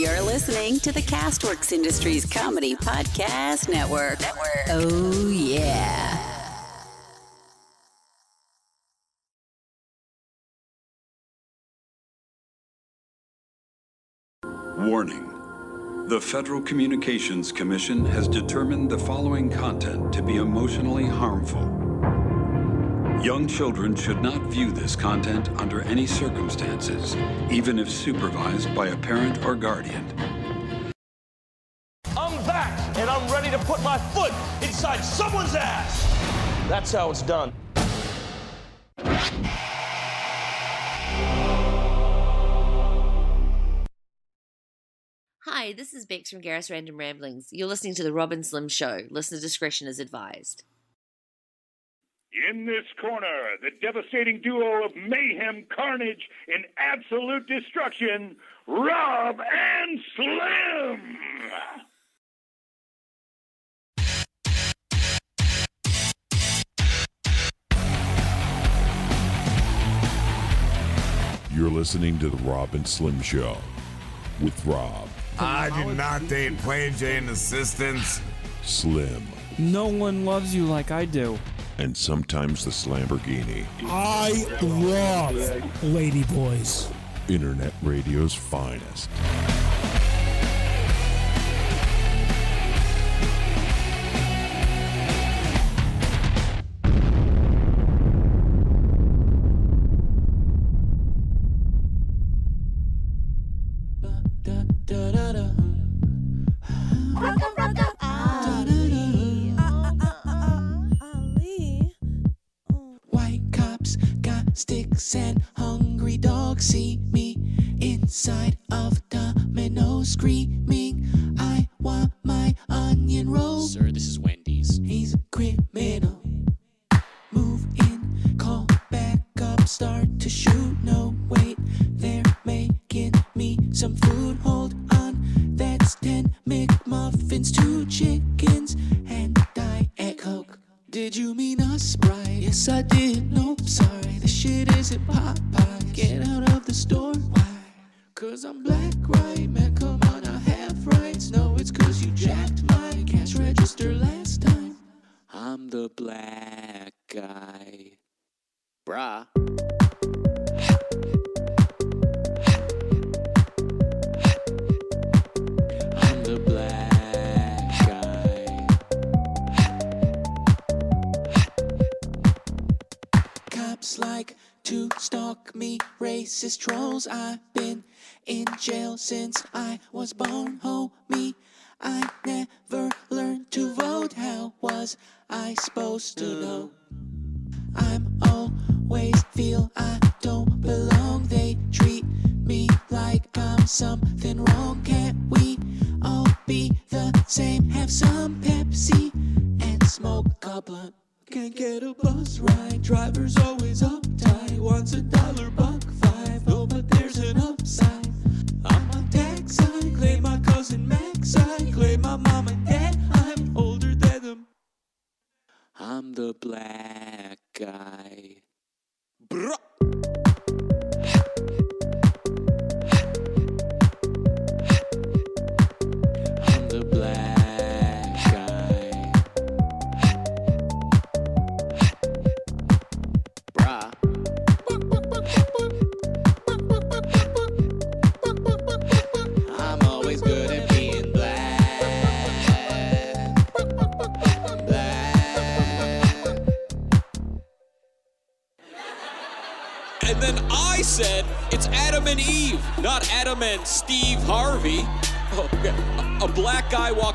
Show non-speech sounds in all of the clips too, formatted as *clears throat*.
You're listening to the Castworks Industries Comedy Podcast Network. Network. Oh, yeah. Warning. The Federal Communications Commission has determined the following content to be emotionally harmful. Young children should not view this content under any circumstances, even if supervised by a parent or guardian. I'm back, and I'm ready to put my foot inside someone's ass. That's how it's done. Hi, this is Bex from Garris Random Ramblings. You're listening to The Rob and Slim Show. Listener discretion is advised. In this corner, the devastating duo of mayhem, carnage, and absolute destruction, Rob and Slim. You're listening to the Rob and Slim Show with Rob, I do not date plain Jane assistants. Slim, No one loves you like I do. And sometimes the Slamborghini. I love Lady ladyboys. Internet radio's finest.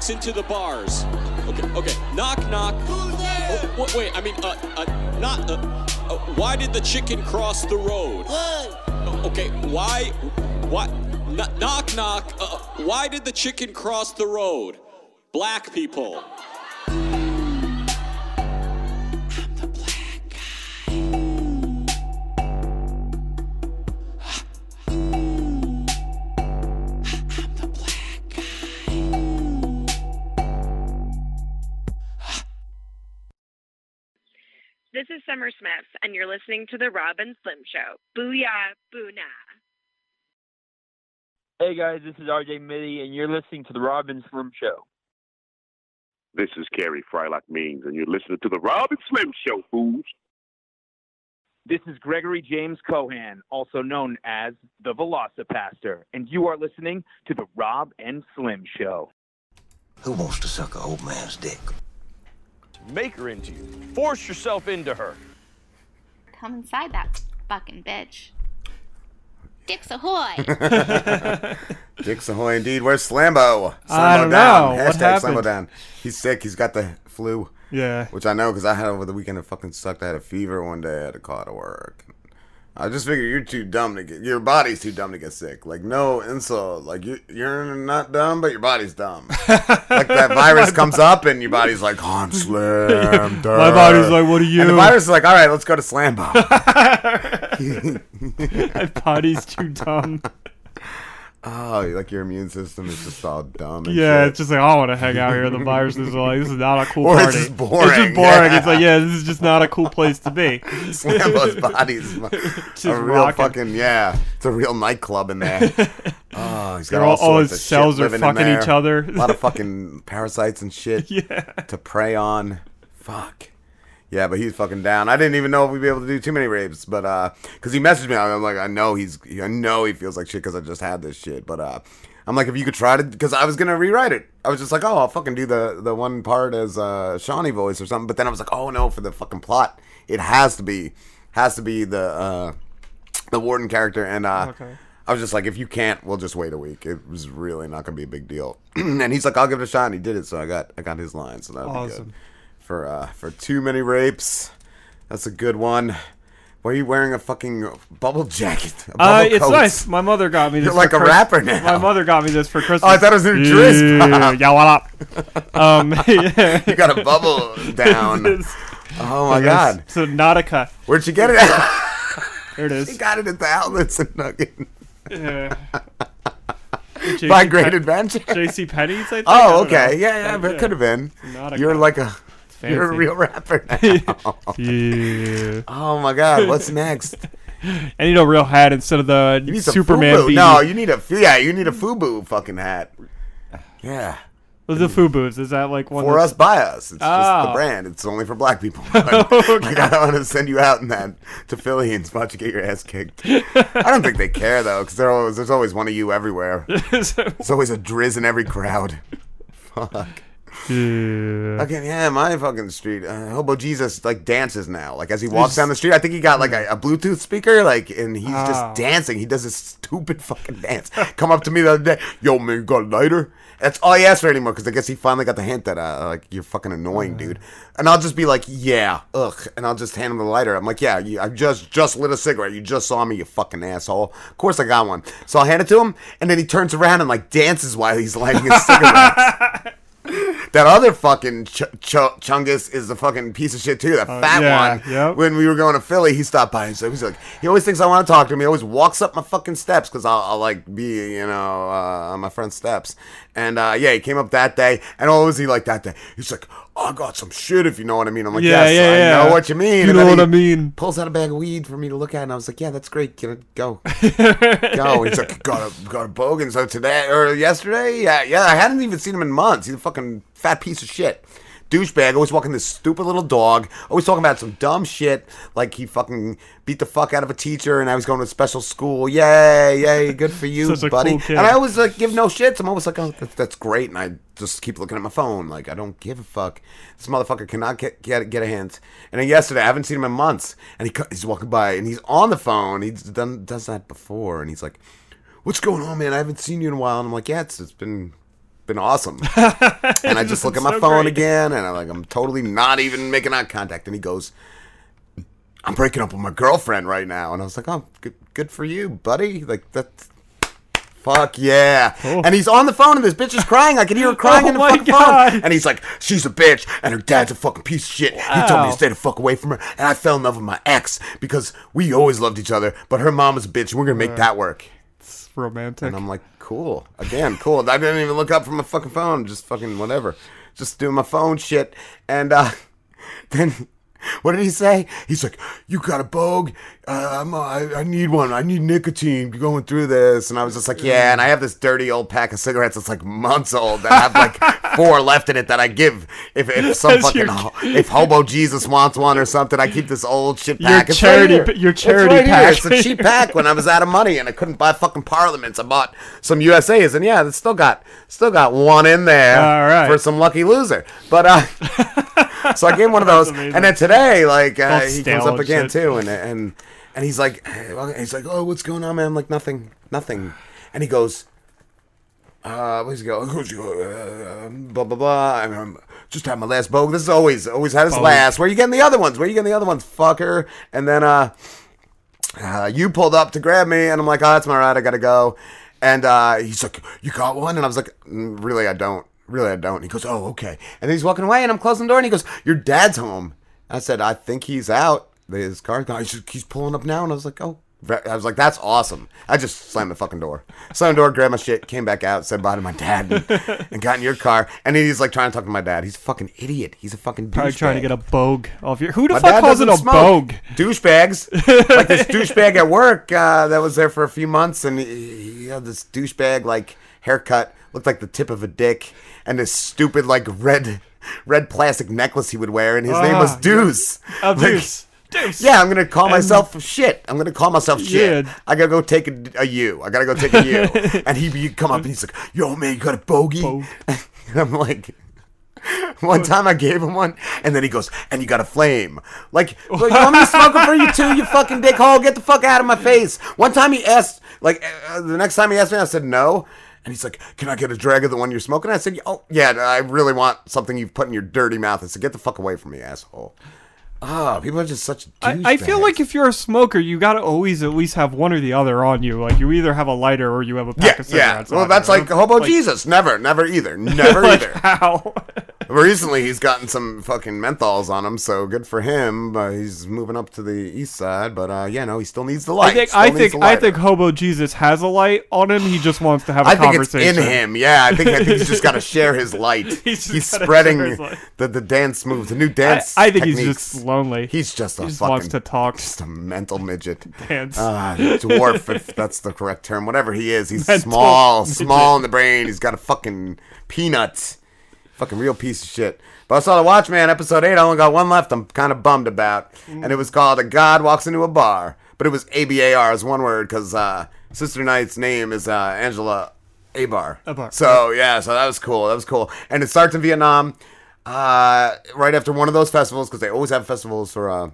Walks into the bars. Okay, okay. Knock, knock. Who's there? Oh, wait, I mean, uh, uh, not. Uh, uh, why did the chicken cross the road? What? Okay, why? What? Kn- knock, knock. Uh, why did the chicken cross the road? Black people. Listening to The Rob and Slim Show. Booyah, boonah. Hey guys, this is RJ Mitte, and you're listening to the Rob and Slim Show. This is Carey Frylock Means, and you're listening to the Rob and Slim Show, fools. This is Gregory James Cohan, also known as the VelociPastor, and you are listening to the Rob and Slim Show. Who wants to suck a old man's dick? Make her into you. Force yourself into her. Come inside that fucking bitch. Dicks ahoy! *laughs* *laughs* Dicks ahoy indeed. Where's Slambo? Slambo I don't down. know. What Hashtag Slambo down. He's sick. He's got the flu. Yeah. Which I know because I had over the weekend. It fucking sucked. I had a fever one day. I had to call out of work. I just figure you're too dumb to get. Your body's too dumb to get sick. Like no insult. Like you, you're not dumb, but your body's dumb. like that *laughs* virus comes up and your body's like, oh, I'm slammed. *laughs* My body's like, what are you? And the virus is like, all right, let's go to Slambo. *laughs* My body's too dumb. Oh, like your immune system is just all dumb. And Yeah, shit. it's just like I want to hang out here. The virus is like this is not a cool *laughs* Or it's just boring. It's just boring. It's like Yeah. yeah, this is just not a cool place to be. *laughs* Slambo's body's *laughs* Just a real rocking. fucking yeah. It's a real nightclub in there. Oh, he's got They're all, all- all his of cells are fucking each other. A lot of fucking parasites and shit. Yeah. To prey on. Fuck. Yeah, but he's fucking down. I didn't even know if we'd be able to do too many rapes, but uh, because he messaged me, I'm like, I know he's, I know he feels like shit because I just had this shit, but uh, I'm like, if you could try to, because I was gonna rewrite it. I was just like, oh, I'll fucking do the the one part as uh Shawnee voice or something. But then I was like, oh no, for the fucking plot, it has to be, has to be the uh, the warden character, and uh. Okay. I was just like, if you can't, we'll just wait a week. It was really not gonna be a big deal. *clears throat* and he's like, I'll give it a shot. And he did it, so I got I got his line, so that'll be Awesome. good. For uh, for too many rapes, that's a good one. Why are you wearing a fucking bubble jacket? A Uh, it's coat? nice. My mother got me this. You're for like a Chris- rapper now. My mother got me this for Christmas. Oh, I thought it was a Driz Yeah, what up? *laughs* Um, yeah. *laughs* You got a bubble down. Oh my god! So Nautica. Where'd you get it? There it is. He got it at the outlets and Nugget. Yeah. *laughs* By Great Adventure. J.C. Penney's. I think. Oh, okay. know. Yeah, yeah, but it could have been. Nautica. You're like a. You're a real rapper *laughs* now. Yeah. Oh my god! What's next? I need a real hat instead of the You need some Superman. No, you need a yeah. You need a FUBU fucking hat. Yeah. What's the FUBUs? Is that like one For that's- us, by us. It's just Oh. the ah. brand. It's only for black people. *laughs* *laughs* Like, like, I don't want to send you out in that to Philly and watch you get your ass kicked. I don't think they care though, because there's always one of you everywhere. There's always a drizz in every crowd. Fuck. Yeah. Fucking yeah, my fucking street. Uh, Hobo Jesus like dances now. Like as he walks down the street, I think he got like a, a Bluetooth speaker, like, and he's Oh. just dancing. He does this stupid fucking dance. Come up to me the other day, yo man, you got a lighter? That's all he asks for anymore because I guess he finally got the hint that uh, like you're fucking annoying, dude. And I'll just be like, yeah, ugh, and I'll just hand him the lighter. I'm like, yeah, you, I just just lit a cigarette. You just saw me, you fucking asshole. Of course I got one. So I'll hand it to him, and then he turns around and like dances while he's lighting his *laughs* cigarettes. *laughs* *laughs* That other fucking ch- ch- Chungus is the fucking piece of shit too. That Uh, fat yeah, one. yep. When we were going to Philly, he stopped by and so he's like, he always thinks I want to talk to him. He always walks up my fucking steps because I'll, I'll like be, you know, uh, on my friend's steps. And uh, yeah, he came up that day. And what was he like that day? He's like, I got some shit if you know what I mean. I'm like, Yeah, yes, yeah, I yeah. know what you mean. You And know what I mean. Pulls out a bag of weed for me to look at, and I was like, yeah, that's great. Get it, go, *laughs* go. He's like, got a got a bogan. So today or yesterday, yeah, yeah. I hadn't even seen him in months. He's a fucking fat piece of shit. Douchebag, always walking this stupid little dog, always talking about some dumb shit, like he fucking beat the fuck out of a teacher and I was going to a special school. Yay, yay, good for you, buddy. cool. And I always like give no shits. I'm always like, oh, that's, that's great, and I just keep looking at my phone, like I don't give a fuck. This motherfucker cannot get get, get a hint. And then yesterday, I haven't seen him in months, and he he's walking by and he's on the phone. He's done does that before, and he's like, "What's going on, man? I haven't seen you in a while." And I'm like, "Yeah, it's it's been." Been awesome, *laughs* and I just look at my so phone great. again, and I'm like, I'm totally not even making eye contact. And he goes, I'm breaking up with my girlfriend right now. And I was like, oh, good, good for you, buddy. Like, that's. Fuck yeah. Oh. And he's on the phone and this bitch is crying. I can hear her crying *laughs* Oh in the fucking God. phone. And he's like, she's a bitch and her dad's a fucking piece of shit. He told me to stay the fuck away from her. And I fell in love with my ex because we always loved each other. But her mom is a bitch and we're going to make that work. It's romantic. And I'm like, cool. Again, cool. I didn't even look up from my fucking phone. Just fucking whatever. Just doing my phone shit. And uh, *laughs* then What did he say? He's like, "You got a bogue? Uh, I'm, I, I need one. I need nicotine going through this." And I was just like, "Yeah." And I have this dirty old pack of cigarettes that's like months old that I have like *laughs* four left in it that I give if, if some As fucking your- if Hobo Jesus wants one or something. I keep this old shit Your pack. It's charity- right your It's charity right here. pack. It's a cheap pack when I was out of money and I couldn't buy fucking Parliaments. I bought some USA's and yeah, it's still got still got one in there right. for some lucky loser. But uh. *laughs* so I gave one of those, and then today, like uh, he comes up again shit. too, and and and he's like, he's like, oh, what's going on, man? I'm like, nothing, nothing, and he goes, uh, where's he go? *laughs* He goes, uh, blah blah blah. And um, just had my last bogue. This is always always had his last. Where are you getting the other ones? Where are you getting the other ones, fucker? And then uh, uh, you pulled up to grab me, and I'm like, oh, that's my ride. I gotta go. And uh, he's like, you got one? And I was like, "Mm, really, I don't. Really, I don't. He goes, oh, okay. And then he's walking away, and I'm closing the door, and he goes, your dad's home. I said, I think he's out. His car, he's, just, he's pulling up now, and I was like, oh. I was like, that's awesome. I just slammed the fucking door. Slammed the door, grabbed my shit, came back out, said bye to my dad, and, *laughs* and got in your car. And he's like trying to talk to my dad. He's a fucking idiot. He's a fucking Probably trying to get a bogue off your. Who the My fuck calls it a smoke. bogue? Douchebags. like this *laughs* douchebag at work uh, that was there for a few months, and he, he had this douchebag like haircut, looked like the tip of a dick, and this stupid like red, red plastic necklace he would wear, and his name was Ah, Deuce. Oh, Like, Deuce. Deuce. Yeah, I'm gonna call And- myself shit. I'm gonna call myself shit. Yeah. I gotta go take a, a U. I gotta go take a U. *laughs* and he he'd come up and he's like, "Yo, man, you got a bogey?" *laughs* and I'm like. One time I gave him one, and then he goes, "And you got a flame." Like, *laughs* "Well, you want me to smoke it for you too? You fucking dickhole! Get the fuck out of my face! One time he asked, like, uh, the next time he asked me, I said no, and he's like, "Can I get a drag of the one you're smoking?" I said, "Oh yeah, I really want something you've put in your dirty mouth." I said, "Get the fuck away from me, asshole!" Ah, people are just such. I, I feel like if you're a smoker, you gotta always at least have one or the other on you. Like you either have a lighter or you have a pack Yeah, of yeah. cigarettes. Well, that's you. like hobo Jesus. Never, never either. *laughs* Never Like, either. How? *laughs* Recently, he's gotten some fucking menthols on him, so good for him. Uh, he's moving up to the east side, but uh, yeah, no, he still needs the light. I think Still I think I think Hobo Jesus has a light on him. He just wants to have a I think it's conversation. in him. Yeah, I think I think he's just got to *laughs* share his light. He's He's, spreading his light. the, the dance moves, the new dance. I think he's just lonely. He's just a He just fucking wants to talk. just a mental midget. *laughs* Dance. Uh, dwarf, if that's the correct term. Whatever he is, he's Mental small, midget. small in the brain. He's got a fucking peanut. Fucking real piece of shit. But I saw the Watchmen episode 8. I only got one left. I'm kind of bummed about. And it was called A God Walks Into a Bar. But it was A B A R as one word because uh, Sister Night's name is uh, Angela Abar. Abar. So, yeah, so that was cool. That was cool. And it starts in Vietnam uh, right after one of those festivals because they always have festivals for. Uh,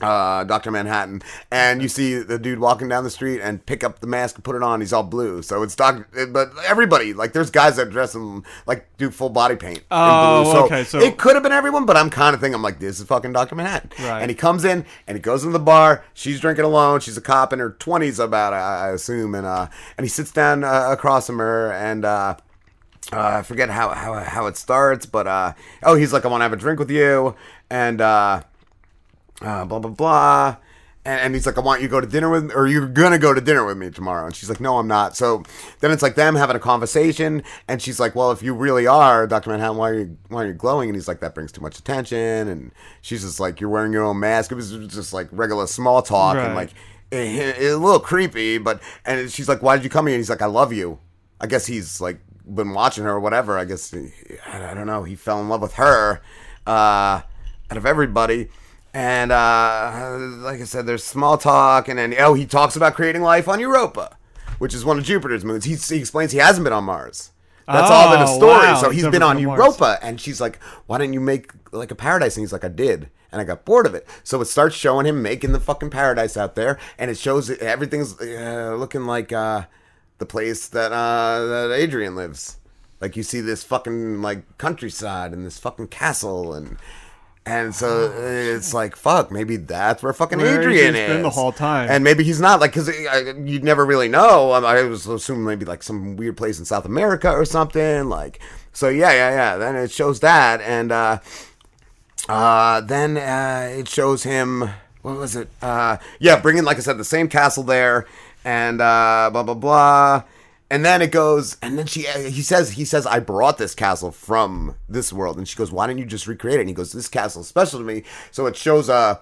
uh, Dr. Manhattan, and you see the dude walking down the street and pick up the mask and put it on. He's all blue, so it's Doc. But everybody, like, there's guys that dress him like do full body paint. in Oh, blue. So okay, so- it could have been everyone, but I'm kind of thinking, I'm like, this is fucking Dr. Manhattan. Right. And he comes in and he goes in the bar. She's drinking alone. She's a cop in her 20s, about I I assume, and uh, and he sits down uh, across from her and. uh uh, I forget how, how how it starts, but uh, oh, he's like, I want to have a drink with you, and uh, uh, blah blah blah. And, and he's like, I want you to go to dinner with, me, or you're gonna go to dinner with me tomorrow. And she's like, No, I'm not. So then it's like them having a conversation, and she's like, Well, if you really are Dr. Manhattan, why are you why are you glowing? And he's like, That brings too much attention. And she's just like, You're wearing your own mask. It was just like regular small talk, and Right. like it, it, a little creepy. But and she's like, Why did you come here? And he's like, I love you. I guess he's like been watching her or whatever. I guess I don't know. He fell in love with her uh, out of everybody. And uh, like I said, there's small talk, and then oh, he talks about creating life on Europa, which is one of Jupiter's moons. He, he explains he hasn't been on Mars. That's all in a Oh, story. wow. So He's never been on been on Mars. Europa, and she's like, "Why didn't you make like a paradise?" And he's like, "I did." And I got bored of it. So it starts showing him making the fucking paradise out there, and it shows everything's uh, looking like uh, the place that uh, that Adrian lives. Like you see this fucking like countryside and this fucking castle and and so *sighs* it's like fuck maybe that's where fucking Where Adrian is been the whole time. and maybe he's not like because you'd never really know Um, I was assuming maybe like some weird place in South America or something like so yeah yeah yeah then it shows that and uh uh then uh it shows him what was it uh yeah bringing like I said the same castle there and uh blah blah blah And then it goes, and then she, he says, he says, I brought this castle from this world, and she goes, why didn't you just recreate it? And he goes, this castle is special to me. So it shows a,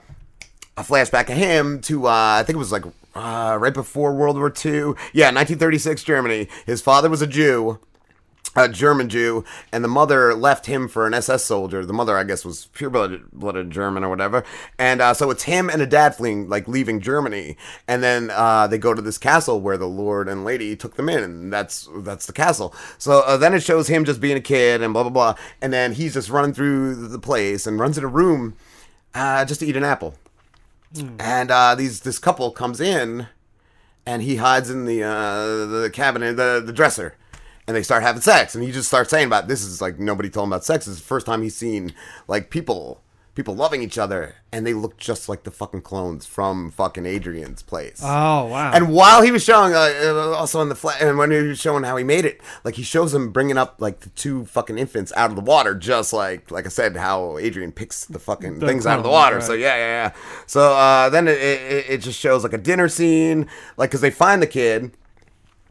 a flashback of him to, uh, I think it was like uh, right before World War II. Yeah, 1936 Germany. His father was a Jew a German Jew, and the mother left him for an SS soldier. The mother, I guess, was pure blooded German or whatever. And uh, so it's him and a dad fleeing, like leaving Germany, and then uh, they go to this castle where the Lord and Lady took them in, and that's that's the castle. So uh, then it shows him just being a kid and blah blah blah, and then he's just running through the place and runs in a room uh, just to eat an apple. Hmm. And uh, these this couple comes in, and he hides in the uh, the cabinet, the the dresser and they start having sex and he just starts saying about this is like nobody told him about sex is the first time he's seen like people people loving each other and they look just like the fucking clones from fucking adrian's place Oh wow. and while he was showing, uh, uh, also in the flat, and when he was showing how he made it, like he shows him bringing up like the two fucking infants out of the water, just like like I said, how Adrian picks the fucking The things out of the water. right. So yeah, yeah, yeah. So uh, then it, it it just shows like a dinner scene, like because they find the kid.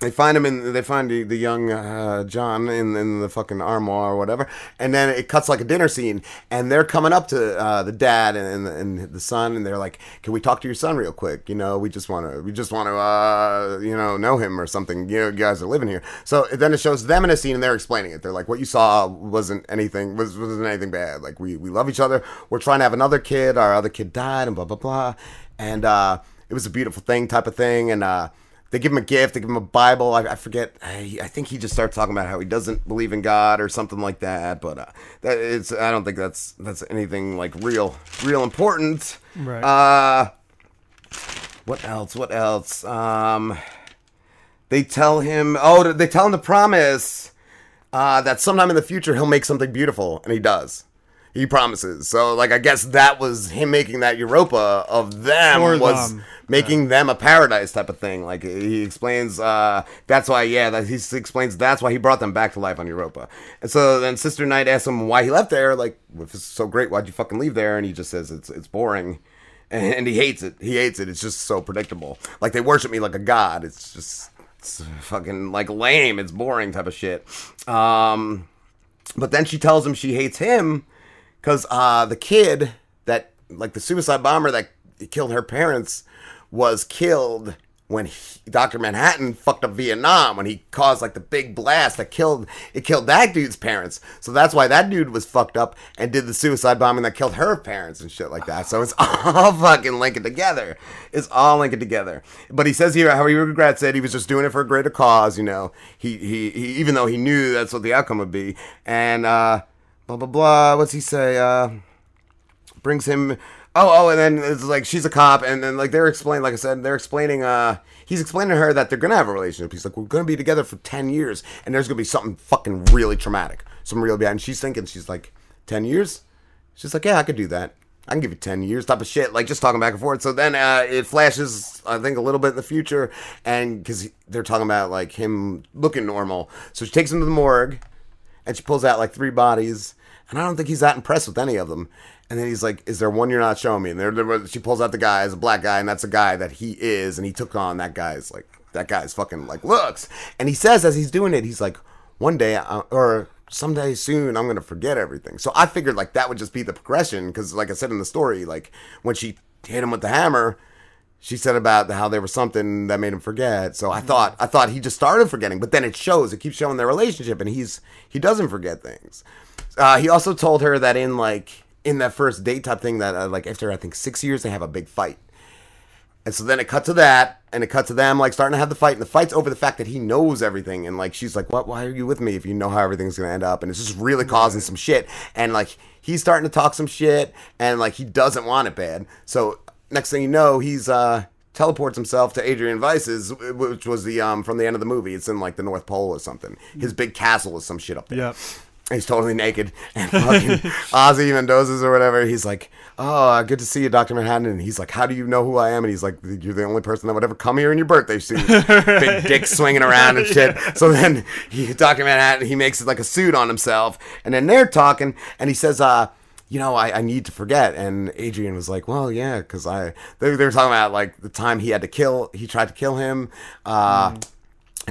They find him in. They find the, the young uh, John in, in the fucking armoire or whatever, and then it cuts like a dinner scene, and they're coming up to uh, the dad and, and, and the son, and they're like, "Can we talk to your son real quick? You know, we just want to, we just want to, uh, you know, know him or something. You know, you guys are living here." So then it shows them in a scene, and they're explaining it. They're like, "What you saw wasn't anything, was wasn't anything bad. Like we we love each other. We're trying to have another kid. Our other kid died, and blah blah blah." And uh, it was a beautiful thing, type of thing, and. They give him a gift. They give him a Bible. I, I forget. I, I think he just starts talking about how he doesn't believe in God or something like that. But uh, that is, I don't think that's that's anything like real, real important. Right. Uh, what else? What else? Um, they tell him. Oh, they tell him to promise uh, that sometime in the future he'll make something beautiful, and he does. He promises. So, like, I guess that was him making that Europa of them For was them. making them a paradise type of thing. Like he explains, uh, that's why, yeah, that he explains that's why he brought them back to life on Europa. And so then Sister Night asks him why he left there. Like, if it's so great, why'd you fucking leave there? And he just says it's it's boring, and, *laughs* and he hates it. He hates it. It's just so predictable. Like they worship me like a god. It's just it's fucking like lame. It's boring type of shit. Um, but then she tells him she hates him because uh, the kid that like the suicide bomber that killed her parents was killed when he, Dr. Manhattan fucked up Vietnam when he caused like the big blast that killed it killed that dude's parents. So that's why that dude was fucked up and did the suicide bombing that killed her parents and shit like that. So it's *laughs* all fucking linking together. It's all linking together. But he says here how he regrets it. He was just doing it for a greater cause, you know. He he, he even though he knew that's what the outcome would be. And uh blah blah blah. What's he say? Uh, brings him. Oh oh, and then it's like she's a cop, and then like they're explaining, like I said, they're explaining. Uh, he's explaining to her that they're gonna have a relationship. He's like, we're gonna be together for ten years, and there's gonna be something fucking really traumatic, some real bad. And she's thinking, she's like, ten years. She's like, yeah, I could do that. I can give you 10 years type of shit, like just talking back and forth. So then uh, it flashes, I think, a little bit in the future, and because they're talking about like him looking normal. So she takes him to the morgue, and she pulls out like three bodies, and I don't think he's that impressed with any of them. And then he's like, "Is there one you're not showing me?" And there, there she pulls out the guy as a black guy, and that's a guy that he is, and he took on that guy's like that guy's fucking like looks. And he says as he's doing it, he's like, "One day, I, or someday soon, I'm gonna forget everything." So I figured like that would just be the progression, because like I said in the story, like when she hit him with the hammer, she said about how there was something that made him forget. So I mm-hmm. thought I thought he just started forgetting, but then it shows. It keeps showing their relationship, and he's he doesn't forget things. Uh, he also told her that in like in that first date type thing that uh, like after I think six years they have a big fight. And so then it cut to that, and it cut to them like starting to have the fight, and the fight's over the fact that he knows everything, and like she's like, "What? Why are you with me if you know how everything's gonna end up?" And it's just really causing some shit, and like he's starting to talk some shit, and like he doesn't want it bad. So next thing you know, he's uh teleports himself to Adrian Veidt's, which was the um from the end of the movie. It's in like the North Pole or something. His big castle is some shit up there. Yep. He's totally naked and fucking *laughs* Ozymandias or whatever. He's like, "Oh, good to see you, Doctor Manhattan." And he's like, "How do you know who I am?" And he's like, "You're the only person that would ever come here in your birthday suit, *laughs* big dick swinging around and shit." So then he, Doctor Manhattan, he makes it like a suit on himself, and then they're talking, and he says, "Uh." You know, I, I need to forget. And Adrian was like, well, yeah, because I, they, they were talking about like the time he had to kill, he tried to kill him. Uh,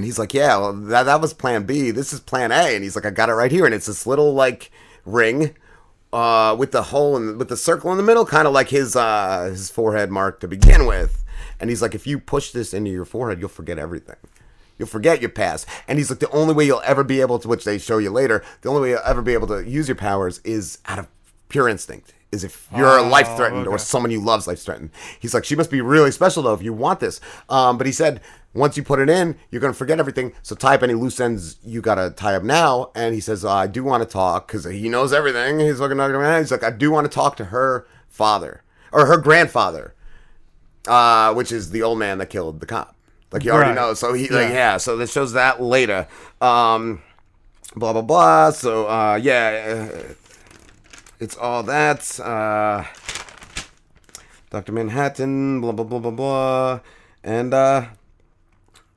And he's like, yeah, well, that, that was plan B. This is plan A. And he's like, I got it right here. And it's this little, like, ring uh, with the hole and with the circle in the middle, kind of like his uh, his forehead mark to begin with. And he's like, if you push this into your forehead, you'll forget everything. You'll forget your past. And he's like, the only way you'll ever be able to, which they show you later, the only way you'll ever be able to use your powers is out of pure instinct. Is if you're Oh, life threatened or someone you love's life threatened. He's like, she must be really special though if you want this. Um, but he said, once you put it in, you're gonna forget everything. So tie up any loose ends you gotta tie up now. And he says, I do want to talk because he knows everything. He's looking at him. He's like, I do want to talk to her father or her grandfather, uh, which is the old man that killed the cop. Like you already Right. know. So he like Yeah. yeah. So this shows that later. Um, blah blah blah. So uh, yeah, uh, it's all that. Uh, Doctor Manhattan. Blah blah blah blah blah. And uh,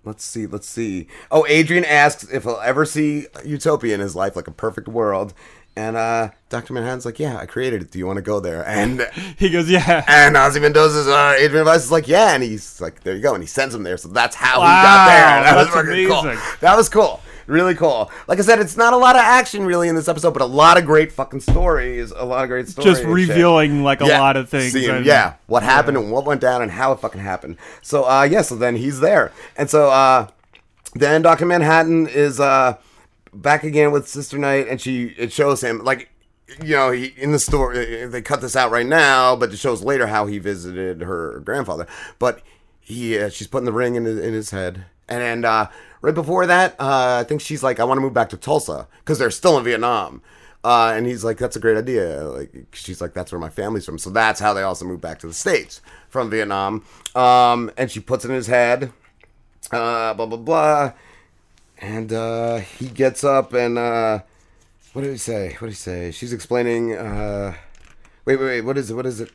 let's see. Let's see. Oh, Adrian asks if he'll ever see Utopia in his life, like a perfect world. And uh, Doctor Manhattan's like, yeah, I created it. Do you want to go there? And *laughs* he goes, yeah. And Ozzy Ozymandias' uh, Adrian Veidt is like, yeah, and he's like, there you go, and he sends him there. So that's how he got there. *laughs* That was cool. That was cool. Really cool. Like I said, it's not a lot of action really in this episode, but a lot of great fucking stories. A lot of great stories. Just revealing, like, a lot of things and- yeah, what happened and what went down and how it fucking happened. So uh, yeah, so then he's there, and so uh, then Doctor Manhattan is uh back again with Sister Night, and she it shows him like you know he, in the story they cut this out right now, but it shows later how he visited her grandfather. But he uh, she's putting the ring in his, in his head, and and uh, right before that, uh, I think she's like, I want to move back to Tulsa because they're still in Vietnam. Uh, and he's like, "That's a great idea." Like, she's like, "That's where my family's from." So that's how they also moved back to the states from Vietnam. Um, and she puts it in his head. Uh, blah blah blah. And uh, he gets up and uh, what did he say? What did he say? She's explaining. Uh, wait, wait, wait. What is it? What is it?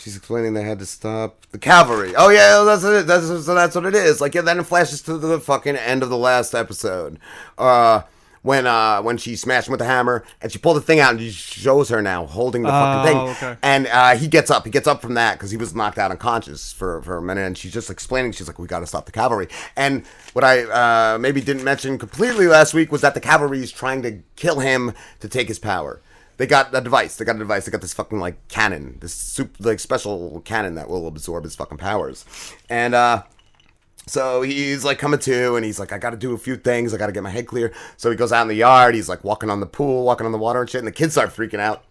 She's explaining they had to stop the cavalry. Oh yeah, that's it. That's so that's what it is. Like yeah, then it flashes to the fucking end of the last episode. Uh, when uh when she smashed him with the hammer and she pulled the thing out and he shows her now holding the fucking thing. Oh, okay. And uh, he gets up. He gets up from that because he was knocked out unconscious for, for a minute. And she's just explaining. She's like, "We got to stop the cavalry." And what I uh, maybe didn't mention completely last week was that the cavalry is trying to kill him to take his power. They got a device. They got a device. They got this fucking like cannon, this super, like special cannon that will absorb his fucking powers. And uh, so he's like coming to, and he's like, I got to do a few things. I got to get my head clear. So he goes out in the yard. He's like walking on the pool, walking on the water and shit. And the kids start freaking out.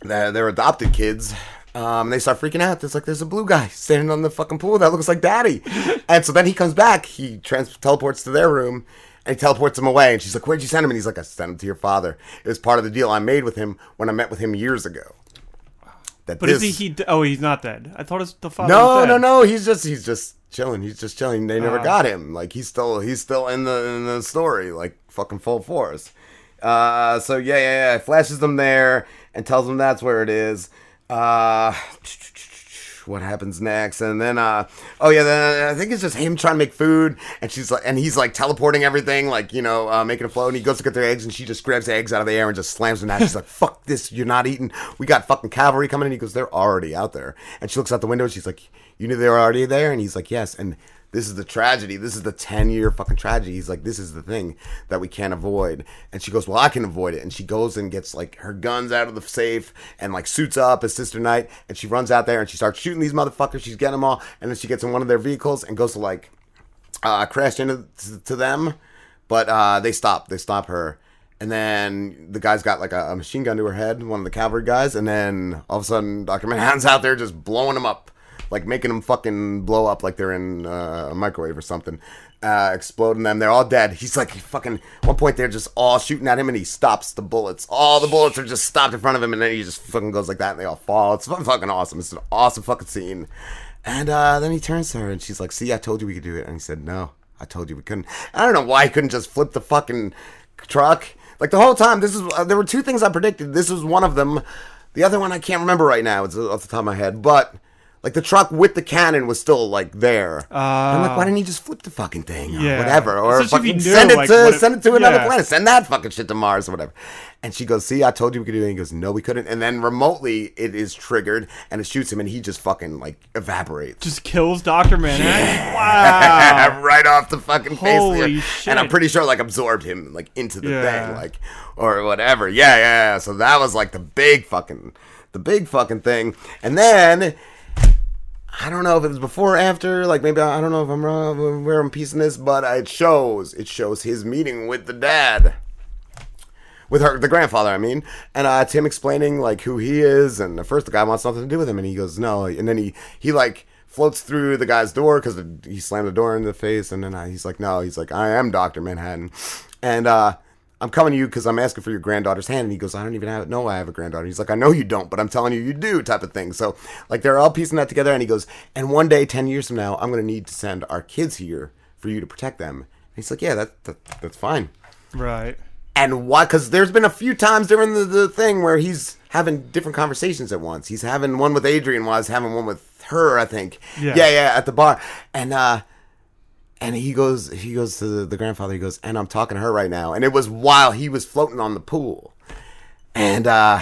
They're, they're adopted kids. Um, they start freaking out. There's like there's a blue guy standing on the fucking pool that looks like daddy. and so then he comes back. He trans- teleports to their room and he teleports him away. And she's like, "Where'd you send him?" And he's like, "I sent him to your father. It was part of the deal I made with him when I met with him years ago." That But is he? He? Oh, he's not dead. I thought it's the father. no, no, no. He's just he's just chilling. He's just chilling. They never Ah. got him. Like he's still he's still in the in the story, like fucking full force. Uh, so yeah, yeah, yeah. Flashes them there and tells them that's where it is. Uh, what happens next? And then uh, oh yeah, then I think it's just him trying to make food, and she's like, and he's like teleporting everything, like you know, uh, making a flow. And he goes to get their eggs, and she just grabs the eggs out of the air and just slams them down. She's like, "Fuck this! You're not eating. We got fucking cavalry coming." and he goes, "They're already out there." And she looks out the window. and She's like, "You knew they were already there?" And he's like, "Yes." And this is the tragedy. This is the 10 year fucking tragedy. He's like, this is the thing that we can't avoid. And she goes, well, I can avoid it. And she goes and gets like her guns out of the safe and like suits up as Sister Night. And she runs out there and she starts shooting these motherfuckers. She's getting them all. And then she gets in one of their vehicles and goes to like uh, crash into to, them. But uh, they stop. They stop her. And then the guy's got like a, a machine gun to her head, one of the cavalry guys. And then all of a sudden, Dr. Manhattan's out there just blowing them up like making them fucking blow up like they're in uh, a microwave or something, uh, exploding them. They're all dead. He's like fucking. One point they're just all shooting at him, and he stops the bullets. All the bullets are just stopped in front of him, and then he just fucking goes like that, and they all fall. It's fucking awesome. It's an awesome fucking scene. And uh, then he turns to her, and she's like, "See, I told you we could do it." And he said, "No, I told you we couldn't." I don't know why he couldn't just flip the fucking truck. Like the whole time, this is uh, there were two things I predicted. This was one of them. The other one I can't remember right now. It's off the top of my head, but Like the truck with the cannon was still like there. I'm like, Uh, why didn't he just flip the fucking thing or Yeah. whatever, or Especially fucking knew, send it like, to send it to another yeah. planet, send that fucking shit to Mars or whatever. And she goes, "See, I told you we could do it." And he goes, "No, we couldn't." And then remotely, it is triggered and it shoots him, and he just fucking like evaporates. Just kills Doctor Manhattan. Wow. *laughs* right off the fucking face. of the Holy earth. And I'm pretty sure like absorbed him like into the Yeah. thing, like or whatever. Yeah, yeah, yeah. So that was like the big fucking the big fucking thing. And then I don't know if it was before or after, like maybe I don't know if I'm wrong where I'm piecing this, but it shows it shows his meeting with the dad. With her, the grandfather, I mean, and uh, it's him explaining like who he is, and at first the guy wants nothing to do with him, and he goes no, and then he he like floats through the guy's door because he slammed the door in the face, and then uh, he's like no, he's like I am Doctor Manhattan, and uh, I'm coming to you because I'm asking for your granddaughter's hand, and he goes I don't even have know I have a granddaughter. He's like I know you don't, but I'm telling you you do, type of thing. So like they're all piecing that together, and he goes and one day, ten years from now, I'm gonna need to send our kids here for you to protect them. And he's like yeah, that, that that's fine. Right. And why? Because there's been a few times during the, the thing where he's having different conversations at once. He's having one with Adrian while he's having one with her, I think. Yeah. yeah, yeah, at the bar. And uh and he goes he goes to the, the grandfather, he goes, and I'm talking to her right now. And it was while he was floating on the pool. And uh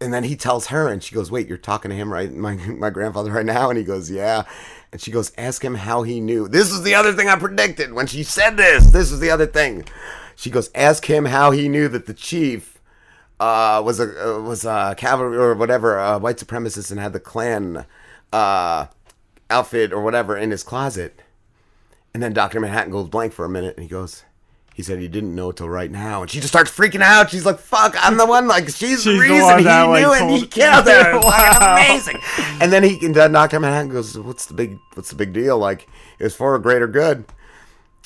and then he tells her and she goes, Wait, you're talking to him right my my grandfather right now? And he goes, Yeah. And she goes, Ask him how he knew. This was the other thing I predicted when she said this. This was the other thing. She goes, Ask him how he knew that the chief uh, was a uh, was a cavalry or whatever, a white supremacist and had the Klan uh, outfit or whatever in his closet. And then Dr. Manhattan goes blank for a minute and he goes, he said he didn't know till right now. And she just starts freaking out. She's like, fuck, I'm the one. Like, she's, the She's the reason one he that, like, knew it and he killed her. *laughs* Wow. amazing. And then he, and then Dr. Manhattan goes, what's the big, what's the big deal? Like, it was for a greater good.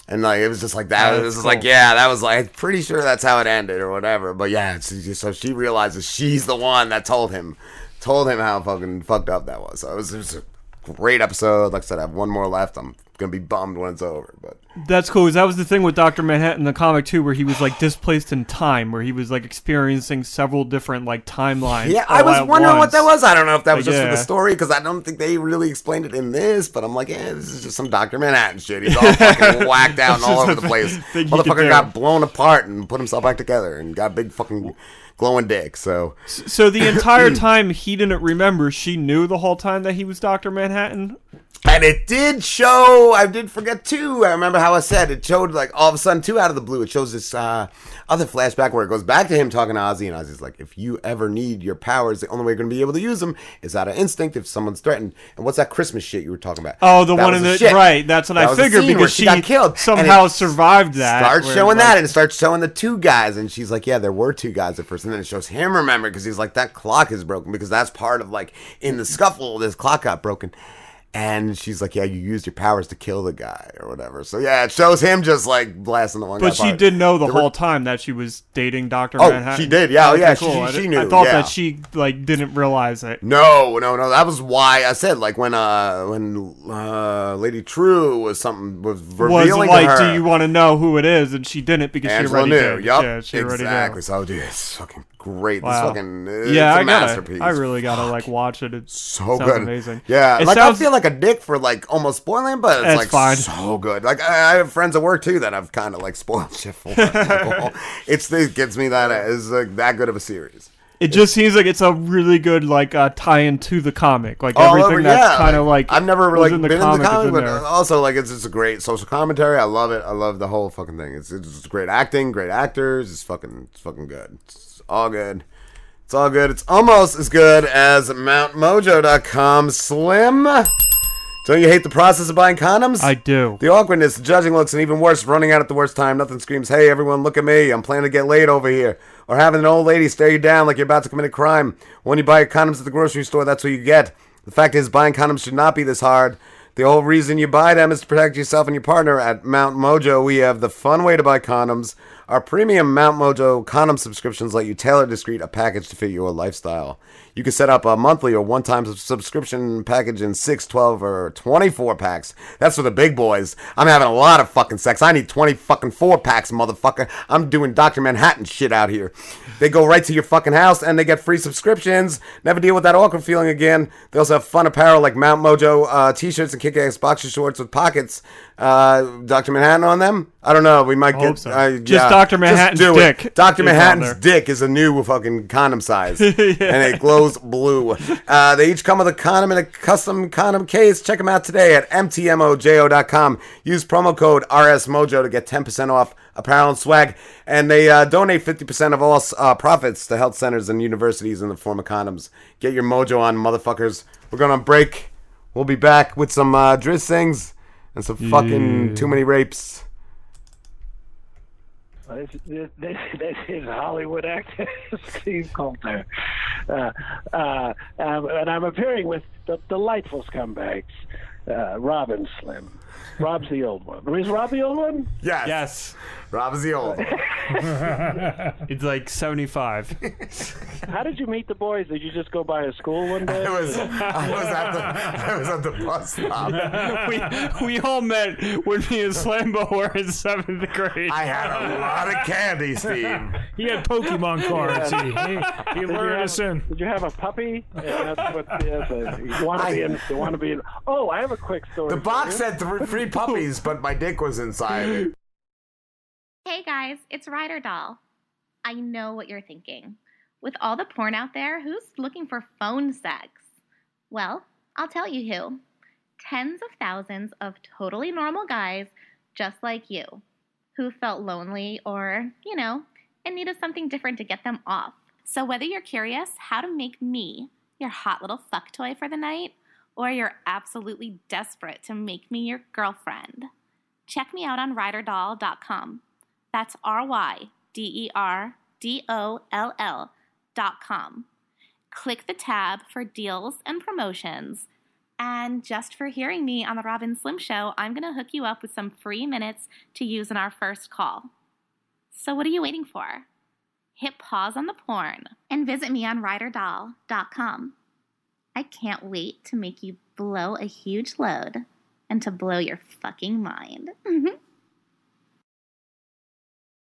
And like, it was just like that. It was just like, yeah, that was like, pretty sure that's how it ended or whatever. But yeah, just, so she realizes she's the one that told him, told him how fucking fucked up that was. So it was, it was a great episode. Like I said, I have one more left. I'm gonna be bummed when it's over. But That's cool. 'cause that was the thing with Doctor Manhattan in the comic too, where he was like displaced in time, where he was like experiencing several different like timelines. yeah, I was wondering what that was. I don't know if that was Like, just for the story because I don't think they really explained it in this. But I'm like, yeah, this is just some Doctor Manhattan shit. He's all *laughs* fucking whacked out and all over the place. thing he could Motherfucker got blown apart and put himself back together and got big fucking glowing dick. So So the entire *clears throat* time he didn't remember, she knew the whole time that he was Doctor Manhattan. And it did show. I did forget too. I remember how I said it showed like all of a sudden two out of the blue. It shows this uh, other flashback where it goes back to him talking to Ozzy, and Ozzy's like, "If you ever need your powers, the only way you're going to be able to use them is out of instinct. If someone's threatened." And what's that Christmas shit you were talking about? Oh, the That one in the shit. right. That's what That I figured because she got killed somehow survived that. Starts showing that, and it starts showing the two guys, and she's like, "Yeah, there were two guys at first. and then it shows him remember because he's like, "That clock is broken," because that's part of like in the scuffle, this clock got broken. And she's like, "Yeah, you used your powers to kill the guy or whatever." So yeah, it shows him just like blasting the one. But she apart. did know the There were- whole time that she was dating Doctor Oh, Manhattan. she did, yeah, oh, yeah, she- cool. she- I she did- I thought yeah. that she like didn't realize it. No, no, no. That was why I said like when uh when uh Lady Trieu was something was Was revealing like, to her. do you want to know who it is? And she didn't because Angela she knew. already did. Yup. Yeah, she already exactly. knew. So dude, it's fucking great. This fucking it's yeah, I gotta, masterpiece. I really gotta like watch it. It's so good. amazing. Yeah, it like sounds, I feel like a dick for like almost spoiling, but it's It's like fine. so good. Like I, I have friends at work too that I've kind of like spoiled *laughs* shit for. *laughs* it's it gets me that it's like that good of a series. It just seems like it's a really good like uh, tie-in to the comic. Like everything over- that's yeah, kind of like I've never was like been comic, in the comic, but there. also like it's just a great social commentary. I love it. I love the whole fucking thing. It's it's great acting, great actors. It's fucking it's fucking good. It's all good. It's all good. It's almost as good as MountMojo.com. Slim. Don't you hate the process of buying condoms? I do. The awkwardness, the judging looks, and even worse, running out at the worst time. Nothing screams, hey, everyone, look at me. I'm planning to get laid over here. Or having an old lady stare you down like you're about to commit a crime. When you buy your condoms at the grocery store, that's what you get. The fact is, buying condoms should not be this hard. The whole reason you buy them is to protect yourself and your partner. At Mount Mojo, we have the fun way to buy condoms. Our premium Mount Mojo condom subscriptions let you tailor discreet a package to fit your lifestyle. You can set up a monthly or one time subscription package in 6, 12, or 24 packs. That's for the big boys. I'm having a lot of fucking sex. I need 20 fucking four packs, motherfucker. I'm doing Dr. Manhattan shit out here. They go right to your fucking house and they get free subscriptions. Never deal with that awkward feeling again. They also have fun apparel like Mount Mojo uh, t shirts and kick ass boxer shorts with pockets. Uh, Dr. Manhattan on them? I don't know. We might I get so. uh, Just yeah. Dr. Manhattan's it. dick Dr. Manhattan's dick is a new fucking condom size, *laughs* and it glows blue. Uh, they each come with a condom in a custom condom case. Check them out today at mtmojo.com. Use promo code RSMojo to get 10% off apparel and swag, and they uh, donate 50% of all uh, profits to health centers and universities in the form of condoms. Get your mojo on, motherfuckers. We're going to break. We'll be back with some uh, Driz things and some fucking Yeah. too many rapes. This, this, this, this is Hollywood actor Steve Coulter. Uh, uh, um, and I'm appearing with the delightful scumbags, uh, Rob and Slim. Rob's the old one. Is Rob the old one? Yes. Yes. Rob is the old one. *laughs* it's like 75. How did you meet the boys? Did you just go by a school one day? I was, I was at the, I was at the bus stop. *laughs* we, we all met when me and Slambo were in seventh grade. I had a lot of candy, Steve. He had Pokemon cards. He, he, he Did you lured have- us in. Did you have a puppy? Yeah, that's what yeah, the, you want to be in. You want to be in. Oh, I have a quick story. The box for you. said three, three *laughs* puppies, but my dick was inside it. Hey guys, it's Ryder Doll. I know what you're thinking. With all the porn out there, who's looking for phone sex? Well, I'll tell you who. Tens of thousands of totally normal guys just like you who felt lonely or, you know, in need of something different to get them off. So whether you're curious how to make me your hot little fuck toy for the night, or you're absolutely desperate to make me your girlfriend, check me out on ryderdoll.com. That's R Y D E R D O L L dot com. Click the tab for deals and promotions. And just for hearing me on the Rob and Slim Show, I'm going to hook you up with some free minutes to use in our first call. So, what are you waiting for? Hit pause on the porn and visit me on ryderdoll.com. I can't wait to make you blow a huge load and to blow your fucking mind. *laughs*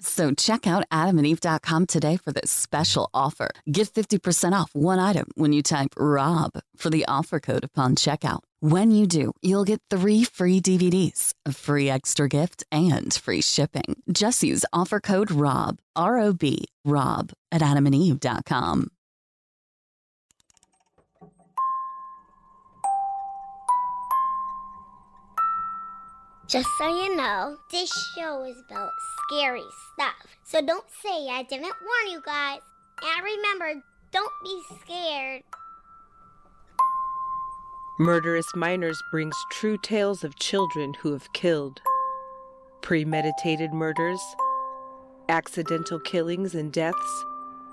So check out adamandeve.com today for this special offer. Get 50% off one item when you type ROB for the offer code upon checkout. When you do, you'll get three free DVDs, a free extra gift, and free shipping. Just use offer code ROB, R O B, ROB at adamandeve.com. Just so you know, this show is about scary stuff. So don't say I didn't warn you guys. And remember, don't be scared. Murderous Minors brings true tales of children who have killed. Premeditated murders, accidental killings and deaths,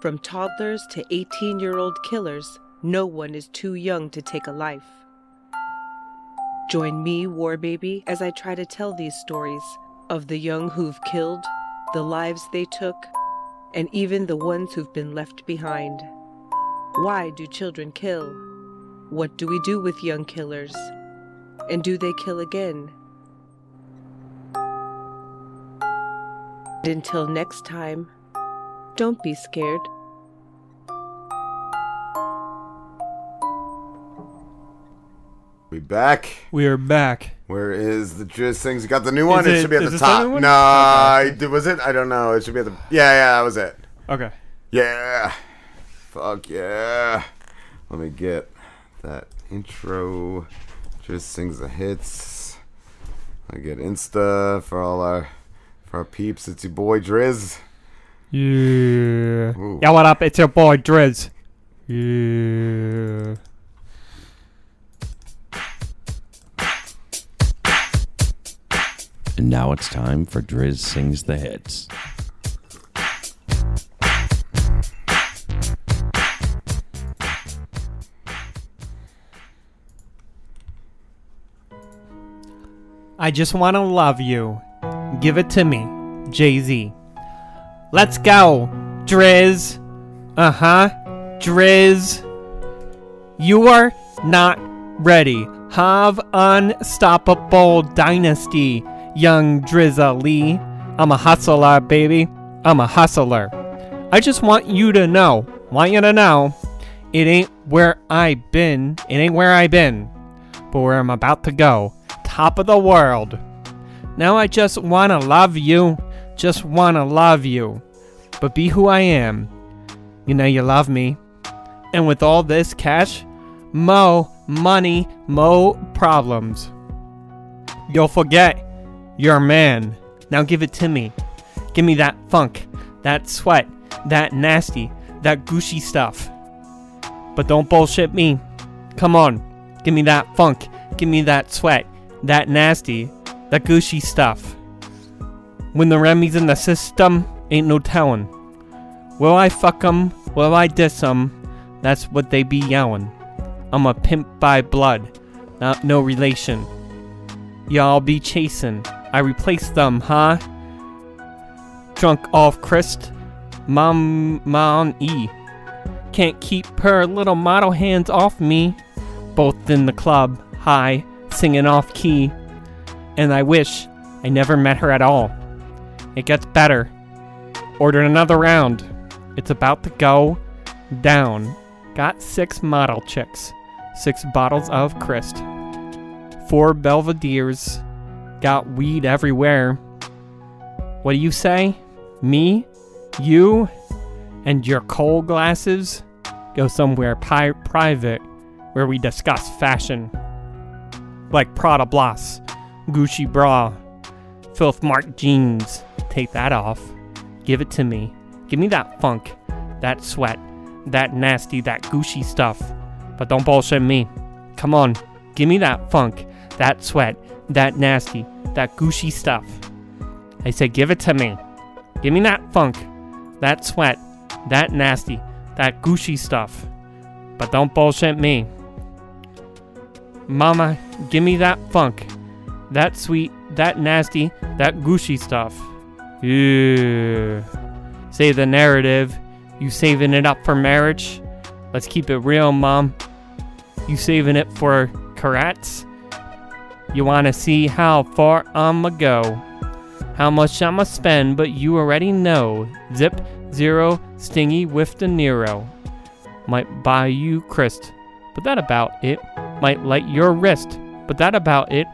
from toddlers to 18 year old killers, no one is too young to take a life. Join me, War Baby, as I try to tell these stories of the young who've killed, the lives they took, and even the ones who've been left behind. Why do children kill? What do we do with young killers? And do they kill again? And until next time, don't be scared. We back. We are back. Where is the Driz things? You got the new one? It, it- should be at the top. the? No, I- was it? I don't know. It should be at the. Yeah, yeah, that was it. Okay. Yeah. Fuck yeah. Let me get that intro Driz sings the hits. I get Insta for all our for our peeps. It's your boy Driz. Yeah. Ooh. Yeah, what up? It's your boy Driz. Yeah. And now it's time for Driz Sings the Hits. I just want to love you. Give it to me, Jay Z. Let's go, Driz. Uh huh, Driz. You are not ready. Have unstoppable dynasty, young Drizza Lee. I'm a hustler, baby. I'm a hustler. I just want you to know, want you to know, it ain't where I been, it ain't where I been, but where I'm about to go. Top of the world. Now I just wanna love you, just wanna love you, but be who I am. You know you love me. And with all this cash, mo money, mo problems. You'll forget you're a man. Now give it to me. Give me that funk, that sweat, that nasty, that gushy stuff. But don't bullshit me. Come on. Give me that funk. Give me that sweat, that nasty, that gushy stuff. When the Remy's in the system, ain't no telling. Will I fuck 'em? Will I diss 'em? That's what they be yellin'. I'm a pimp by blood, not no relation. Y'all be chasin'. I replace them, huh? Drunk off Christ, Mom mom, E. Can't keep her little model hands off me. Both in the club, high, singing off key. And I wish I never met her at all. It gets better. Ordered another round. It's about to go down. Got six model chicks, six bottles of Christ, four Belvederes. Got weed everywhere. What do you say? Me? You? And your coal glasses? Go somewhere pi- private where we discuss fashion. Like Prada Bloss, Gucci bra, filth marked jeans. Take that off. Give it to me. Give me that funk, that sweat, that nasty, that Gucci stuff. But don't bullshit me. Come on, give me that funk, that sweat, that nasty, that Gucci stuff. I say, give it to me. Give me that funk, that sweat, that nasty, that Gucci stuff. But don't bullshit me. Mama, give me that funk, that sweet, that nasty, that Gucci stuff. Ew. Say the narrative. You saving it up for marriage? Let's keep it real, mom. You saving it for karats? You wanna see how far I'ma go? How much I'ma spend, but you already know. Zip, zero, stingy with De Nero. Might buy you Christ, but that about it. Might light your wrist, but that about it.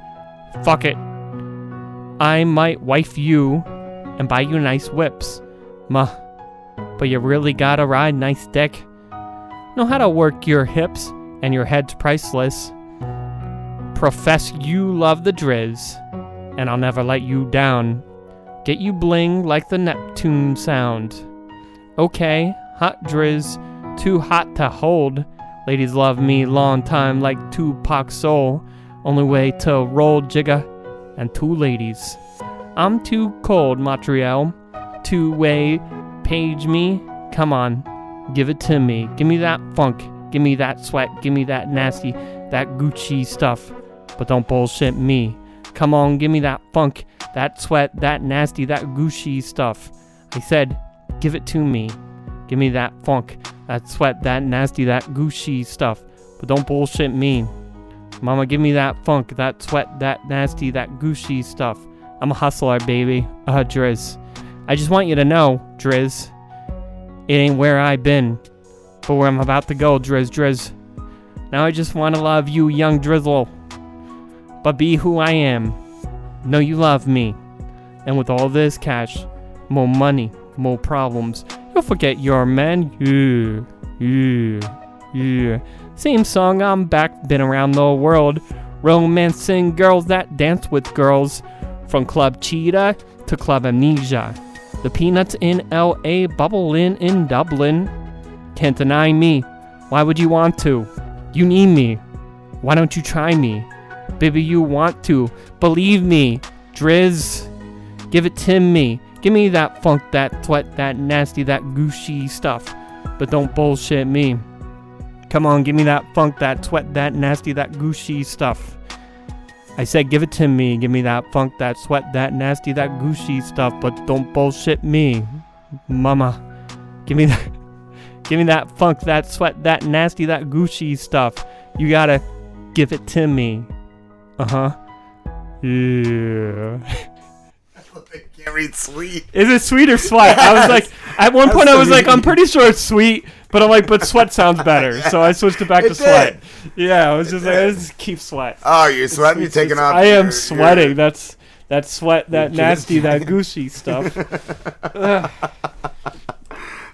Fuck it. I might wife you and buy you nice whips. Ma, but you really gotta ride nice dick. Know how to work your hips, and your head's priceless. Profess you love the drizz, and I'll never let you down. Get you bling like the Neptune sound. Okay, hot drizz, too hot to hold. Ladies love me long time like Tupac soul. Only way to roll jigga, and two ladies. I'm too cold, Motorola. Two way, page me. Come on, give it to me. Give me that funk. Give me that sweat. Give me that nasty, that Gucci stuff. But don't bullshit me. Come on, give me that funk, that sweat, that nasty, that Gucci stuff. I said, give it to me. Give me that funk, that sweat, that nasty, that Gucci stuff. But don't bullshit me. Mama, give me that funk, that sweat, that nasty, that Gucci stuff. I'm a hustler, baby. Uh, Driz. I just want you to know, Driz. It ain't where I been, but where I'm about to go, Driz, Driz. Now I just want to love you, young Drizzle. But be who I am. Know you love me. And with all this cash, more money, more problems, you'll forget you're a man. Yeah, yeah, yeah. Same song, I'm back, been around the world. romancing girls that dance with girls, from Club Cheetah to Club Amnesia. The peanuts in LA, bubbling in Dublin. Can't deny me. Why would you want to? You need me. Why don't you try me? Baby, you want to. Believe me. Driz. Give it to me. Give me that funk, that sweat, that nasty, that gushy stuff. But don't bullshit me. Come on, give me that funk, that sweat, that nasty, that gushy stuff. I said, give it to me. Give me that funk, that sweat, that nasty, that gushy stuff. But don't bullshit me, mama. Give me *laughs* that. Give me that funk, that sweat, that nasty, that gushy stuff. You gotta give it to me. Uh huh. Yeah. Can't read sweet. Is it sweet or sweat? I was like, at one point, I was like, I'm pretty sure it's sweet, but I'm like, but sweat sounds better. *laughs* So I switched it back It to sweat. Yeah, I was just like, let's just keep sweat. Oh, you're sweating? You're taking off I am your- sweating. your- That's that sweat, that nasty, that *laughs* gushy stuff. Ugh. *laughs*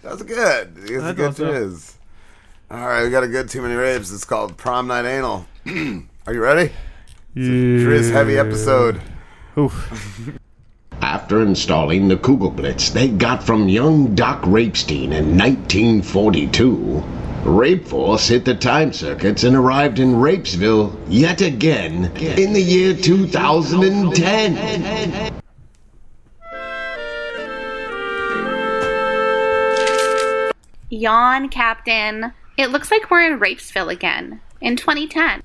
That's good. It's I good thought so. All right, we got a good too many rapes. It's called Prom Night Anal. *clears throat* Are you ready? It's a Driz heavy episode. Oof. *laughs* After installing the Kugelblitz they got from young Doc Rapestein in 1942, Rape Force hit the time circuits and arrived in Rapesville yet again in the year 2010. Yawn, Captain. It looks like we're in Rapesville again in 2010.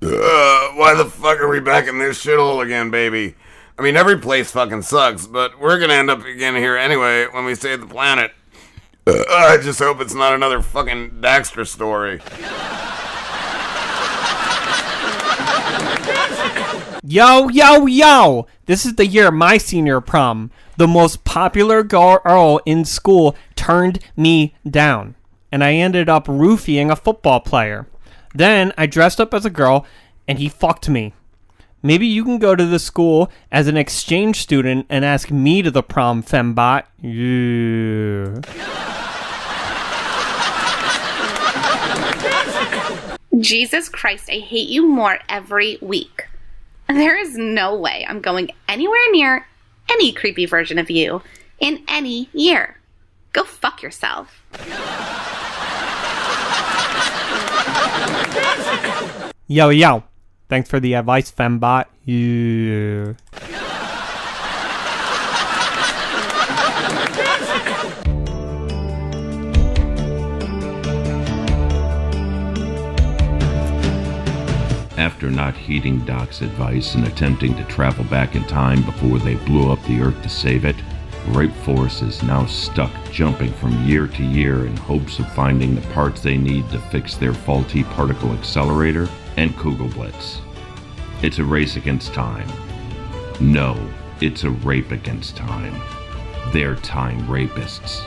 Why the fuck are we back in this shithole again, baby? I mean, every place fucking sucks, but we're gonna end up again here anyway when we save the planet. I just hope it's not another fucking Daxter story. Yo, yo, yo! This is the year my senior prom. The most popular girl in school turned me down, and I ended up roofing a football player. Then I dressed up as a girl, and he fucked me. Maybe you can go to the school as an exchange student and ask me to the prom, fembot. Yeah. Jesus Christ, I hate you more every week. There is no way I'm going anywhere near any creepy version of you in any year. Go fuck yourself. Yo, yo. Thanks for the advice, fembot. Yeah. After not heeding Doc's advice and attempting to travel back in time before they blew up the Earth to save it, Rape Force is now stuck jumping from year to year in hopes of finding the parts they need to fix their faulty particle accelerator and Kugelblitz. It's a race against time. No, it's a rape against time. They're time rapists.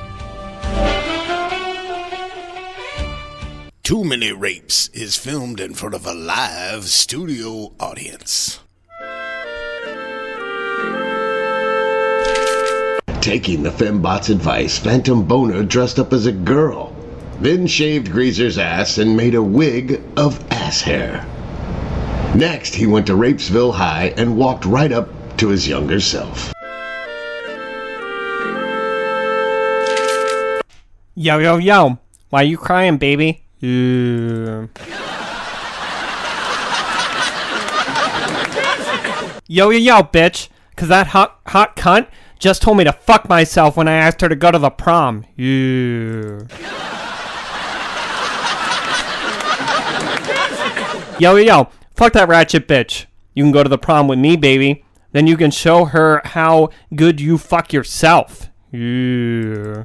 Too Many Rapes is filmed in front of a live studio audience. Taking the fembot's advice, Phantom Boner dressed up as a girl, then shaved Greaser's ass and made a wig of ass hair. Next, he went to Rapesville High and walked right up to his younger self. Yo, yo, yo. Why you crying, baby? Yeah. *laughs* Yo, yo, yo, bitch. Cause that hot, hot cunt just told me to fuck myself when I asked her to go to the prom. Yeah. Yo, yo, yo. Fuck that ratchet bitch. You can go to the prom with me, baby. Then you can show her how good you fuck yourself. Yeah.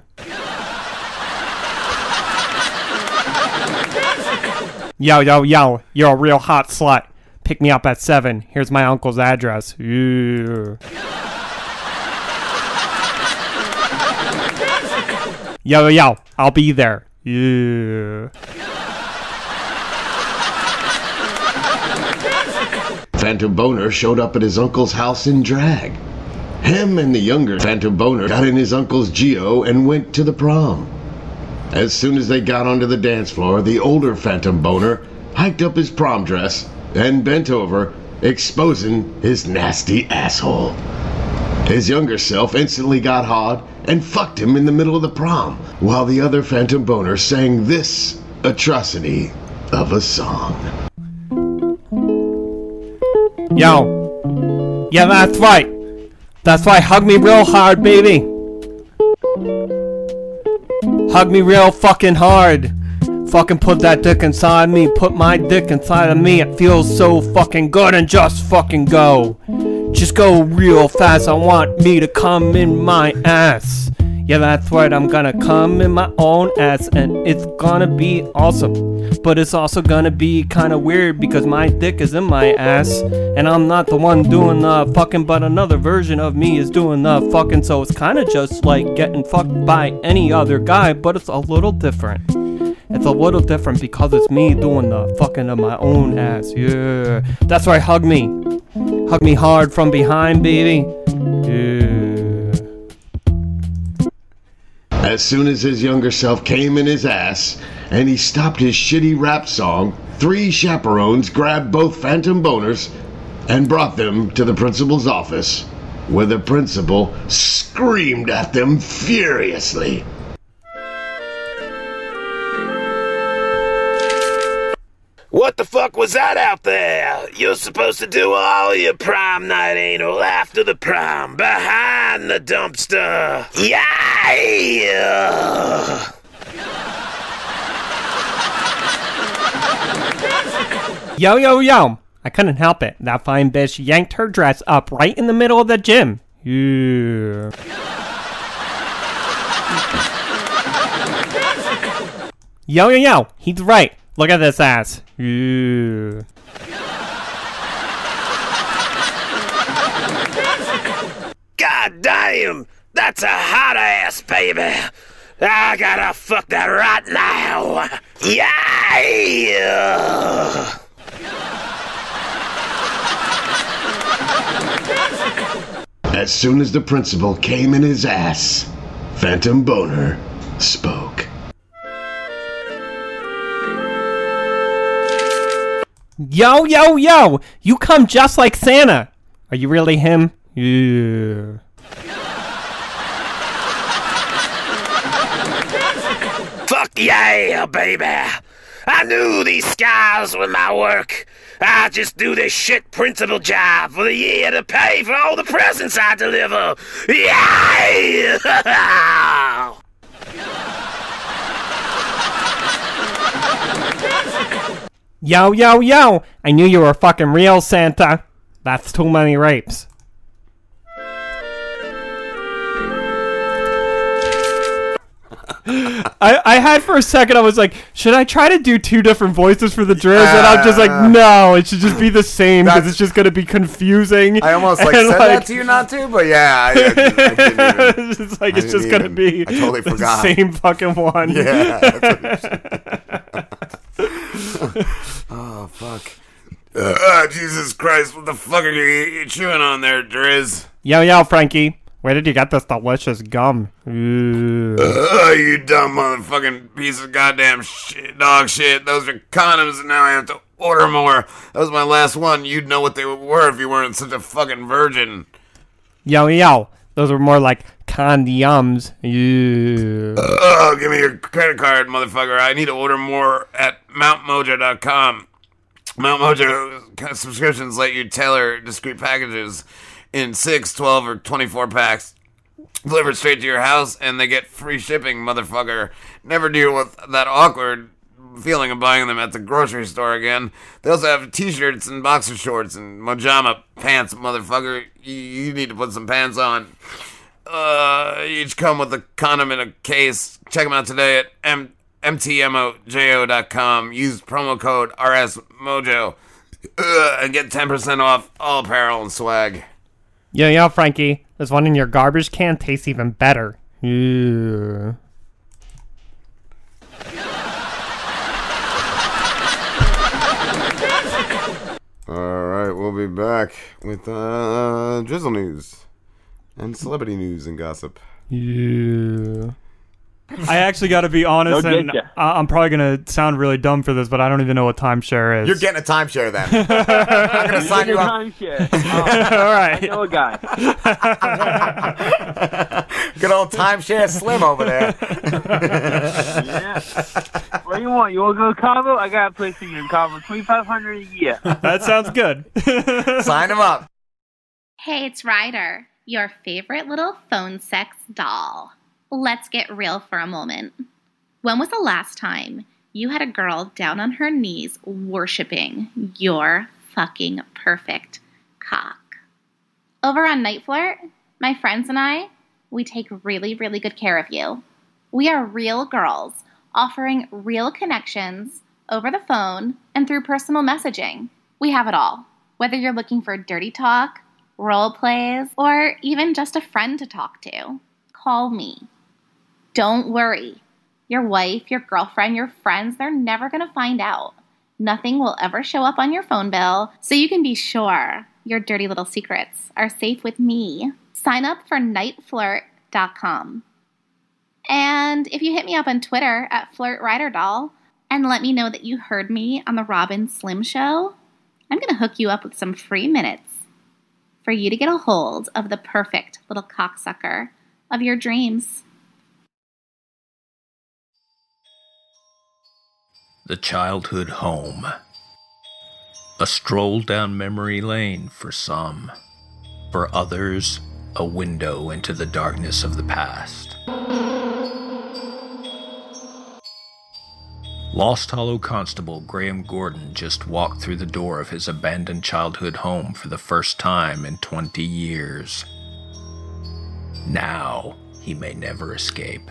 Yo, yo, yo, you're a real hot slut. Pick me up at 7. Here's my uncle's address. Yeah. Yo, yo, yo, I'll be there. Yeah. Phantom Boner showed up at his uncle's house in drag. Him and the younger Phantom Boner got in his uncle's Geo and went to the prom. As soon as they got onto the dance floor, the older Phantom Boner hiked up his prom dress and bent over, exposing his nasty asshole. His younger self instantly got hard and fucked him in the middle of the prom, while the other Phantom Boner sang this atrocity of a song. Yo. Yeah, that's right. That's right. Hug me real hard, baby. Hug me real fucking hard. Fucking put that dick inside me. Put my dick inside of me. It feels so fucking good and just fucking go. Just go real fast. I want me to come in my ass. Yeah, that's right. I'm gonna come in my own ass and it's gonna be awesome. But it's also gonna be kind of weird because my dick is in my ass and I'm not the one doing the fucking, but another version of me is doing the fucking. So it's kind of just like getting fucked by any other guy, but it's a little different. It's a little different because it's me doing the fucking of my own ass. Yeah. That's right. Hug me. Hug me hard from behind, baby. Yeah. As soon as his younger self came in his ass and he stopped his shitty rap song, three chaperones grabbed both phantom boners and brought them to the principal's office, where the principal screamed at them furiously. What the fuck was that out there? You're supposed to do all your prom night anal after the prom, behind the dumpster. Yeah! Yo, yo, yo. I couldn't help it. That fine bitch yanked her dress up right in the middle of the gym. Yeah. Yo, yo, yo. He's right. Look at this ass. Yeah. God damn! That's a hot ass, baby! I gotta fuck that right now! Yeah! As soon as the principal came in his ass, Phantom Boner spoke. Yo, yo, yo. You come just like Santa. Are you really him? Yeah. Fuck yeah, baby! I knew these skies were my work. I just do this shit principal job for the year to pay for all the presents I deliver. Yeah! *laughs* Yo, yo, yo. I knew you were fucking real, Santa. That's too many rapes. I, I had for a second I was like, should I try to do two different voices for the Driz? and I'm just like, uh, no, it should just be the same because it's just gonna be confusing. I almost like *laughs* and, said that to you not to, but yeah, I, I, didn't- I didn't even. *laughs* it's just like it's just gonna be I totally the forgot. same fucking one. *laughs* Yeah. That's what you- oh fuck. Uh, Jesus Christ! What the fuck are you, you chewing on there, Driz? Yo, yo, Frankie, where did you get this delicious gum? Ooh. Uh, you dumb motherfucking piece of goddamn shit, dog shit. Those are condoms, and now I have to order more. That was my last one. You'd know what they were if you weren't such a fucking virgin. Yo, yo, those were more like condoms. Yeah. Oh, give me your credit card, motherfucker. I need to order more at mountmojo.com. Mount Mojo subscriptions let you tailor discrete packages in 6, 12, or 24 packs. Delivered straight to your house, and they get free shipping, motherfucker. Never deal with that awkward feeling of buying them at the grocery store again. They also have t-shirts and boxer shorts and mojama pants, motherfucker. You, you need to put some pants on. Uh, each come with a condom in a case. Check them out today at M- mtmojo.com. Use promo code RSMojo uh, and get 10% off all apparel and swag. Yo, yo, Frankie, this one in your garbage can tastes even better. Yeah. All right, we'll be back with uh, drizzle news and celebrity news and gossip. Yeah. I actually got to be honest, No and getcha. I- I'm probably gonna sound really dumb for this, but I don't even know what timeshare is. You're getting a timeshare then. *laughs* I'm gonna sign you up. Timeshare. *laughs* Oh, All right. I know a guy. *laughs* Good old timeshare Slim over there. yeah. What do you want? You want to go to Cabo? I got a place for you in Cabo. Twenty five hundred a year. that sounds good. Sign him up. Hey, it's Ryder, your favorite little phone sex doll. Let's get real for a moment. When was the last time you had a girl down on her knees worshiping your fucking perfect cock? Over on Night Flirt, my friends and I, we take really, really good care of you. We are real girls offering real connections over the phone and through personal messaging. We have it all. Whether you're looking for dirty talk, role plays, or even just a friend to talk to, call me. Don't worry. Your wife, your girlfriend, your friends, they're never going to find out. Nothing will ever show up on your phone bill, so you can be sure your dirty little secrets are safe with me. Sign up for nightflirt.com. And if you hit me up on Twitter at FlirtRyderDoll and let me know that you heard me on the Rob and Slim Show, I'm going to hook you up with some free minutes for you to get a hold of the perfect little cocksucker of your dreams. The childhood home. A stroll down memory lane for some. For others, a window into the darkness of the past. Lost Hollow Constable Graham Gordon just walked through the door of his abandoned childhood home for the first time in 20 years. Now, he may never escape.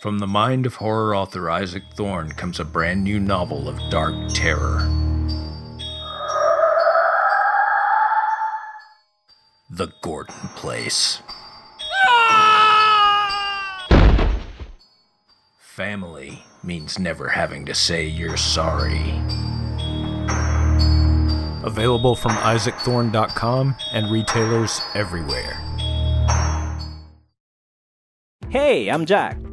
From the mind of horror author Isaac Thorne comes a brand new novel of dark terror. The Gordon Place. Family means never having to say you're sorry. Available from isaacthorne.com and retailers everywhere. Hey, I'm Jack,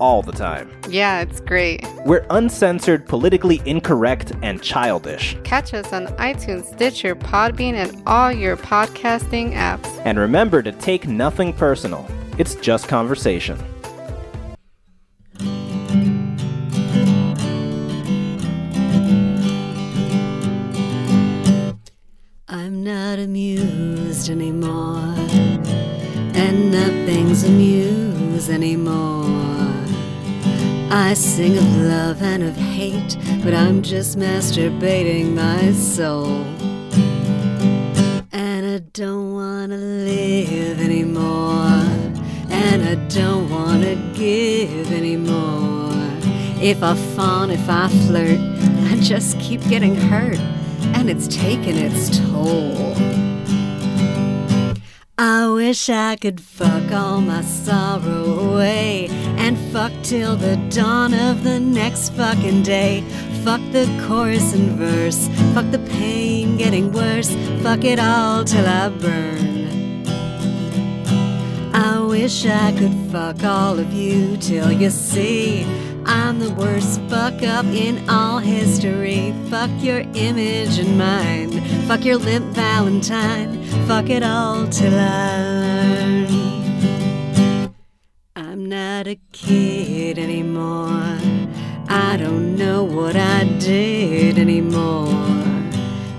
all the time. Yeah, it's great. We're uncensored, politically incorrect, and childish. Catch us on iTunes, Stitcher, Podbean, and all your podcasting apps. And remember to take nothing personal. It's just conversation. I'm not amused anymore, and nothing's amused anymore. I sing of love and of hate, but I'm just masturbating my soul. And I don't wanna live anymore, and I don't wanna give anymore. If I fawn, if I flirt, I just keep getting hurt, and it's taking its toll. I wish I could fuck all my sorrow away and fuck till the dawn of the next fucking day. Fuck the chorus and verse, fuck the pain getting worse, fuck it all till I burn. I wish I could fuck all of you till you see I'm the worst fuck up in all history. Fuck your image and mine. Fuck your limp Valentine. Fuck it all till I learn. I'm not a kid anymore. I don't know what I did anymore.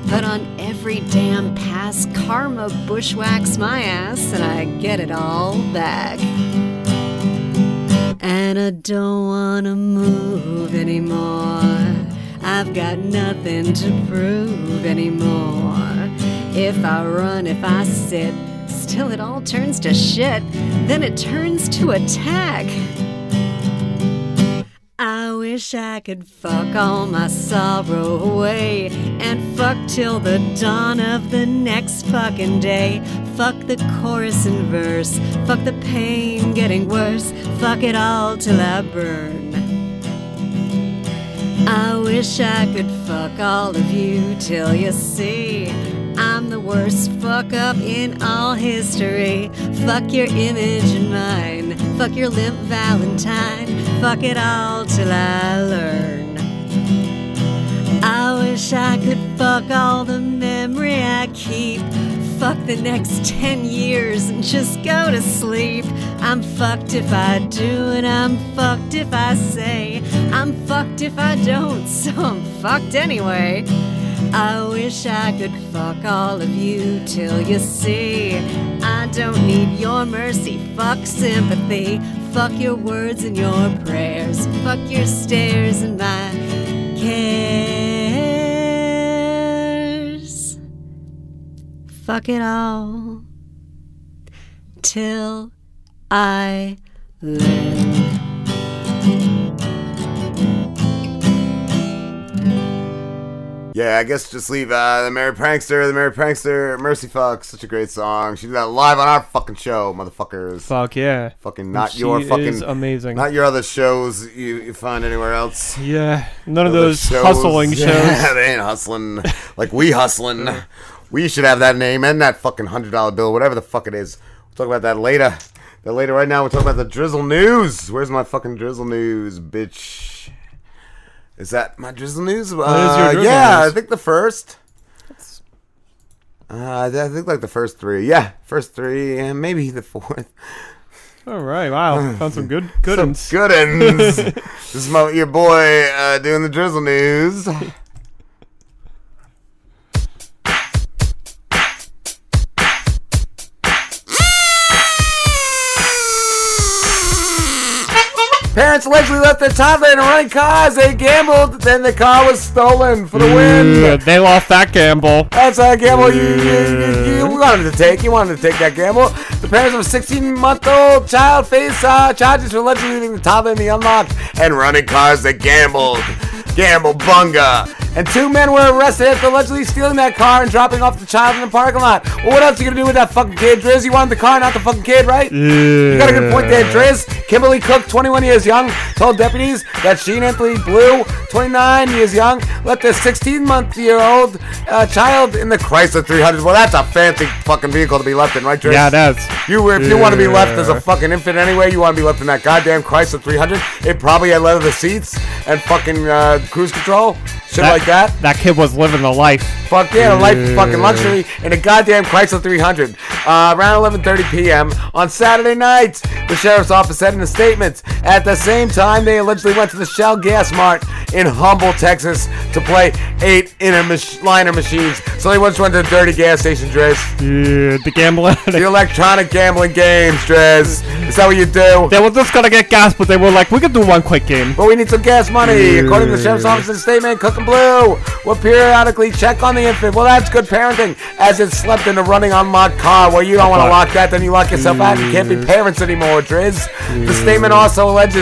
But on every damn pass, karma bushwhacks my ass and I get it all back. And I don't wanna move anymore. I've got nothing to prove anymore. If I run, if I sit, still it all turns to shit. Then it turns to attack. I wish I could fuck all my sorrow away and fuck till the dawn of the next fucking day. Fuck the chorus and verse, fuck the pain getting worse, fuck it all till I burn. I wish I could fuck all of you till you see I'm the worst fuck up in all history. Fuck your image and mine, fuck your limp Valentine, fuck it all till I learn. I wish I could fuck all the memory I keep. Fuck the next 10 years and just go to sleep. I'm fucked if I do, and I'm fucked if I say. I'm fucked if I don't, *laughs* so I'm fucked anyway. I wish I could fuck all of you till you see. I don't need your mercy, fuck sympathy. Fuck your words and your prayers. Fuck your stares and my cares. Fuck it all till I live. Yeah, I guess just leave uh, the Merry Prankster, the Merry Prankster, Mercy Fuck, such a great song. She did that live on our fucking show, motherfuckers. Fuck yeah. Fucking not She your fucking is amazing. Not your other shows you, you find anywhere else. Yeah, none of those hustling *laughs* shows. Yeah, they ain't hustling like we hustling. we should have that name and that fucking hundred dollar bill, whatever the fuck it is. We'll talk about that later. That later. Right now, we're talking about the drizzle news. Where's my fucking drizzle news, bitch? Is that my drizzle news? What is your Uh, drizzle yeah, news? I think the first. Uh, I think like the first three. Yeah, first three, and maybe the fourth. All right, wow, *laughs* found some good good Some ones. good uns. *laughs* this is my your boy uh, doing the drizzle news. *laughs* Parents allegedly left their toddler in a running car as they gambled. Then the car was stolen for the win. Yeah, they lost that gamble. That's a gamble you, you, you, you wanted to take. You wanted to take that gamble. The parents of a 16 month old child face uh, charges for allegedly leaving the toddler in the unlocked and running cars that gambled. Gamble bunga. And two men were arrested after allegedly stealing that car and dropping off the child in the parking lot. Well, what else are you gonna do with that fucking kid, Driz? You wanted the car, not the fucking kid, right? You got a good point there, Driz. Kimberly Cook, 21 years young, told deputies that she and Anthony Blue, 29 years young, left their 16 month year old uh, child in the Chrysler 300. Well, that's a fancy fucking vehicle to be left in, right, Driz? Yeah, it is. You, if you want to be left as a fucking infant anyway, you want to be left in that goddamn Chrysler 300. It probably had leather seats and fucking uh, cruise control, shit like that. That kid was living the life. Fuck yeah, a life of fucking luxury in a goddamn Chrysler 300. Uh, around 11:30 p.m. on Saturday night, the sheriff's office said in a statement. At the same time, they allegedly went to the Shell Gas Mart in Humble, Texas, to play eight inner mach- liner machines. So they once went to the dirty gas station, Driz. Yeah, the gambling. The electronic gambling games, Driz. Is that what you do? They were just gonna get gas, but they were like, we could do one quick game. But we need some gas money. According to the sheriff's office's statement, Cook and Blue will periodically check on the infant. Well, that's good parenting, as it slept in a running unlocked car. Well, you don't want to lock that, then you lock yourself out. You can't be parents anymore, Driz. The statement also alleges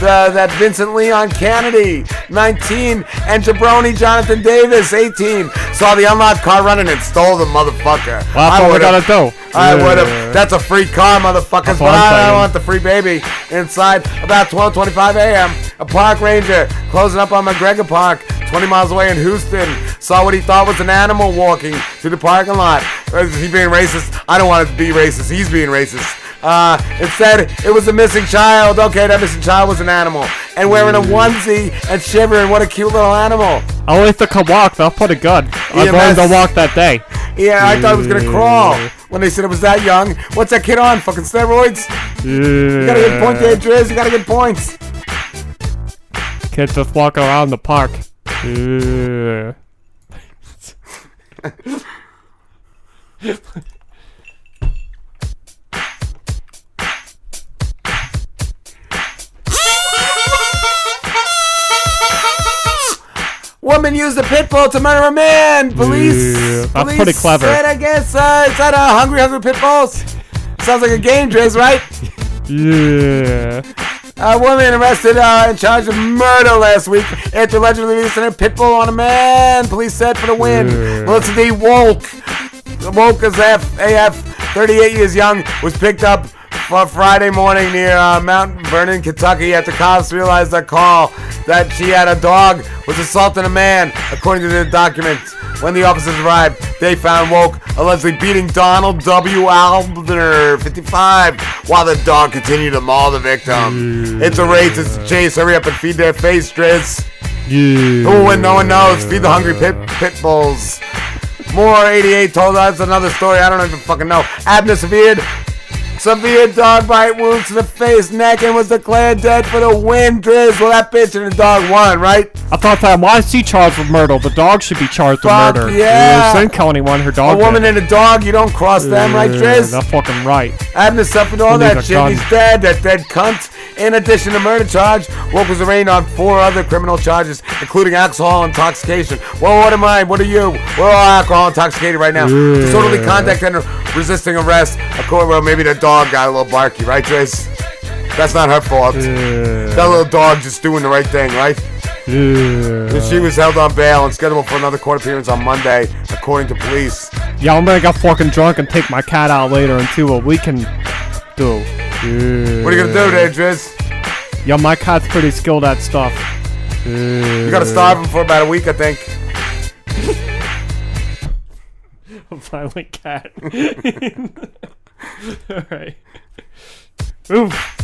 the, uh, that Vincent Leon Kennedy, 19, and Jabroni Jonathan Davis, 18, saw the unlocked car running and stole the motherfucker. Well, that's what we would've- gotta do. I would have. That's a free car, motherfuckers. But I, I want the free baby inside about 12:25 a.m. A park ranger closing up on McGregor Park, 20 miles away in Houston, saw what he thought was an animal walking through the parking lot. Uh, is he being racist? I don't want to be racist. He's being racist. Uh, it said it was a missing child. Okay, that missing child was an animal. And wearing a onesie and shivering. What a cute little animal. At least it could walk. put a gun. I learned to walk that day. Yeah, I thought it was gonna crawl when they said it was that young. What's that kid on? Fucking steroids? You got a good point there, Driz. You got a good point. Kids just walk around the park. Yeah. *laughs* Woman used a pit bull to murder a man. Police. Yeah, that's police pretty clever. Said, I guess, uh, is that a hungry, hungry pit bulls? Sounds like a game, Driz, right? Yeah. A woman arrested uh, in charge of murder last week after allegedly releasing her pit bull on a man. Police said for the win. Melissa D. Wolk. Wolk is F, AF, 38 years young, was picked up for Friday morning near uh, Mount Vernon, Kentucky, after cops realized a call that she had a dog was assaulting a man, according to the documents. When the officers arrived, they found Woke allegedly beating Donald W. Albner, 55, while the dog continued to maul the victim. It's a race, it's a chase. Hurry up and feed their face, Driz. Yeah. Who when no one knows? Feed the hungry pit, pit bulls. More 88 told us another story. I don't even fucking know. Abner severed severe dog bite wounds to the face, neck, and was declared dead for the win. Driz, well that bitch and the dog won, right? I thought that why is he charged with murder? The dog should be charged Fuck with murder. yeah. Same kill anyone her dog. A woman did. and a dog, you don't cross them, right, Yeah, Driz? That's fucking right. Abner suffered all that a shit. gun? He's dead. That dead cunt. In addition to murder charge, Woke was arraigned on four other criminal charges, including alcohol intoxication. Well, what am I? What are you? We're all alcohol intoxicated right now. Disorderly conduct and resisting arrest. Of course, well, maybe the dog got a little barky, right, Driz? That's not her fault. That little dog just doing the right thing, right? And She was held on bail and scheduled for another court appearance on Monday, according to police. Yeah, I'm gonna get fucking drunk and take my cat out later and see what we can do. What are you gonna do there, Driz? Yeah, my cat's pretty skilled at stuff. You gotta starve him for about a week, I think. *laughs* A violent cat. *laughs* *laughs* *laughs* Alright. Oof. *laughs*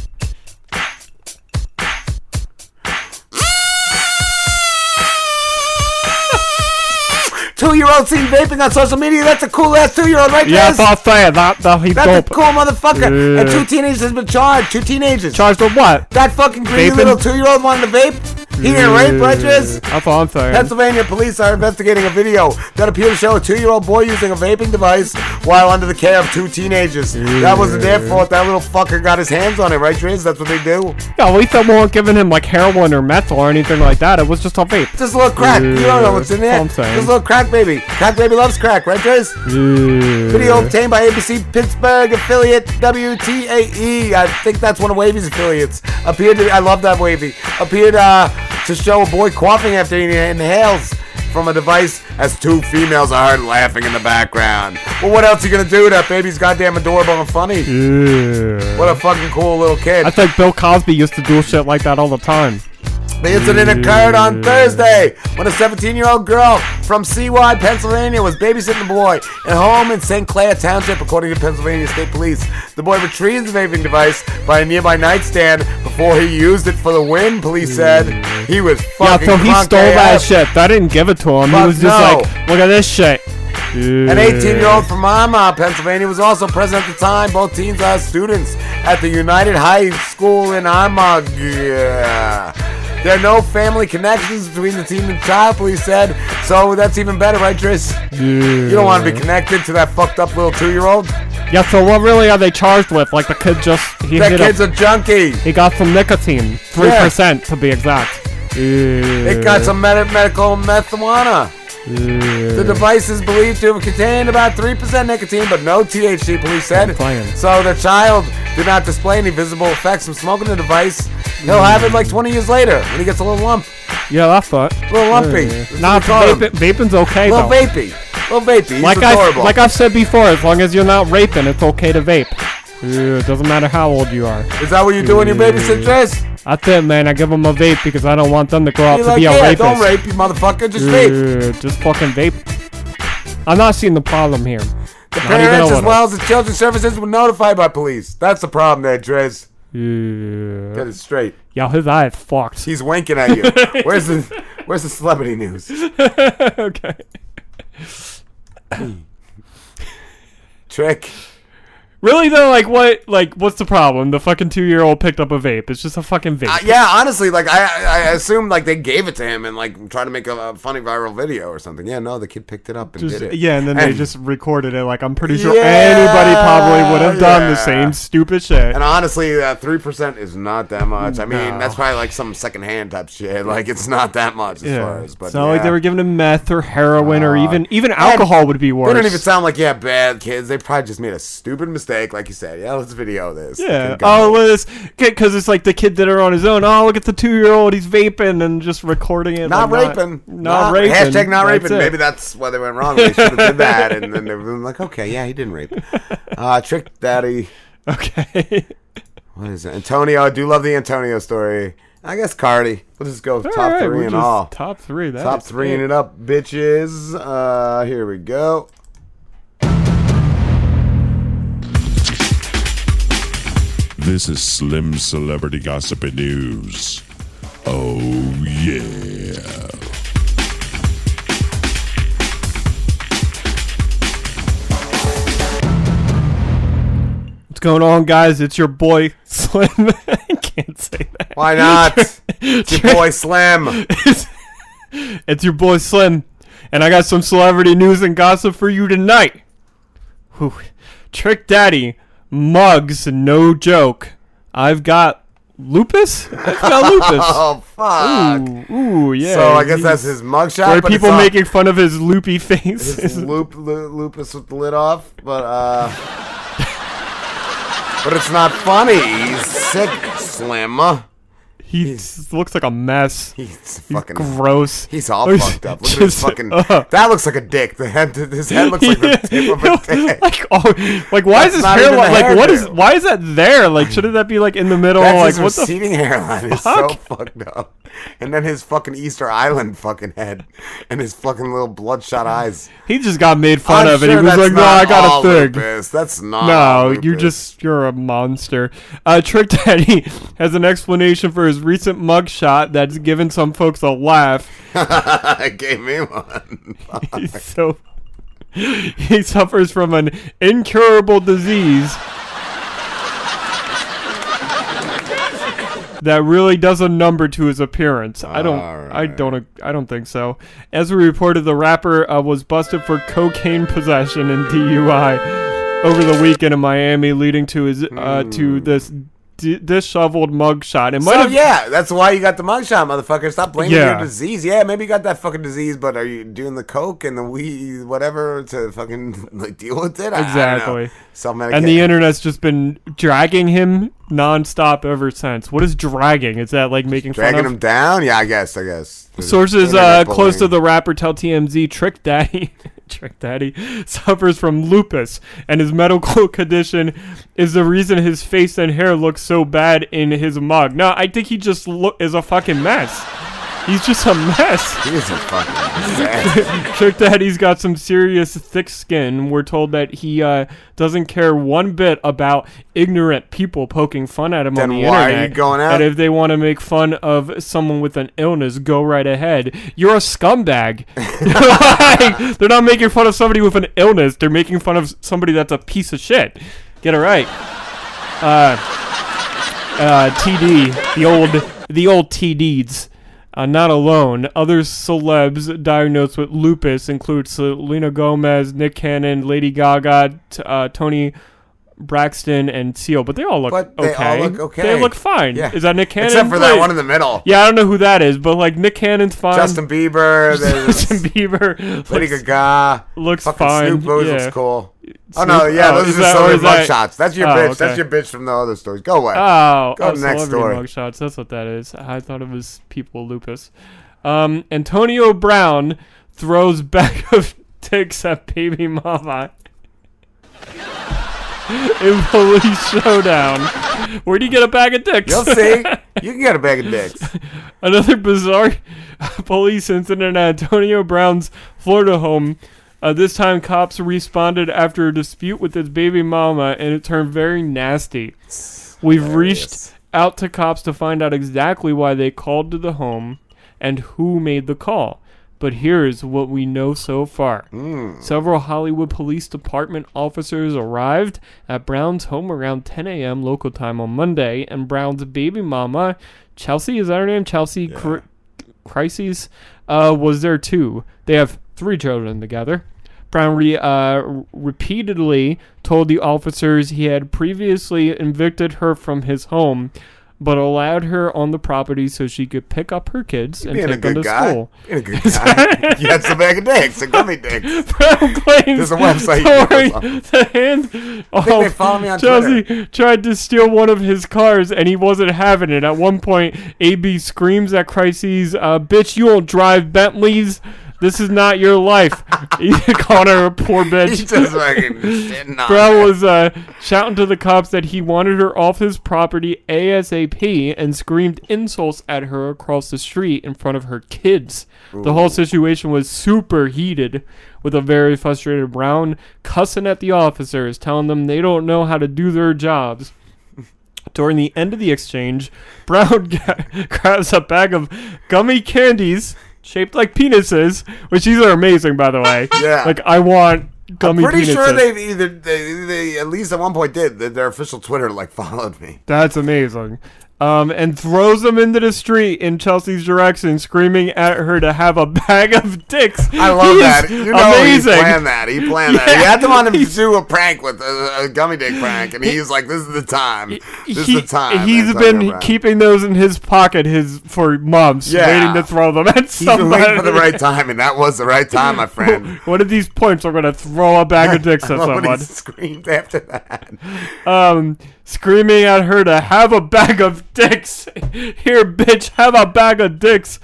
Two-year-old seen vaping on social media. That's a cool ass two-year-old, right? Yeah, Driz? that's fair. That, that he's That's dope. a cool motherfucker. And two teenagers has been charged. Two teenagers. Charged with what? That fucking greedy Vaping? little two-year-old wanted to vape. He didn't rape, right, Driz? That's all I'm saying. Pennsylvania police are investigating a video that appeared to show a two-year-old boy using a vaping device while under the care of two teenagers. That wasn't their fault. That little fucker got his hands on it, right, Driz? That's what they do. Yeah, at least they weren't giving him like heroin or meth or anything like that. It was just a vape. Just a little crack. You don't know what's in there. That's I'm saying. Just a little crack baby. Crack baby loves crack, right. Video obtained by ABC Pittsburgh affiliate WTAE. I think that's one of Wavy's affiliates. Appeared to, I love that Wavy. Appeared uh, to show a boy coughing after he inhales from a device as two females are heard laughing in the background. Well, what else are you gonna do? That baby's goddamn adorable and funny. Yeah. What a fucking cool little kid. I think Bill Cosby used to do shit like that all the time. The incident occurred on Thursday when a 17 year old girl from CY, Pennsylvania was babysitting the boy at home in St. Clair Township, according to Pennsylvania State Police. The boy retrieved the vaping device by a nearby nightstand before he used it for the win, police said. He was Yeah, fucking so he stole that shit. I didn't give it to him. Fuck he was just no. like, look at this shit. An 18 year old from Mama, Pennsylvania was also present at the time. Both teens are students at the United High School in Armagh. Yeah. There are no family connections between the teen and child, police said. So that's even better, right, Driz? You don't want to be connected to that fucked up little two year old? Yeah, so what really are they charged with? Like the kid just he That hit kid's a, a junkie. he got some nicotine, three percent to be exact. It got some med- medical marijuana. The device is believed to have contained about 3% nicotine, but no THC, police said. So the child did not display any visible effects from smoking the device. He'll have it like 20 years later when he gets a little lump. Yeah, that's what. Little lumpy. That's Nah, what we call him. vaping, vaping's okay Little though. vapey. Little vapey. He's like I adorable. like I've said before, as long as you're not raping, it's okay to vape. Yeah, it doesn't matter how old you are. Is that what you do when you babysit Driz? That's it, man. I give them a vape because I don't want them to grow up to like, be a yeah, rapist. don't rape, you motherfucker. Just vape. Just fucking vape. I'm not seeing the problem here. The Not parents, as well as the children's services, were notified by police. That's the problem there, Driz. Yeah. Get it straight. Yo, his eye is fucked. He's winking at you. *laughs* Where's the Where's the celebrity news? *laughs* okay. Trick. Really though, like what? Like what's the problem? The fucking two-year-old picked up a vape. It's just a fucking vape. Uh, yeah, honestly, like I, I assumed like they gave it to him and like tried to make a, a funny viral video or something. Yeah, no, the kid picked it up and Just- did it. yeah, and then they just recorded it. Like I'm pretty sure Yeah, anybody probably would have done the same stupid shit. And honestly, uh, three percent is not that much. I mean, No. that's probably like some secondhand type shit. *laughs* Like it's not that much as far as. But it's not like they were giving him meth or heroin or Uh, even even alcohol would be worse. They don't even sound like yeah bad kids. They probably just made a stupid mistake like you said. Yeah, let's video this. Yeah. Oh, this. Because it's like the kid did it on his own. Oh, look at the two-year-old. He's vaping and just recording it. not like, raping. Not, raping. Hashtag not That's raping. it. Maybe that's why they went wrong. They should have did that, and then they were like, okay, yeah, he didn't rape. *laughs* Uh, Trick Daddy. Okay. What is it? Antonio. I do love the Antonio story. I guess Cardi. We'll just go All top right, three and all. Top three. That top three and it up, bitches. Uh, here we go. This is Slim Celebrity Gossip and News. Oh, yeah. What's going on, guys? It's your boy Slim. *laughs* I can't say that. Why not? *laughs* It's your boy Slim. it's, it's your boy Slim, and I got some celebrity news and gossip for you tonight. Whew. Trick Daddy mugs, no joke. I've got lupus. I've got *laughs* lupus. Oh fuck. Ooh, ooh, yeah. So I guess that's his mugshot. Where but people all- making fun of his loopy face. his loop, *laughs* lu- lupus with the lid off, but uh, *laughs* but it's not funny. He's sick, Slim. He looks like a mess. *laughs* He's fucking gross. He's all He's fucked up. Look at his just- fucking. uh. that looks like a dick. The head, his head looks like the *laughs* tip of a dick. *laughs* like, oh, like why is That's his hair like, what is why is that there? Like shouldn't that be like in the middle? That's like his what the receding hairline is so fucked up. And then his fucking Easter Island fucking head and his fucking little bloodshot eyes. He just got made fun I'm of, and he was like, "No, I got a thing." lupus. That's not No, you're just you're a monster. Uh, Trick Daddy has an explanation for his recent mugshot that's given some folks a laugh. *laughs* gave me one. *laughs* He's so he suffers from an incurable disease that really does a number to his appearance. I don't I don't I don't think so. As we reported the rapper uh, was busted for cocaine possession and DUI over the weekend in Miami leading to his uh, to this d- disheveled mugshot. It might so have yeah, that's why you got the mugshot, motherfucker. Stop blaming Yeah. your disease. Yeah, maybe you got that fucking disease, but are you doing the coke and the weed, whatever, to fucking *laughs* like deal with it? I- I don't know. Exactly. And the internet's just been dragging him nonstop ever since. What is dragging? Is that like making dragging fun of? him down. Yeah, I guess. I guess. Sources uh, close to the rapper tell TMZ Trick Daddy *laughs* Trick Daddy *laughs* suffers from lupus and his medical *laughs* condition is the reason his face and hair look so bad in his mug. No, I think he just look is a fucking mess. He's just a mess. *laughs* He is a fucking mess. Trick Daddy's got some serious thick skin. We're told that he uh, doesn't care one bit about ignorant people poking fun at him Then on the why are you going out? And if they want to make fun of someone with an illness, go right ahead. You're a scumbag. *laughs* Like, they're not making fun of somebody with an illness. They're making fun of somebody that's a piece of shit. Get it right. Uh, uh, TD, the old, the old TDs. Uh, not alone. Other celebs diagnosed with lupus include Selena Gomez, Nick Cannon, Lady Gaga, t- uh, Toni Braxton, and Seal. But they all look But they okay. all look okay. They look fine. Yeah. Is that Nick Cannon? Except for that Wait. one in the middle. Yeah, I don't know who that is, but like Nick Cannon's fine. Justin Bieber. *laughs* there's Justin Bieber. Lady looks- Gaga. Looks fucking fine. Snoop always yeah. looks cool. Oh no, Snoop- yeah, oh, those are that- just or other is that- mugshots. That's your Oh, bitch. That's your bitch from the other stories. Go away. Oh, Go oh, to the next celebrity story. mugshots. That's what that is. I thought it was people with lupus. Um, Antonio Brown throws bag *laughs* of dicks at baby mama *laughs* in police showdown. Where do you get a bag of dicks? You'll see. *laughs* You can get a bag of dicks. Another bizarre police incident at Antonio Brown's Florida home. Uh, this time, cops responded after a dispute with his baby mama, and it turned very nasty. We've reached out to cops to find out exactly why they called to the home and who made the call. But here's what we know so far. Several Hollywood Police Department officers arrived at Brown's home around 10 a.m. local time on Monday, and Brown's baby mama, Chelsea, is that her name? Chelsea Cr- Kyriss, uh, was there too. They have three children together. Brown re- uh, repeatedly told the officers he had previously evicted her from his home, but allowed her on the property so she could pick up her kids and Being a take them to guy. school. Being a good *laughs* guy. he had some bag of *laughs* dicks, a gummy dicks. Brown claims There's a website. you Don't can worry, go on. the hand they follow me on Chelsea tried to steal one of his cars and he wasn't having it. At one point, AB screams at Kyriss, uh, "Bitch, you don't drive Bentleys." This is not your life. *laughs* he called her a poor bitch. He's just fucking shitting on her. was uh, shouting to the cops that he wanted her off his property ASAP and screamed insults at her across the street in front of her kids. The whole situation was super heated, with a very frustrated Brown cussing at the officers, telling them they don't know how to do their jobs. *laughs* During the end of the exchange, Brown *laughs* grabs a bag of gummy candies shaped like penises, which these are amazing, by the way. *laughs* Yeah. Like, I want gummy I'm pretty penises. sure they've either they, they at least at one point did their official Twitter like *laughs* followed me. That's amazing. Um, and throws them into the street in Chelsea's direction, screaming at her to have a *laughs* bag of dicks. I love He that. You know amazing. he planned that. He planned that. He had them on him to do a prank with a, a gummy dick prank, and he's like, "This is the time. This He, is the time." he's been keeping those in his pocket his for months, Yeah. waiting to throw them at He's been waiting for the right time, and that was the right time, my friend. *laughs* One of these points, I'm gonna throw a bag of dicks *laughs* at love when he someone. screamed after that. um, screaming at her to have a bag of dicks. *laughs* Here, bitch, have a bag of dicks.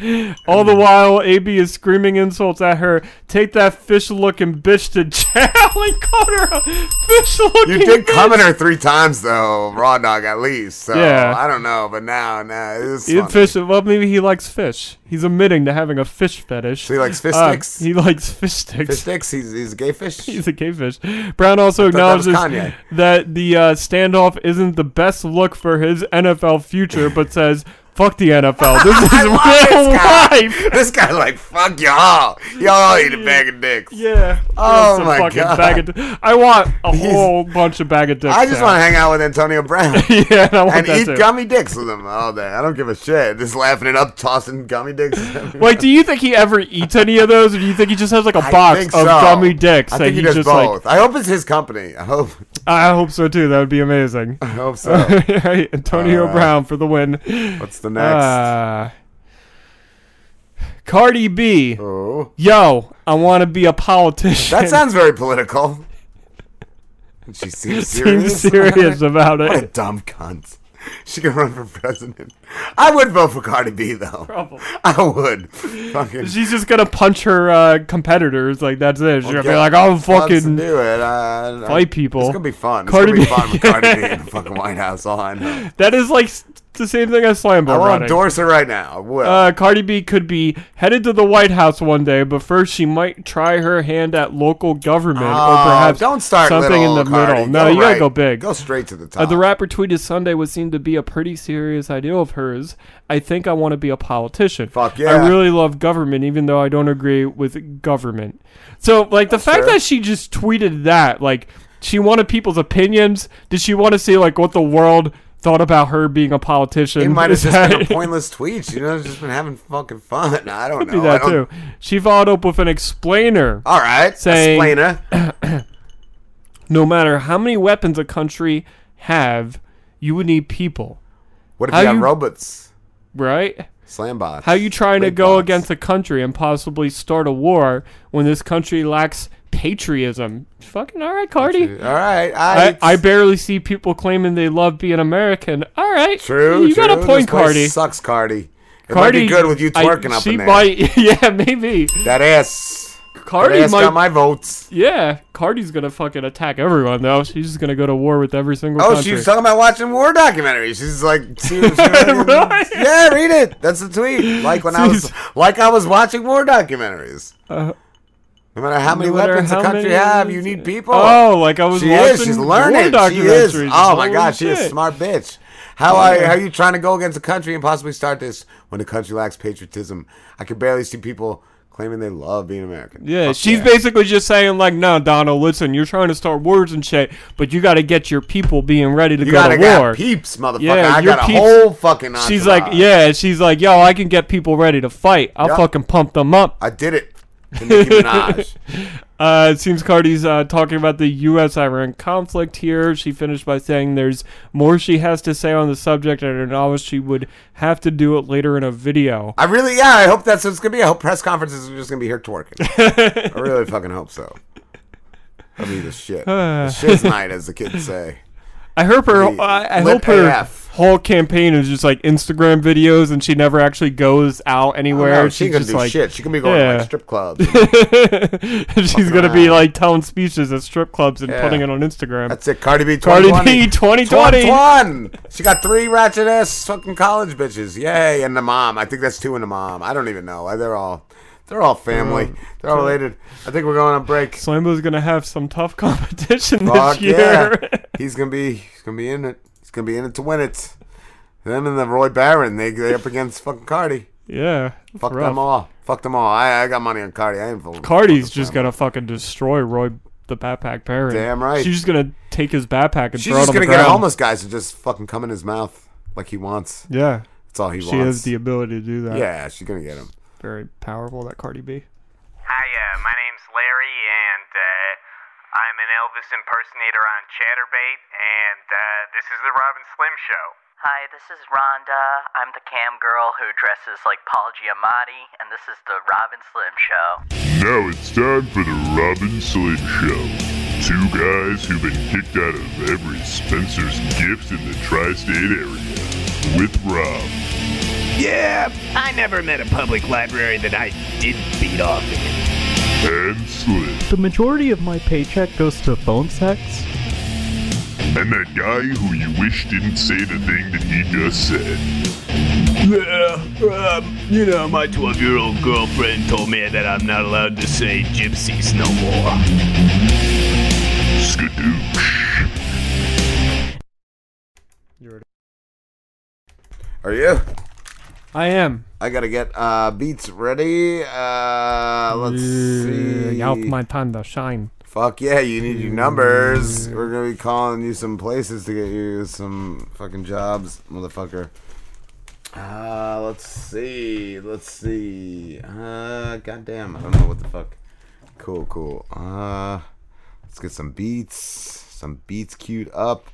All the while, AB is screaming insults at her. Take that fish-looking bitch to *laughs* jail. he called her a fish-looking. You did bitch. come at her three times though, raw dog at least. So Yeah. I don't know, but now, now it's funny. fish. Well, maybe he likes fish. He's admitting to having a fish fetish. So he likes fish Uh, sticks? He likes fish sticks. Fish sticks. He's he's a gay fish. *laughs* He's a gay fish. Brown also thought that acknowledges that the uh, standoff isn't the best look for his NFL future, but says, "Fuck the NFL. This *laughs* is real this guy. life." *laughs* This guy like fuck y'all. Y'all eat a bag of dicks. Yeah. Oh, oh Just my god. Bag of di- I want a whole bunch of bag of dicks. I just want to hang out with Antonio *laughs* Brown. Yeah, I want and eat too. gummy dicks with him all day. I don't give a shit. Just laughing it up, tossing gummy dicks. Like, do you think he ever eats any of those, or do you think he just has like a I box think of gummy dicks I that think he he does just both. like? I hope it's his company. I hope. I hope so too. That would be amazing. I hope *laughs* so. Antonio Uh, Brown for the win. What's the next? Uh, Cardi B. Oh. Yo, I want to be a politician. That *laughs* sounds very political. She seems serious. Seems serious about it. *laughs* What a dumb cunt. She can run for president. I would vote for Cardi B though. Probably. *laughs* I would. Fucking. She's just gonna punch her uh, competitors. Like that's it. She's gonna be like, "I'm let's do fucking it. Uh, fight people." It's gonna be fun. Cardi it's gonna be B- fun with Cardi B in the *laughs* fucking White House. All I know. That is like s- the same thing as Slambo I will running. endorse her right now. I will. Uh, Cardi B could be headed to the White House one day, but first she might try her hand at local government or Oh, perhaps don't start something in the Cardi. middle. No, Go you gotta go big. Go straight to the Uh, top. the rapper tweeted Sunday what seemed to be a pretty serious idea of hers. I think I want to be a politician. Fuck yeah! I really love government, even though I don't agree with government. So, like, the fact fair. that she just tweeted that, like, she wanted people's opinions. Did she want to see, like, what the world thought about her being a politician? It might have just been a pointless tweet. You know, just been having fucking fun. *laughs* I don't know. that don't- too. She followed up with an explainer. All right, saying, explainer. *clears throat* no matter how many weapons a country have, you would need people. What if How you got you- robots? Right? Slam bots. How you trying to go bots. against a country and possibly start a war when this country lacks patriotism? Fucking all right, Cardi. All right, I, I, I barely see people claiming they love being American. All right, True. You got a point, Cardi. Sucks, Cardi. It Cardi, might be good with you I- twerking up she in there. might, *laughs* yeah, maybe. That ass. Cardi that ass might- got my votes. Yeah, Cardi's gonna fucking attack everyone though. She's just gonna go to war with every single Oh, country. she was talking about watching war documentaries. She's like, *laughs* she was- *laughs* yeah, read it. That's the tweet. Like when I was, like I was watching war documentaries. Uh, no matter how many matter weapons how a country many- have, you need people. Oh, like I was she watching is. She's war learning. She is. Oh my god, she is a smart bitch. How are, how are you trying to go against a country and possibly start this when the country lacks patriotism? I can barely see people claiming they love being American. Yeah, Fuck she's yeah. basically just saying like, no, Donald, listen, you're trying to start wars and shit, but you got to get your people being ready to You go to war. peeps, motherfucker. Yeah, I got a whole fucking She's like, yeah, she's like, yo, I can get people ready to fight. I'll Yup. fucking pump them up. I did it. To Nicki *laughs* Minaj. Uh, it seems Cardi's uh, talking about the U.S. Iran conflict here. She finished by saying there's more she has to say on the subject, and acknowledged she would have to do it later in a video. I really, yeah, I hope that's what it's gonna be. I hope press conferences are just gonna be here twerking. *laughs* I really fucking hope so. That'll be the shit. *sighs* The shiz night, as the kids say. I hope her. I, I hope her AF. Whole campaign is just like Instagram videos, and she never actually goes out anywhere. Oh, no, She's she gonna just do like, shit. She can be going to, like, strip clubs *laughs* She's gonna be like telling speeches at strip clubs and Yeah. putting it on Instagram. That's it. Cardi B. Cardi B 2020. 2021. She got three ratchet ass fucking college bitches. Yay! And the mom. I think that's two and the mom. I don't even know. They're all, they're all family. Um, They're all related. I think we're going on break. Slambo's gonna have some tough *laughs* competition Fuck this year. yeah. *laughs* He's gonna be. He's gonna be in it. He's gonna be in it to win it. Them and the Roy Barron. They they up against fucking Cardi. Yeah, Fuck rough. them all. Fuck them all. I, I got money on Cardi. I ain't full. Cardi's just gonna fucking destroy Roy the backpack Perry. Damn right. She's just gonna take his backpack and She's throw it just on the gonna get ground. homeless guys to just fucking come in his mouth like he wants. Yeah, That's all he she wants. She has the ability to do that. Yeah, she's gonna get him. very powerful. That Cardi B. Hi, uh, my name's Larry, and I'm an Elvis impersonator on Chaturbate, and uh, this is the Rob and Slim Show. Hi, this is Rhonda. I'm the cam girl who dresses like Paul Giamatti, and this is the Rob and Slim Show. Now it's time for the Rob and Slim Show. Two guys who've been kicked out of every Spencer's gift in the tri-state area. With Rob. Yeah, I never met a public library that I didn't beat off in. And Slim. The majority of my paycheck goes to phone sex. And that guy who you wish didn't say the thing that he just said. Yeah, um, you know, my 12 year old girlfriend told me that I'm not allowed to say gypsies no more. Skadoosh. Are you? I am. I gotta get uh beats ready. Uh let's see. Out my to shine. Fuck yeah, you need your numbers. We're gonna be calling you some places to get you some fucking jobs, motherfucker. Uh let's see. Let's see. Uh goddamn, I don't know what the fuck. Cool, cool. Uh let's get some beats. Some beats queued up.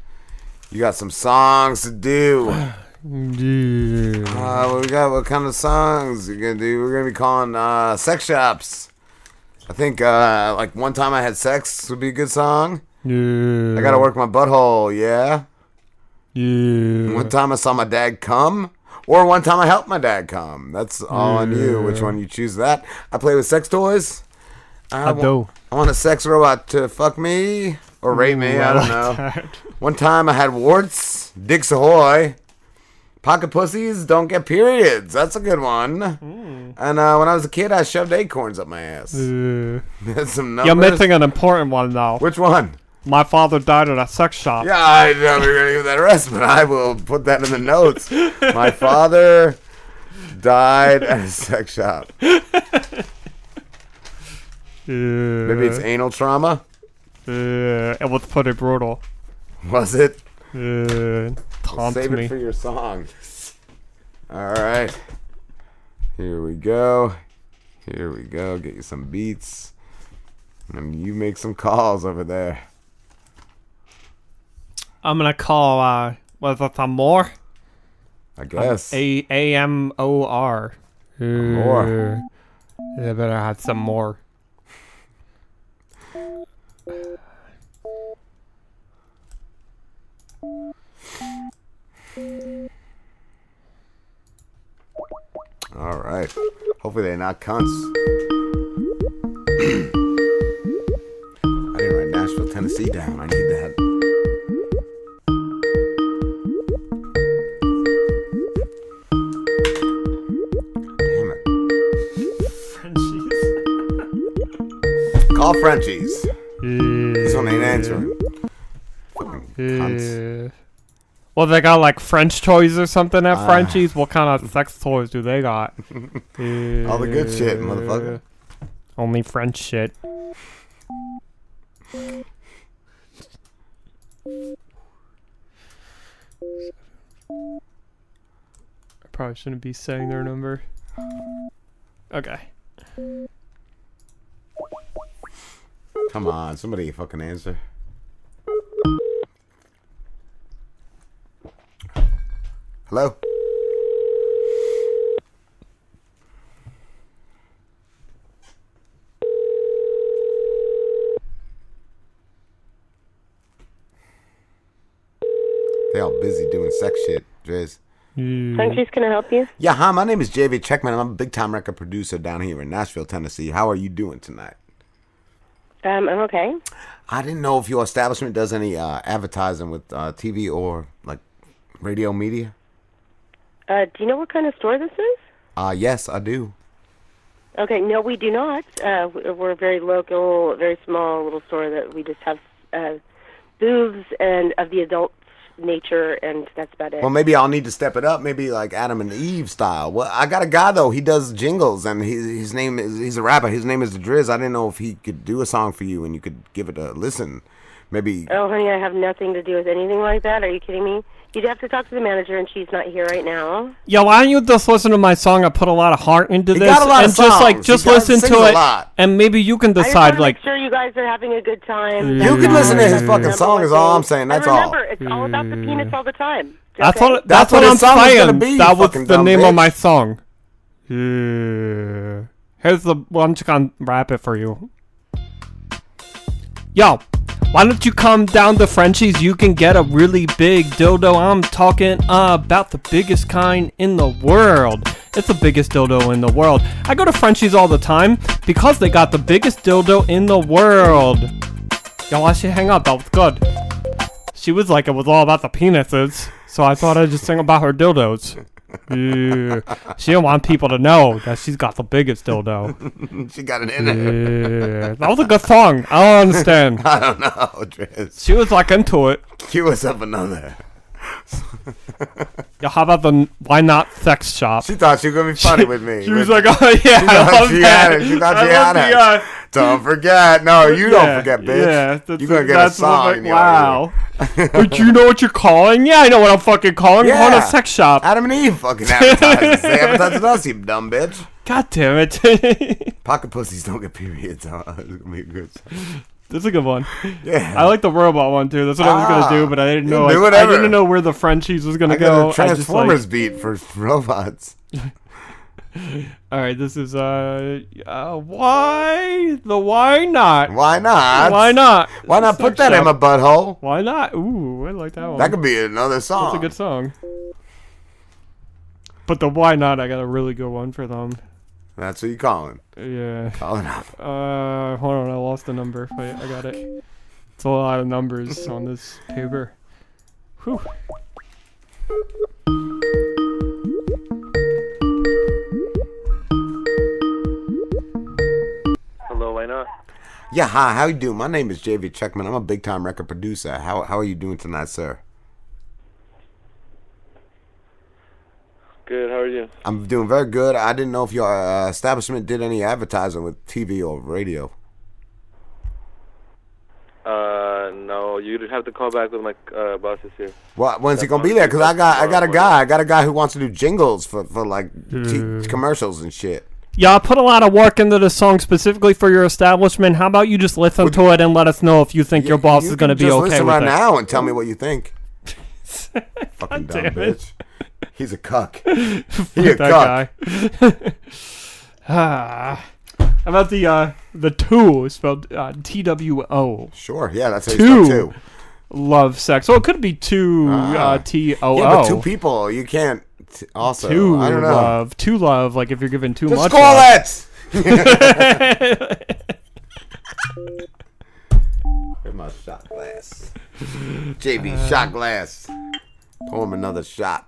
You got some songs to do. *sighs* *sighs* *sighs* Yeah. Uh, what we got? What kind of songs you gonna do? We're gonna be calling uh, sex shops. I think uh, like one time I had sex would be a good song. Yeah. I gotta work my butthole. Yeah. Yeah. One time I saw my dad come, or one time I helped my dad come. That's all on you. Which one you choose? That I play with sex toys. I wa- do. I want a sex robot to fuck me or rape me. I I don't know. One time I had warts. Dicks ahoy. Pocket pussies don't get periods. That's a good one. And uh, when I was a kid, I shoved acorns up my ass. Uh, *laughs* That's some you're missing an important one though. Which one? My father died at a sex shop. Yeah, I know we're gonna give that a rest, but I will put that in the notes. My *laughs* father died at a sex shop. Maybe it's anal trauma. Uh, it was pretty brutal. Was it? Uh, taunt Save me. it for your song. All right. Here we go. Here we go. Get you some beats. And you make some calls over there. I'm gonna call. Uh, was it some more? I guess. A A M O R. More. Yeah, better have some more. All right. Hopefully they're not cunts. *clears throat* I didn't write Nashville, Tennessee down. I need that. Damn it. Call Frenchies. This one ain't answering. Fucking cunts. Uh, well, they got like French toys or something at Ah. Frenchies. What kind of sex toys do they got? *laughs* All the good shit, motherfucker. Only French shit. I probably shouldn't be saying their number. Okay. Come on, somebody fucking answer. Hello? They all busy doing sex shit, Driz. Frenchies, can I help you? Yeah, hi, my name is JV Checkman. I'm a big time record producer down here in Nashville, Tennessee. How are you doing tonight? Um, I'm okay. I didn't know if your establishment does any uh, advertising with uh, TV or like radio media. Uh, do you know what kind of store this is? Uh, yes, I do. Okay, no, we do not. Uh, we- we're a very local, very small little store that we just have uh, booths and of the adult nature, and that's about it. Well, maybe I'll need to step it up. Maybe like Adam and Eve style. Well, I got a guy though. He does jingles, and he, his name is he's a rapper. His name is the Driz. I didn't know if he could do a song for you, and you could give it a listen. Maybe Oh, honey, I have nothing to do with anything like that. Are you kidding me? You'd have to talk to the manager, and she's not here right now. Yeah, why don't you just listen to my song? I put a lot of heart into He this, got a lot of and just like just He listen sings to a it, lot. and maybe you can decide. want to Like, make sure you guys are having a good time. you can listen to his fucking song. one Is all. I'm saying. That's and all. remember, it's all about the mm. penis all the time. that's okay? what that's, what, his I'm song is gonna saying. be, that was the dumb name of my song. Yeah. Here's the. Well, I'm just gonna rap it for you. Yo, why don't you come down to Frenchie's? You can get a really big dildo. I'm talking about the biggest kind in the world. It's the biggest dildo in the world. I go to Frenchie's all the time because they got the biggest dildo in the world. Yo, I should hang up? That was good. She was like, it was all about the penises. So I thought I'd just sing about her dildos. Yeah. She didn't want people to know that she's got the biggest dildo. *laughs* she got it in. Yeah. That was a good song. I don't understand. *laughs* I don't know, Driz. She was like into it. Cue us up another. *laughs* yeah, how about the why not sex shop? She thought she was gonna be funny with me. She was like, oh yeah, she I thought love she that. had it. She thought I she had the, it. uh, Don't forget. No, *laughs* you don't forget, bitch. Yeah, that's, You're gonna get a that's what, song. like, your wow. *laughs* but you know what you're calling? Yeah, I know what I'm fucking calling. I'm calling a sex shop. Adam and Eve fucking *laughs* advertising. They advertising us, you dumb bitch. God damn it. Pocket pussies don't get periods. Huh? It's gonna good. That's a good one. Yeah. I like the robot one too. That's what I was gonna do, Ah, but I didn't know. do I, didn't know where the Frenchies was gonna I go. a I just, like- Transformers beat for robots. *laughs* All right, this is uh, uh, why the why not? Why not? Why not? Why not put that in my butthole? Why not? Ooh, I like that one. That could be another song. That's a good song. But the why not? I got a really good one for them. That's what you calling. Yeah. Calling up. Uh, hold on, I lost the number. Wait, I got it. It's a lot of numbers on this paper. Whew. Hello, why not? Yeah, hi. How you doing? My name is JV Checkman. I'm a big time record producer. How how are you doing tonight, sir? Good, how are you? I'm doing very good. I didn't know if your uh, establishment did any advertising with TV or radio. Uh, no, you'd have to call back with my uh, bosses here. Well, when's he gonna be there? Because I got I got a guy. I got a guy who wants to do jingles for for like t- Hmm. commercials and shit. Yeah, I put a lot of work into this song specifically for your establishment. How about you just listen to it and let us know if you think your boss You is going to be just okay listen with right it. now and tell me what you think. *laughs* Fucking dumb bitch. He's a cuck. *laughs* He a that cuck. guy. *laughs* ah. How about the uh, the two spelled uh, T W O? Sure, yeah, that's how spell two. Love sex. Oh, it could be two Ah. uh, T O O. Yeah, but two people, you can't. T- also, two I don't know. love. Two love. Like if you're giving too Just much. call love. it. *laughs* Where's my shot glass? JB Uh, shot glass. Pour him another shot.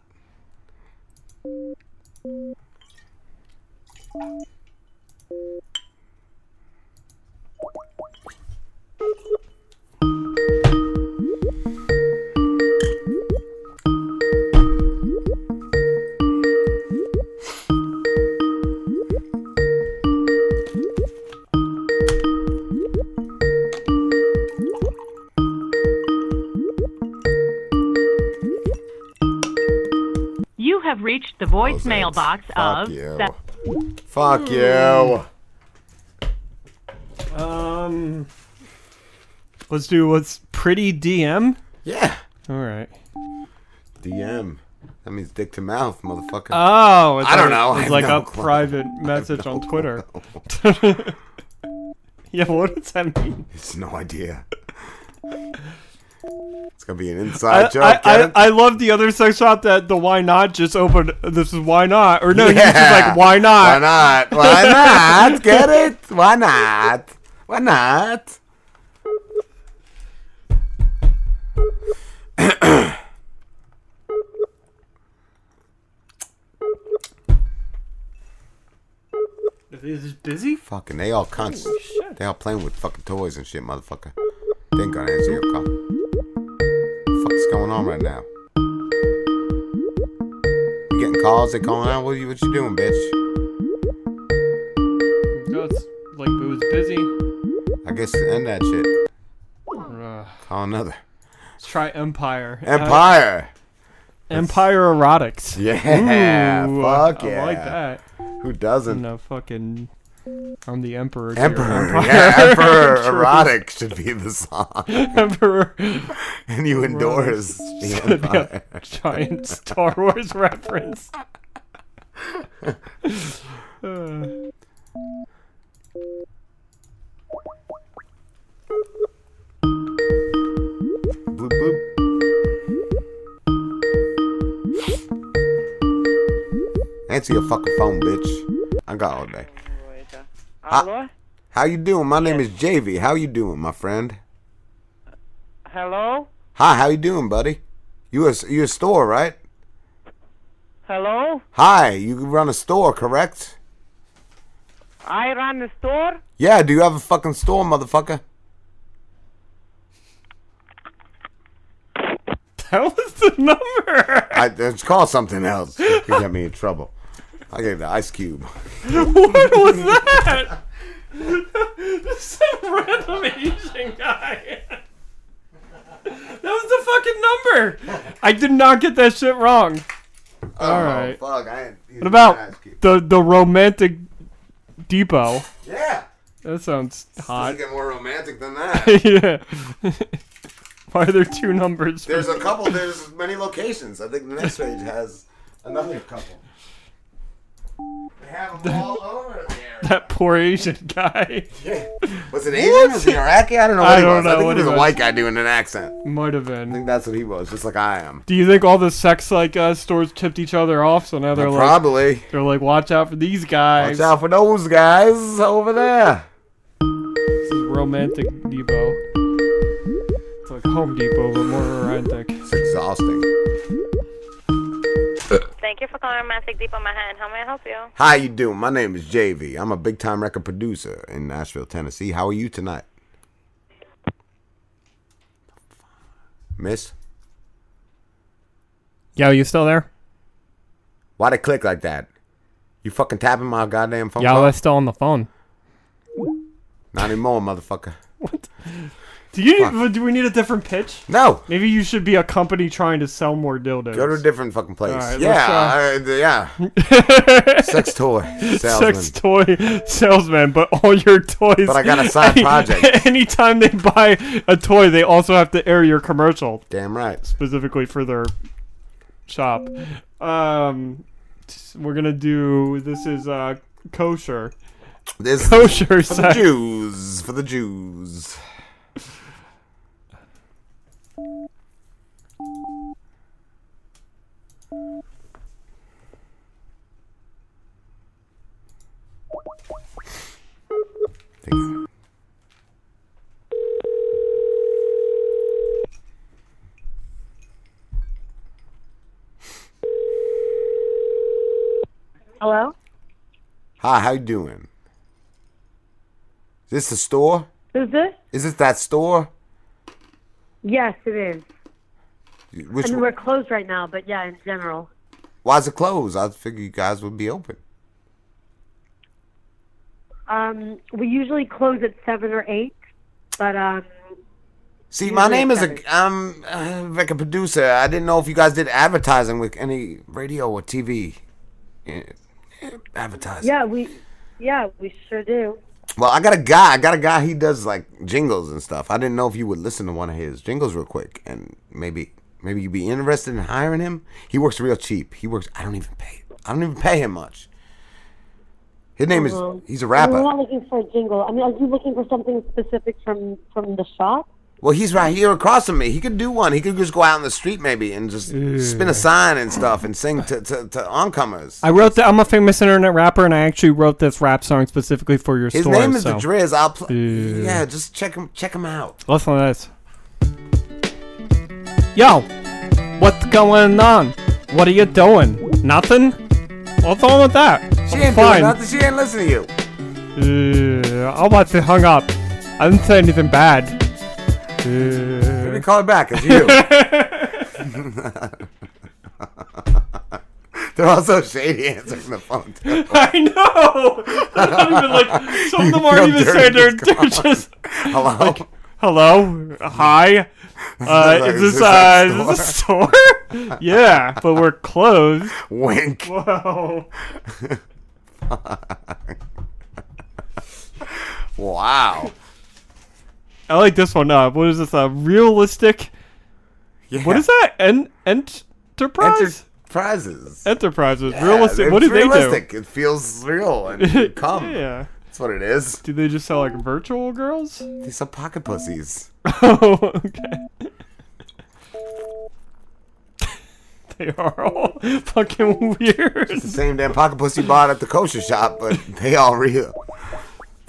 Have reached the voicemail box Fuck of. you. se- Fuck you. Um. Let's do what's pretty DM. Yeah. All right. DM. That means dick to mouth, motherfucker. Oh, it's I don't like- know. It's have like no a clue. private *laughs* message no on. Twitter. *laughs* *laughs* yeah, what does that mean? It's no idea. It's gonna be an I, inside joke. I, I. I love the other sex shop that the why not just opened. This is why not, or no, he's just like why not? Why not? Why *laughs* not? Get it? Why not? Why not? Is this busy? Fucking, they all cunts. They all playing with fucking toys and shit, motherfucker. They ain't gonna answer your call. Fuck's going on right now? You getting calls? They calling out? What you, what you doing, bitch? No, it's like it was busy. I guess to end that shit. Uh, Call another. let's try Empire. Empire. Uh, Empire erotics. Yeah, Ooh, fuck I, I like yeah. that. Who doesn't? No fucking. I'm the emperor. Emperor, yeah, *laughs* Emperor erotic should be the song. Emperor. *laughs* and you endorse the gonna be a Empire. giant Star Wars *laughs* reference. Uh, Bloop bloop. Answer your fucking phone, bitch. I got all day. Hello? How you doing? My name is JV. How you doing, my friend? Hello? Hi, how you doing, buddy? You a you a store, right? Hello? Hi, you run a store, correct? I run a store? Yeah, do you have a fucking store, motherfucker? that was the number. I it's called something else. You can get me in trouble. I gave the ice cube. *laughs* what was that? *laughs* Some random Asian guy. That was the fucking number. I did not get that shit wrong. Oh, All right. Oh, fuck, I ain't What about my ice cube. the the romantic depot? Yeah. That sounds hot. Doesn't get more romantic than that. *laughs* yeah. Why are there two numbers? There's a couple. There's many locations. I think the next page has another couple. They have them all *laughs* over the area. that poor Asian guy. Yeah. Was it *laughs* Asian? Was he Iraqi? I don't know what I he don't was. know I think what he was he a white guy doing an accent. Might have been. I been. think that's what he was, just like I am. Do you think all the sex like uh, stores tipped each other off? So now they're like, Probably. they're like, watch out for these guys. Watch out for those guys over there. This is romantic depot. It's like Home Depot, but more romantic. It's exhausting. Thank you for calling Romantic Depot Manhattan. How may I help you? How you doing? My name is JV. I'm a big time record producer in Nashville, Tennessee. How are you tonight? Miss? Yo, you still there? Why'd it click like that? You fucking tapping my goddamn phone? Yo, call? that's still on the phone. Not anymore, motherfucker. *laughs* Do you? Do we need a different pitch? No. Maybe you should be a company trying to sell more dildos. Go to a different fucking place. All right, yeah, uh, yeah. *laughs* Sex toy salesman. Sex toy salesman, but all your toys. But I got a side *laughs* any- project. Anytime they buy a toy, they also have to air your commercial. Damn right. Specifically for their shop. Um, we're gonna do. This is uh kosher. This kosher for the. Jews. For the Jews. Hello? Hi, how you doing? Is this the store? Who's this? Is this that store? Yes, it is. Which I mean, we're closed right now, but yeah, in general. why's it closed? I figured you guys would be open. Um, we usually close at 7 or 8, but, um, See, my name is seven. a I'm uh, like a producer. I didn't know if you guys did advertising with any radio or TV eh, advertising. yeah, we, yeah, we sure do. Well, I got a guy. I got a guy. He does like jingles and stuff. I didn't know if you would listen to one of his jingles real quick, and maybe maybe you'd be interested in hiring him. He works real cheap. He works. I don't even pay. I don't even pay him much. His name is. Um, He's a rapper. I'm not looking for a jingle. I mean, are you looking for something specific from from the shop? Well, he's right here across from me. He could do one. He could just go out in the street maybe and just spin a sign and stuff and sing to, to, to oncomers. I wrote that. I'm a famous internet rapper, and I actually wrote this rap song specifically for your story. His store. name is so. the Driz. I'll pl- Yeah. yeah, just check him check him out. Listen to this. Yo, what's going on? What are you doing? Nothing? What's wrong with that? She I'm ain't fine. doing nothing. She ain't listening to you. I'm about to hung up. I didn't say anything bad. Uh, me call it back. It's you. *laughs* They're also shady answering the phone too. *laughs* I know. They're not even like *laughs* some of them aren't even saying they're, just they're just Hello? like, hello, hi. Uh, Like, is is this uh, a is this a store? yeah, but we're closed. Wink. Whoa. wow. I like this one. Uh, what is this? A realistic. What is that? En- enterprise. Enterprises. Enterprises. Yeah, realistic. What do they do? It feels real and *laughs* come. yeah. That's what it is. Do they just sell like virtual girls? They sell pocket pussies. *laughs* oh, okay. *laughs* they are all fucking weird. It's the same damn pocket pussy you bought at the kosher shop, but they all real.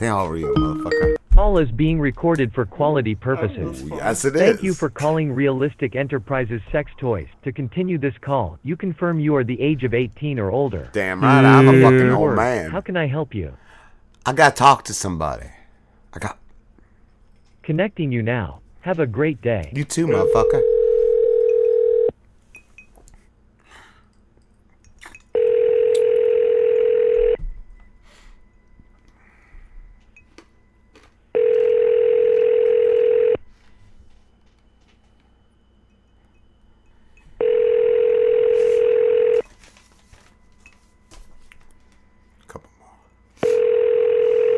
They all real, motherfucker. Call is being recorded for quality purposes. Oh, yes, it Thank you for calling Realistic Enterprises Sex Toys. To continue this call, you confirm you are the age of 18 or older. Damn right, I'm a fucking old man. How can I help you? I gotta talk to somebody. I got Connecting you now. Have a great day. you too, motherfucker.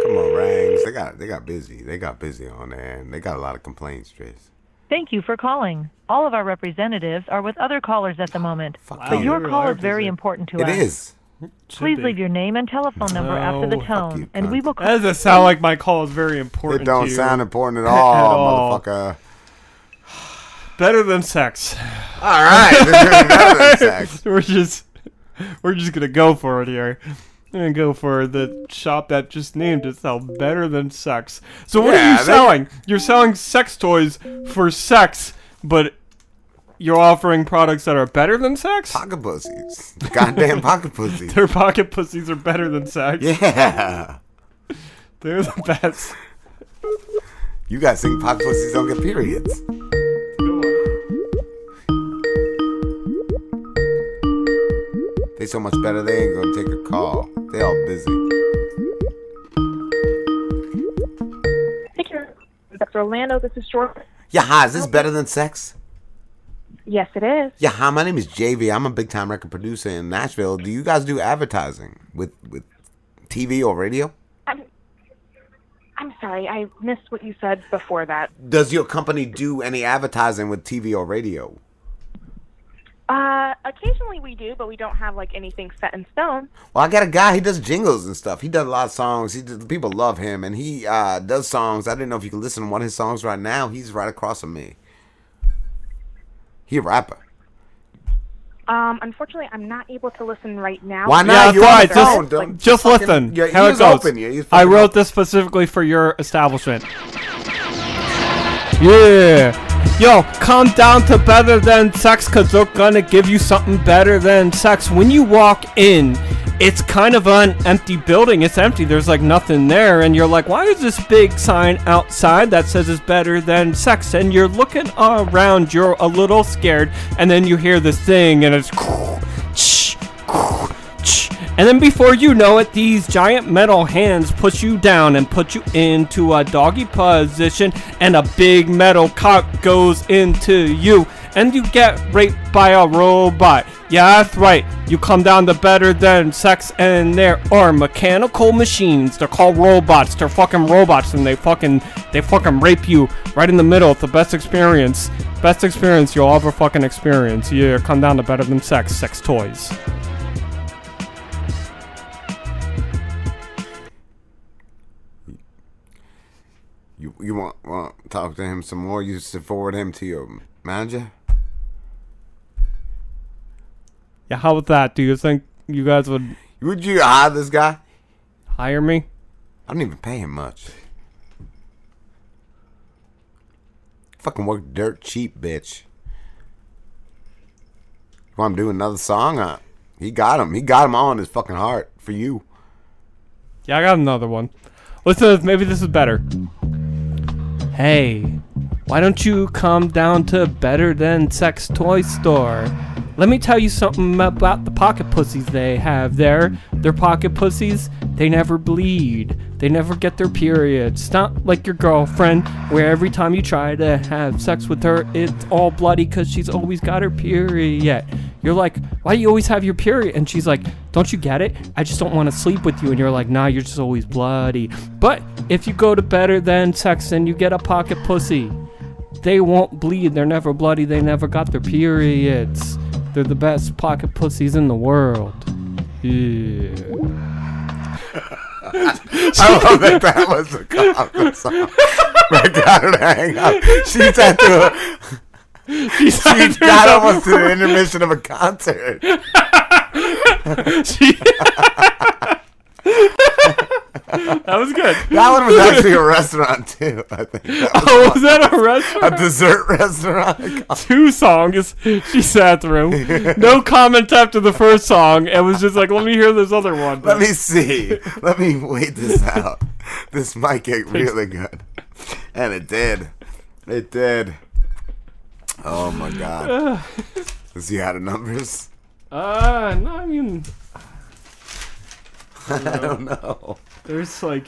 Come on, Rangs. They got they got busy. They got busy on there, and they got a lot of complaints, Trace. Thank you for calling. All of our representatives are with other callers at the moment. Wow, but your you're call is very important to It us. is. Please leave your name and telephone number after the No. tone, and we will Call That doesn't sound like my call is very important. It don't to you. sound important at *laughs* At all, all. motherfucker. Better than sex. All right, *laughs* better than sex. we're just we're just gonna go for it here. I'm gonna go for the shop that just named itself Better Than Sex. So what are you selling? You're selling sex toys for sex, but you're offering products that are better than sex? Pocket pussies. Goddamn pocket pussies. *laughs* Their pocket pussies are better than sex. Yeah. They're the best. You guys think pocket pussies don't get periods? They so much better they ain't gonna take a call. They all busy. Take care. Dr. Orlando, this is Short. Yeah, hi, is this better than sex? Yes, it is. Yeah, hi, my name is JV. I'm a big time record producer in Nashville. Do you guys do advertising with with TV or radio? I'm, I'm sorry, I missed what you said before that. Does your company do any advertising with TV or radio? Uh, occasionally we do, but we don't have like anything set in stone. Well, I got a guy. He does jingles and stuff. He does a lot of songs. He does, people love him, and he uh, does songs. I didn't know if you could listen to one of his songs right now. He's right across from me. He a rapper. Um, unfortunately, I'm not able to listen right now. Why not? Yeah, You're on fine. the Just, phone. Just fucking- listen. your How it ears goes. open, your ears I wrote open. this specifically for your establishment. Yeah. Yo, come down to better than sex because they're gonna give you something better than sex. When you walk in, it's kind of an empty building. It's empty. There's like nothing there. And you're like, why is this big sign outside that says it's better than sex? And you're looking around, you're a little scared. And then you hear this thing and it's. *laughs* And then before you know it, these giant metal hands push you down and put you into a doggy position, and a big metal cock goes into you. and you get raped by a robot. Yeah, that's right. You come down to better than sex, and there are mechanical machines. They're called robots. They're fucking robots, and they fucking they fucking rape you right in the middle. It's the best experience, best experience you'll ever fucking experience. Yeah, come down to better than sex, sex toys. You you want want to talk to him some more? You should forward him to your manager. Yeah, how about that? Do you think you guys would Would you hire this guy? hire me? I don't even pay him much. Fucking work dirt cheap, bitch. You want him to do another song? Uh, he got him. He got him all in his fucking heart for you. Yeah, I got another one. Listen, maybe this is better. Hey, why don't you come down to Better Than Sex Toy Store? Let me tell you something about the pocket pussies they have there. Their pocket pussies, they never bleed. They never get their periods. It's not like your girlfriend, where every time you try to have sex with her, it's all bloody because she's always got her period. You're like, why do you always have your period? And she's like, don't you get it? I just don't want to sleep with you. And you're like, nah, you're just always bloody. But if you go to Better Than Sex and you get a pocket pussy, they won't bleed. They're never bloody. They never got their periods. They're the best pocket pussies in the world. Yeah. *laughs* I love that that was the concert song. I got her to hang up. She sat through *laughs* a, She she through got almost to the intermission of a concert. *laughs* that was good. That one was actually a restaurant too. I think. That *laughs* was Oh, was that a *laughs* restaurant? A dessert restaurant. *laughs* Two songs she sat through. No comment after the first song. It was just like, let me hear this other one. Let me see. Let me wait this out. This might get really good. And it did. It did. Oh my god. *sighs* Is he out of numbers? Uh, no, I mean, I *laughs* don't know. there's like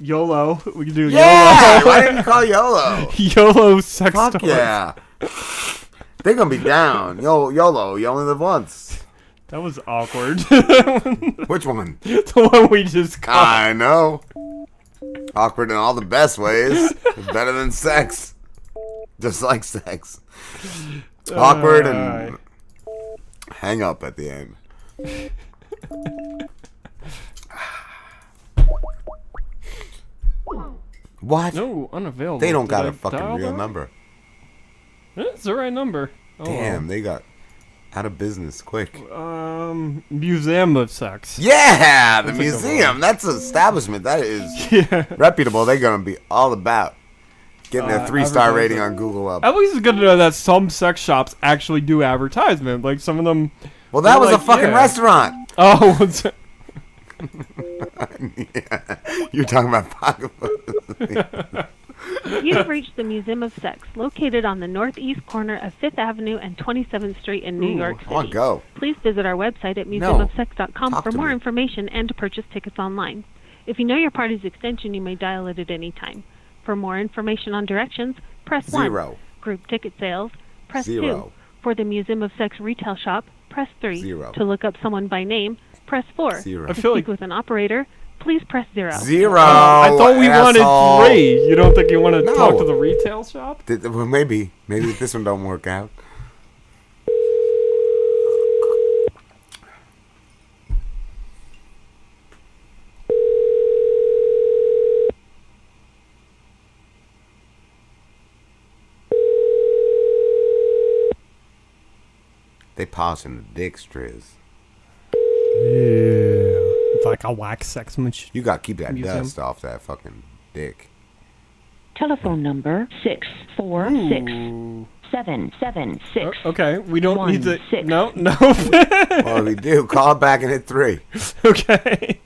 YOLO. We can do Yeah! YOLO. Why didn't you call YOLO? *laughs* YOLO sex Fuck toys. yeah. They're gonna be down. Yo, YOLO, you only live once. That was awkward. *laughs* Which one? the one we just got. I know. Awkward in all the best ways. Better than sex. Just like sex. Awkward and hang up at the end. What? No, unavailable. They don't Did got I a fucking dial real that? number. It's the right number. Oh, Damn, they got out of business quick. Um, Museum of Sex. Yeah, the That's a good museum. That's an establishment. That is *laughs* Yeah. reputable. They're gonna be all about getting Uh, a three star rating on Google up. At least it's good to know that some sex shops actually do advertisement. Like some of them. Well, that was a like, fucking yeah. restaurant. Oh, *laughs* what's? *laughs* yeah. *laughs* You're talking about pocketbook. You've reached the Museum of Sex, located on the northeast corner of Fifth Avenue and 27th Street in New Ooh, York City. go. Please visit our website at museumofsex.com Talk for more me. information and to purchase tickets online. If you know your party's extension, you may dial it at any time. For more information on directions, press 1. Group ticket sales, press 2. For the Museum of Sex retail shop, press 3. Zero. To look up someone by name, press 4. Zero. To I feel speak with an operator, please press 0. Zero. I thought we asshole. wanted three. You don't think you want to No. talk to the retail shop? Th- Well, maybe, maybe if this one don't work out. They pausing the dick striz. Yeah. It's like a wax sex machine. You gotta keep that Museum. dust off that fucking dick. Telephone number six four six seven seven six. Okay, we don't need to. six. No, no. *laughs* well, we do. Call back and hit three. okay.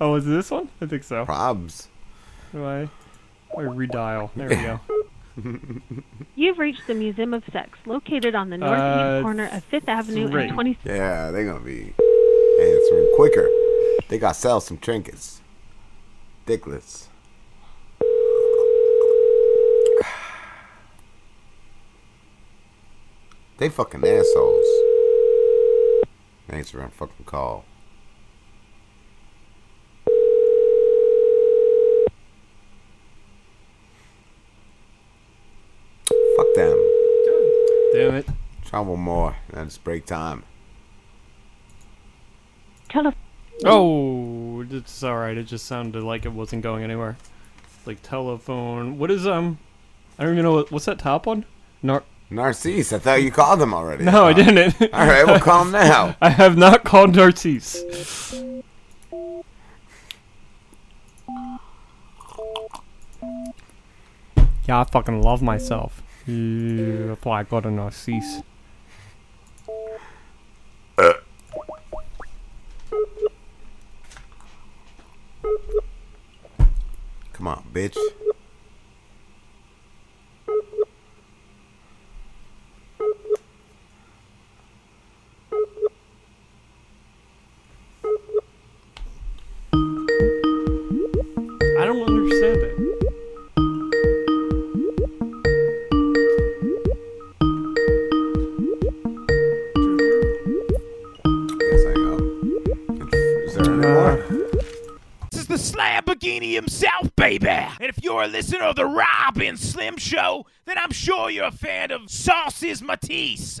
Oh, is it this one? I think so. Probs. Do I? Or redial. There we go. *laughs* You've reached the Museum of Sex, located on the northeast Uh, corner of Fifth Avenue three. and 20. Yeah, they're gonna be answering quicker. They got sell some trinkets. Dickless. *sighs* They fucking assholes. Answer our fucking call. Fuck them. Damn it. Try one more. That's break time. Tele- Oh, it's all right. It just sounded like it wasn't going anywhere. Like telephone. What is um? I don't even know what, what's that top one. Nar- Narcisse, I thought you called him already. *laughs* no, I didn't. All right, we'll call him *laughs* now. I have not called Narcisse. Yeah, I fucking love myself. Yeah, that's why I got a Narcisse. Come on, bitch. I don't understand it. Lamborghini himself, baby. And if you're a listener of the Rob and Slim Show, then I'm sure you're a fan of Sauces Matisse.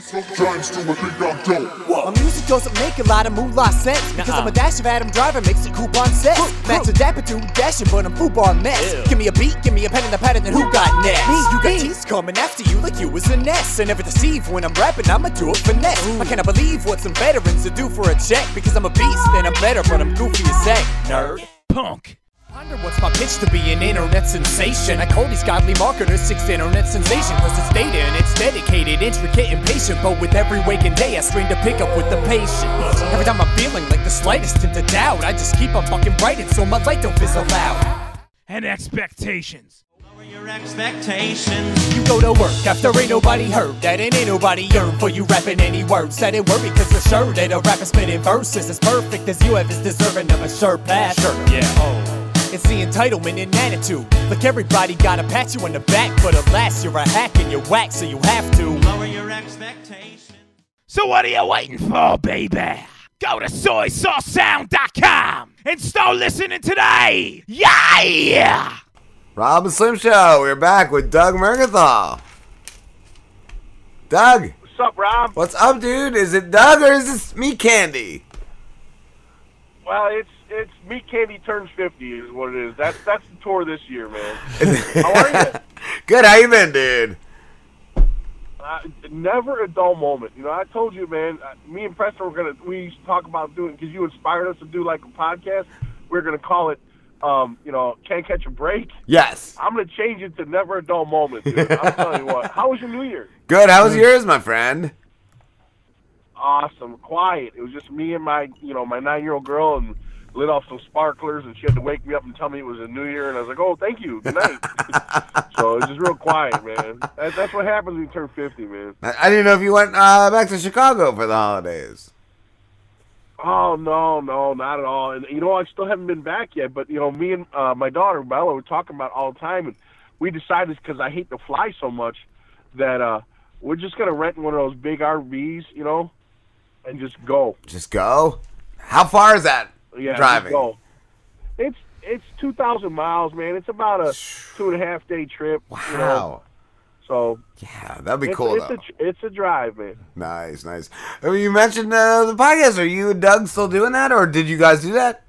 Sometimes do what think I'm dope. My music doesn't make a lot of moolah sense. Because I'm a dash of Adam Driver, makes it coupon sense Max a dapper dude dashing, but I'm football mess. Give me a beat, give me a pen and a pad, and then who got next? Me, you got teeth coming after you like you was a nest. I never deceive when I'm rapping, I'ma do it finesse I cannot believe what some veterans would do for a check. Because I'm a beast and I'm better, but I'm goofy as heck, nerd. Punk Wonder what's my pitch to be an internet sensation? I call these godly marketers six internet sensation Cause it's data and it's dedicated, intricate and patient But with every waking day I strain to pick up with the patient Every time I'm feeling like the slightest hint of doubt I just keep on fucking writing so my light don't fizzle out And expectations. Lower your expectations. You go to work after ain't nobody heard that, and ain't nobody yearn for you rapping any words. That ain't worry, cause you're sure that a rapper spitting verses as perfect as you have is deserving of a shirt pass. Sure, yeah, oh. It's the entitlement and attitude. Like everybody gotta pat you on the back, but alas, you're a hack and you're whack, so you have to lower your expectations. So what are you waiting for, baby? Go to soysaucesound.com and start listening today. Yeah! Rob and Slim Show. We're back with Doug Mergenthal. Doug. What's up, Rob? What's up, dude? Is it Doug or is this Meat Candy? Well, it's it's Meat Candy turns fifty is what it is. That's that's the tour this year, man. *laughs* How are you? Good, how you been, dude? Uh, never a dull moment. You know, I told you, man. uh, Me and Preston were gonna we used to talk about doing because you inspired us to do like a podcast. We are gonna call it, um, you know, can't catch a break. Yes. I'm gonna change it to never a dull moment. Dude. I'm telling you what. How was your New Year? Good, how was yours, my friend? Awesome, quiet. It was just me and my, you know, my nine-year-old girl, and lit off some sparklers, and she had to wake me up and tell me it was a New Year, and I was like, "Oh, thank you, good night." *laughs* so it was just real quiet, man. That, that's what happens when you turn fifty, man. I, I didn't know if you went uh, back to Chicago for the holidays. Oh no, no, not at all. And you know, I still haven't been back yet. But you know, me and uh, my daughter Bella were talking about all the time, and we decided because I hate to fly so much that uh, we're just gonna rent one of those big RVs, you know, and just go. Just go? How far is that Yeah, driving? Just go. It's it's two thousand miles, man. It's about a *sighs* two and a half day trip. Wow. You know? So yeah, that'd be it's, cool, It's though. a, tr- it's a drive, man. Nice, nice. You mentioned uh, the podcast. Are you and Doug still doing that, or did you guys do that?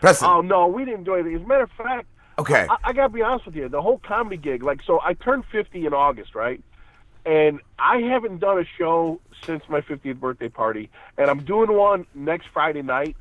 Preston. Oh no, we didn't do anything. As a matter of fact, Okay. I, I gotta be honest with you. The whole comedy gig, like, so I turned fifty in August, right? And I haven't done a show since my 50th birthday party, and I'm doing one next Friday night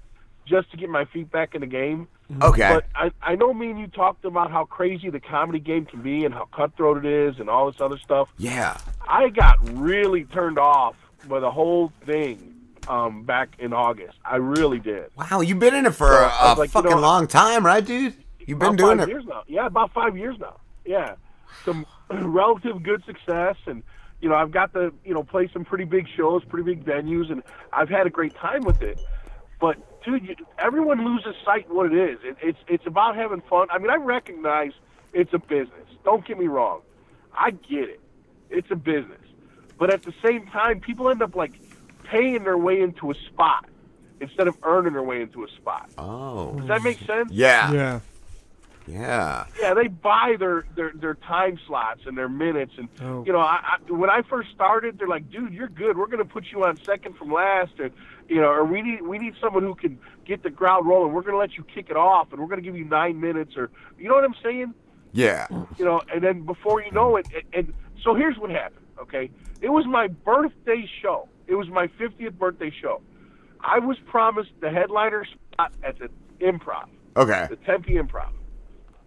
just to get my feet back in the game. Okay. But I, I know me and you talked about how crazy the comedy game can be and how cutthroat it is and all this other stuff. Yeah. I got really turned off by the whole thing um, back in August. I really did. Wow, you've been in it for So, a, a like, you fucking know, long time, right, dude? You've been doing it. years now. Yeah, about five years now. Yeah, some relative good success, and you know, I've got to you know play some pretty big shows, pretty big venues, and I've had a great time with it. But dude, you, everyone loses sight what it is. It, it's it's about having fun. I mean, I recognize it's a business. Don't get me wrong. I get it. It's a business. But at the same time, people end up like paying their way into a spot instead of earning their way into a spot. Oh. Does that make sense? Yeah. Yeah. Yeah. Yeah, they buy their, their, their time slots and their minutes, and Oh. you know, I, I, when I first started, they're like, "Dude, you're good. We're going to put you on second from last, and you know, or we need we need someone who can get the ground rolling. We're going to let you kick it off, and we're going to give you nine minutes, or you know what I'm saying? Yeah. You know, and then before you know it, and, and so here's what happened. Okay, it was my birthday show. It was my 50th birthday show. I was promised the headliner spot at the Improv. Okay. The Tempe Improv.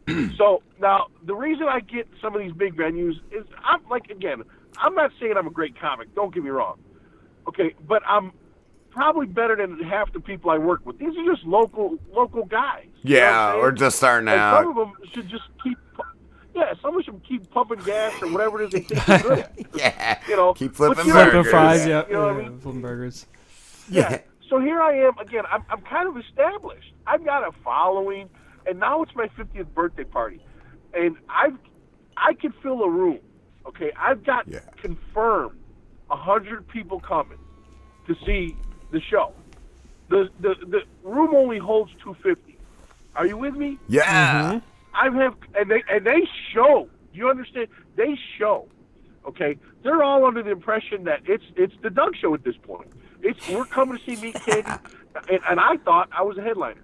*clears throat* so now the reason I get some of these big venues is I'm like again, I'm not saying I'm a great comic. Don't get me wrong. Okay, but I'm probably better than half the people I work with. These are just local local guys. You know Yeah, we're just starting And out. Some of them should just keep. Yeah, some of them should keep pumping gas or whatever it is they think they're good at. *laughs* yeah. You know, Keep flipping you know- Flipping fries, You yeah. know what I mean? Flipping burgers. *laughs* Yeah. So here I am again. I'm I'm kind of established. I've got a following, and now it's my 50th birthday party, and I've I can fill a room. Okay, I've got confirmed hundred people coming to see the show. The the the room only holds 250. Are you with me? Yeah. Mm-hmm. I have, and they and they show. You understand? They show. Okay, they're all under the impression that it's it's the Doug Show at this point. It's we're coming to see Meat Candy, *laughs* and, and I thought I was a headliner.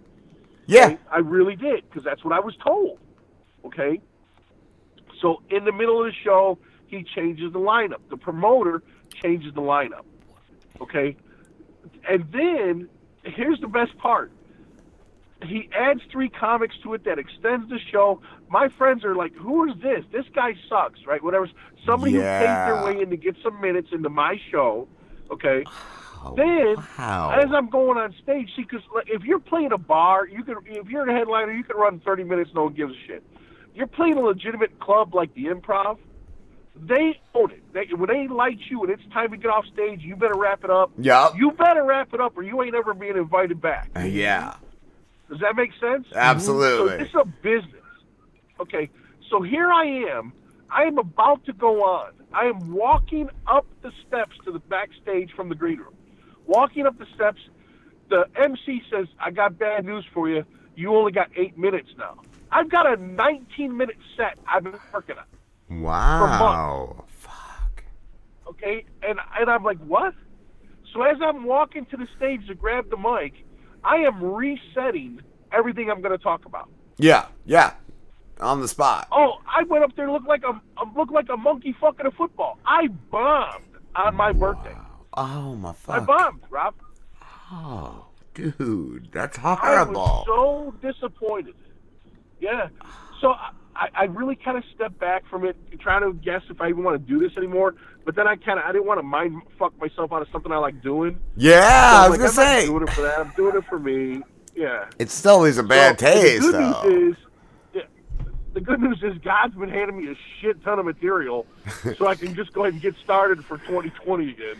Yeah. Okay? I really did because that's what I was told. Okay, so in the middle of the show, he changes the lineup. The promoter changes the lineup. Okay, and then here's the best part he adds three comics to it that extends the show. My friends are like, "Who is this? This guy sucks." Right? Whatever. Somebody Yeah. who paid their way in to get some minutes into my show. Okay. Then, wow. as I'm going on stage, see, because if you're playing a bar, you can. If you're a headliner, you can run 30 minutes. No one gives a shit. You're playing a legitimate club like the Improv. They own it. They, when they light you and it's time to get off stage, you better wrap it up. Yup. You better wrap it up, or you ain't ever being invited back. Uh, yeah. Does that make sense? Absolutely. So this is a business. Okay, so here I am. I am about to go on. I am walking up the steps to the backstage from the green room. Walking up the steps, the MC says, "I got bad news for you. You only got eight minutes now." I've got a 19-minute set I've been working on. Wow. Fuck. Okay, and and I'm like, what? So as I'm walking to the stage to grab the mic, I am resetting everything I'm going to talk about. Yeah. Yeah. On the spot. Oh, I went up there looked like a looked like a monkey fucking a football. I bombed on my birthday. Oh my fuck! I bombed, Rob. Oh, dude, that's horrible. I was so disappointed. Yeah. So I, I- really kind of stepped back from it, trying to guess if I even want to do this anymore. But then I kind of I didn't want to mind fuck myself out of something I like doing. Yeah, So I was like, gonna I'm say. not doing it for that. I'm doing it for me. Yeah. It still leaves a bad So, taste, the good though. news is, yeah, the good news is God's been handing me a shit ton of material, *laughs* so I can just go ahead and get started for 2020 again.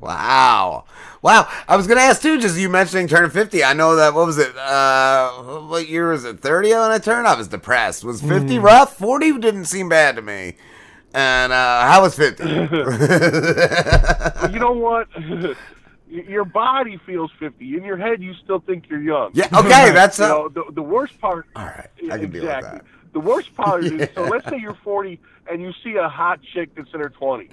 Wow. Wow. I was gonna ask too, just you mentioning turning fifty. I know that what was it? Uh what year was it? Thirty when I turned? I was depressed. Was fifty Hmm. rough? Forty didn't seem bad to me. And uh how was fifty? But *laughs* *laughs* you know what? *laughs* Your body feels 50. In your head, you still think you're young. Yeah, okay, that's you know, the, the worst part. All right, I can deal with exactly. The worst part is so let's say you're 40 and you see a hot chick that's in her 20s,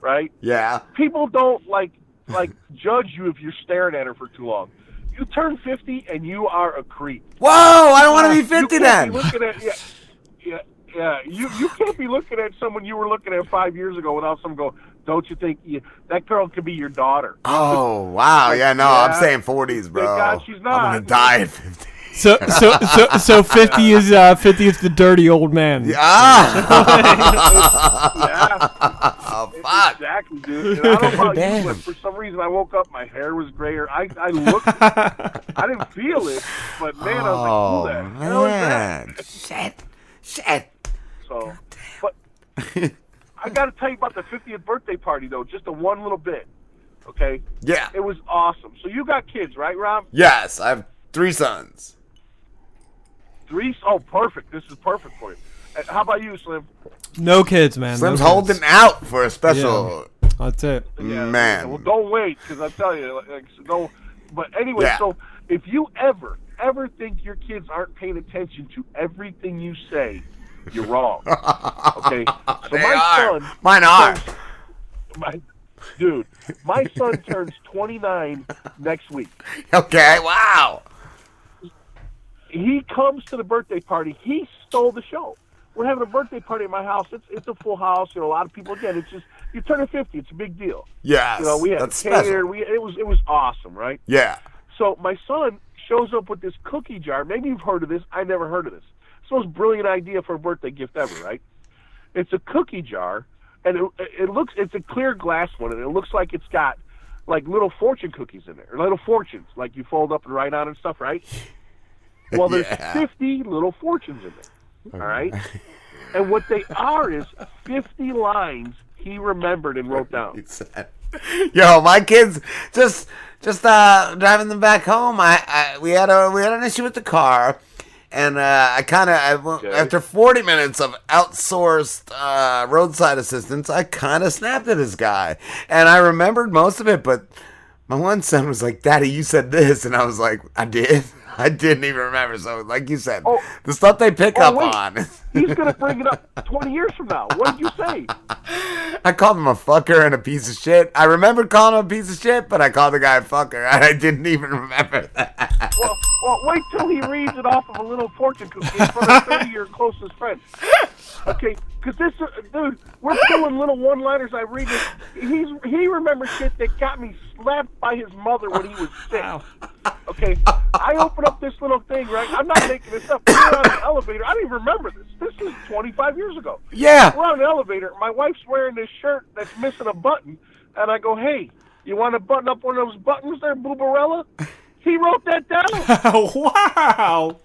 right? Yeah. People don't like like *laughs* judge you if you're staring at her for too long. You turn 50 and you are a creep. Whoa, I don't wanna be 50 can't then. Be looking at, yeah, yeah, yeah. You you can't be looking at someone you were looking at five years ago without someone go, don't you think you, that girl could be your daughter? Oh wow, yeah, no, I'm saying forties, bro. God she's not. I'm gonna die at fifty. So so so so *laughs* fifty is uh fifty is the dirty old man. Ah. yeah. *laughs* Oh fuck. Exactly, dude. And I don't *laughs* know about you, but for some some reason I woke up, my hair was grayer. I I looked, I didn't feel it, but *laughs* man, I was like, Oh, who the hell is that? man. Shit. Shit. So, but I got to tell you about the 50th birthday party though, just a one little bit. Okay. Yeah. It was awesome. So you got kids, right, Rob? Yes, I have three sons. Three. Oh, perfect. This is perfect for you. Uh, How about you, Slim? No kids, man. Slim's no kids. holding out for a special. That's it. Man. Well, don't wait, because I tell you, like, like, so don't. But anyway, Yeah. so if you ever, ever think your kids aren't paying attention to everything you say, you're wrong. *laughs* Okay. So They my are. son, Mine are. turns- My, dude, my son *laughs* turns 29 next week. Okay, wow. He comes to the birthday party. He stole the show. We're having a birthday party at my house. It's it's a full house. You know, a lot of people. Again, it's just you're turning 50. It's a big deal. Yeah. You know, we had that's catered. We it was it was awesome, right? Yeah. So my son shows up with this cookie jar. Maybe you've heard of this. I never heard of this. It's the most brilliant idea for a birthday gift ever, right? It's a cookie jar, and it, it looks it's a clear glass one, and it looks like it's got like little fortune cookies in there, or little fortunes, like you fold up and write on and stuff, right? *laughs* Well, there's Yeah. 50 little fortunes in there. All right, *laughs* and what they are is 50 lines he remembered and wrote down. *laughs* Yo, my kids just just uh driving them back home. I, I we had a we had an issue with the car, and uh, I kind of I went after forty minutes of outsourced uh, roadside assistance, I kind of snapped at this guy, and I remembered most of it, but my one son was like, "Daddy, you said this," and I was like, "I did." *laughs* *laughs* I didn't even remember. So, like you said, oh. the stuff they pick Oh, up wait. on. He's gonna bring it up 20 years from now. What did you say? *laughs* I called him a fucker and a piece of shit. I remember calling him a piece of shit, but I called the guy a fucker. and I didn't even remember that. Well, well, wait till he reads it off of a little fortune cookie in front of *laughs* 30 of your closest friends. Okay, because this, uh, dude, we're pulling little one-liners. I read this. He's he remembers shit that got me slapped by his mother when he was sick. Okay, I open up this little thing, right? I'm not making this up. We're on the elevator. I don't even remember this. This is 25 years ago. Yeah. We're on an elevator. My wife's wearing this shirt that's missing a button, and I go, "Hey, you want to button up one of those buttons there, Boobarella?" He wrote that down. *laughs* wow.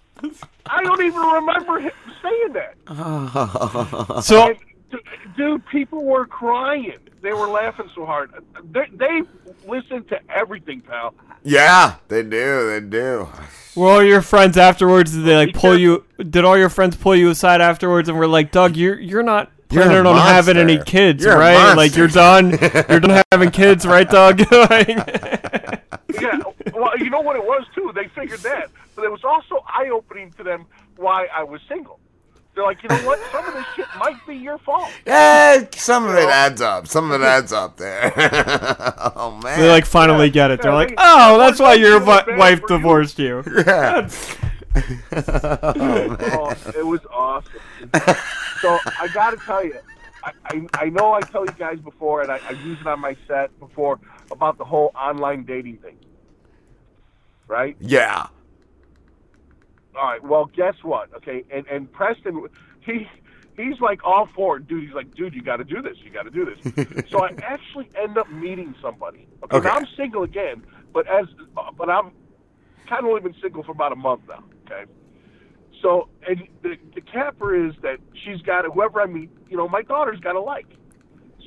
I don't even remember him saying that. *laughs* So- And, dude, people were crying. They were laughing so hard. They, they listen to everything, pal. yeah, they do. They do. Were all your friends afterwards? Did they like pull you? Did all your friends pull you aside afterwards and were like, "Doug, you're you're not You're a planning on having any kids, You're right? Like you're done. you're done having kids, right, Doug?" *laughs* Yeah, well, you know what it was too. They figured that, but it was also eye opening to them why I was single. They're like, you know what? Some of this shit might be your fault. *laughs* Yeah, some of it adds up. Some of it *laughs* adds up there. *laughs* oh man. they like finally get it. They're Yeah, like, they- "Oh, that's why your feeling vi- wife for you." divorced you." Yeah. oh, it was awesome. so I got to tell you, I, I I know I tell you guys before, and I, I use it on my set before about the whole online dating thing, right? Yeah. All right. Well, guess what? Okay, and and Preston, he he's like all for it, dude. He's like, dude, you got to do this. You got to do this. *laughs* so I actually end up meeting somebody. Okay, Okay. Now I'm single again, but as but I'm kind of only been single for about a month now. Okay. So and the the capper is that she's got whoever I meet. You know, my daughter's got a like.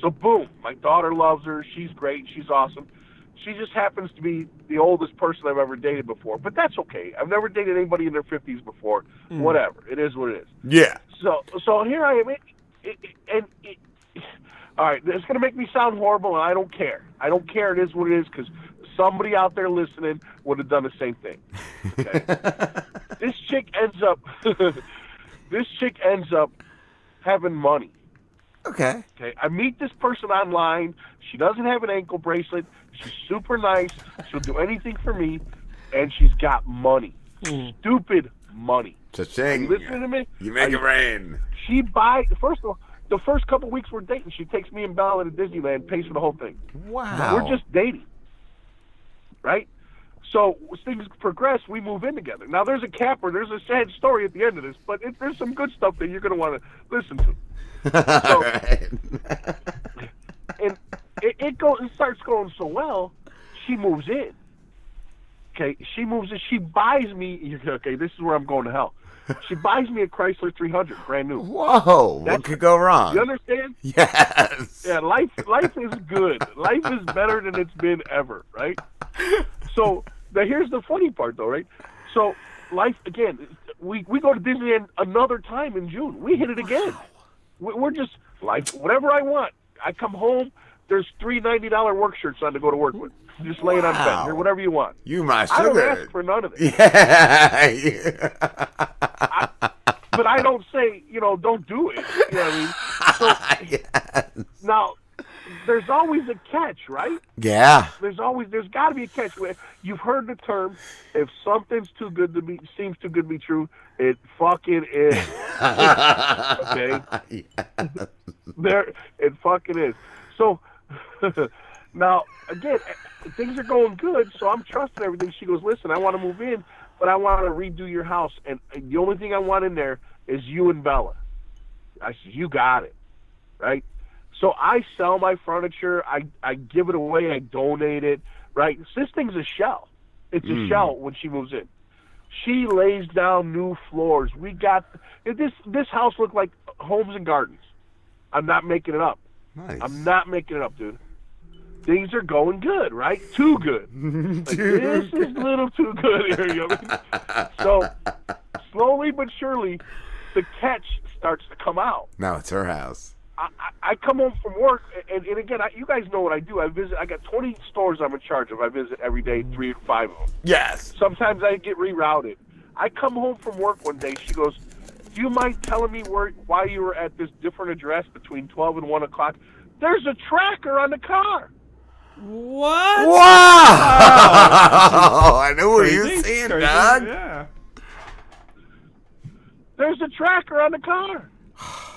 So boom, my daughter loves her. She's great. She's awesome. She just happens to be the oldest person I've ever dated before, but that's okay. I've never dated anybody in their fifties before. Mm. Whatever, it is what it is. Yeah. So so here I am, it, it, and it, *sighs* all right, it's gonna make me sound horrible, and I don't care. I don't care. It is what it is because somebody out there listening would have done the same thing. Okay? *laughs* this chick ends up, *laughs* this chick ends up having money. Okay. Okay, I meet this person online. She doesn't have an ankle bracelet. She's super nice. She'll do anything for me, and she's got money. Hmm. Stupid money. Cha-ching. You listening to me? You make Are it rain. She buy first of all, the first couple weeks we're dating, she takes me and Bella to Disneyland, pays for the whole thing. Wow. We're just dating, right? So as things progress, we move in together. Now there's a capper. There's a sad story at the end of this, but it, there's some good stuff that you're going to want to listen to. So, *laughs* and it, it goes, it starts going so well, she moves in. Okay, she moves in. She buys me. Okay, this is where I'm going to hell. She *laughs* buys me a Chrysler 300, brand new. Whoa, what could go wrong? You understand? Yes. Yeah, life life is good. life is better than it's been ever, right? So now here's the funny part, though, right? So life again. We we go to Disneyland another time in June. We hit it again. We- We're just like Whatever I want. I come home. There's three ninety dollar work shirts on to go to work with. Just lay it on bed. Wow. Whatever you want. You my I don't ask for none of it. *laughs* Yeah. but I don't say, you know, don't do it. You know what I mean? So *laughs* now, there's always a catch, right? Yeah. There's always there's got to be a catch. You've heard the term, if something's too good to be seems too good to be true, it fucking is. *laughs* okay. There, it fucking is. So *laughs* now again, things are going good, so I'm trusting everything. She goes, listen, I want to move in, but I want to redo your house, and the only thing I want in there is you and Bella. I said, you got it, right? So I sell my furniture, I I give it away, I donate it, right? This thing's a shell. It's a Mm. shell when she moves in. She lays down new floors. We got this. This house looked like homes and gardens. I'm not making it up. Nice. I'm not making it up, dude. Things are going good, right? Too good. *laughs* Like, this is a little too good here. You know I mean? So slowly but surely, the catch starts to come out. Now it's her house. I, I I come home from work, and, and again, I, you guys know what I do. I visit. I got 20 stores I'm in charge of. I visit every day, three or five of them. Yes. Sometimes I get rerouted. I come home from work one day. She goes, "Do you mind telling me where why you were at this different address between 12 and 1 o'clock?" There's a tracker on the car. What? Wow! *laughs* I know what you're saying, crazy, dog. Yeah. There's a tracker on the car. *sighs* *sighs*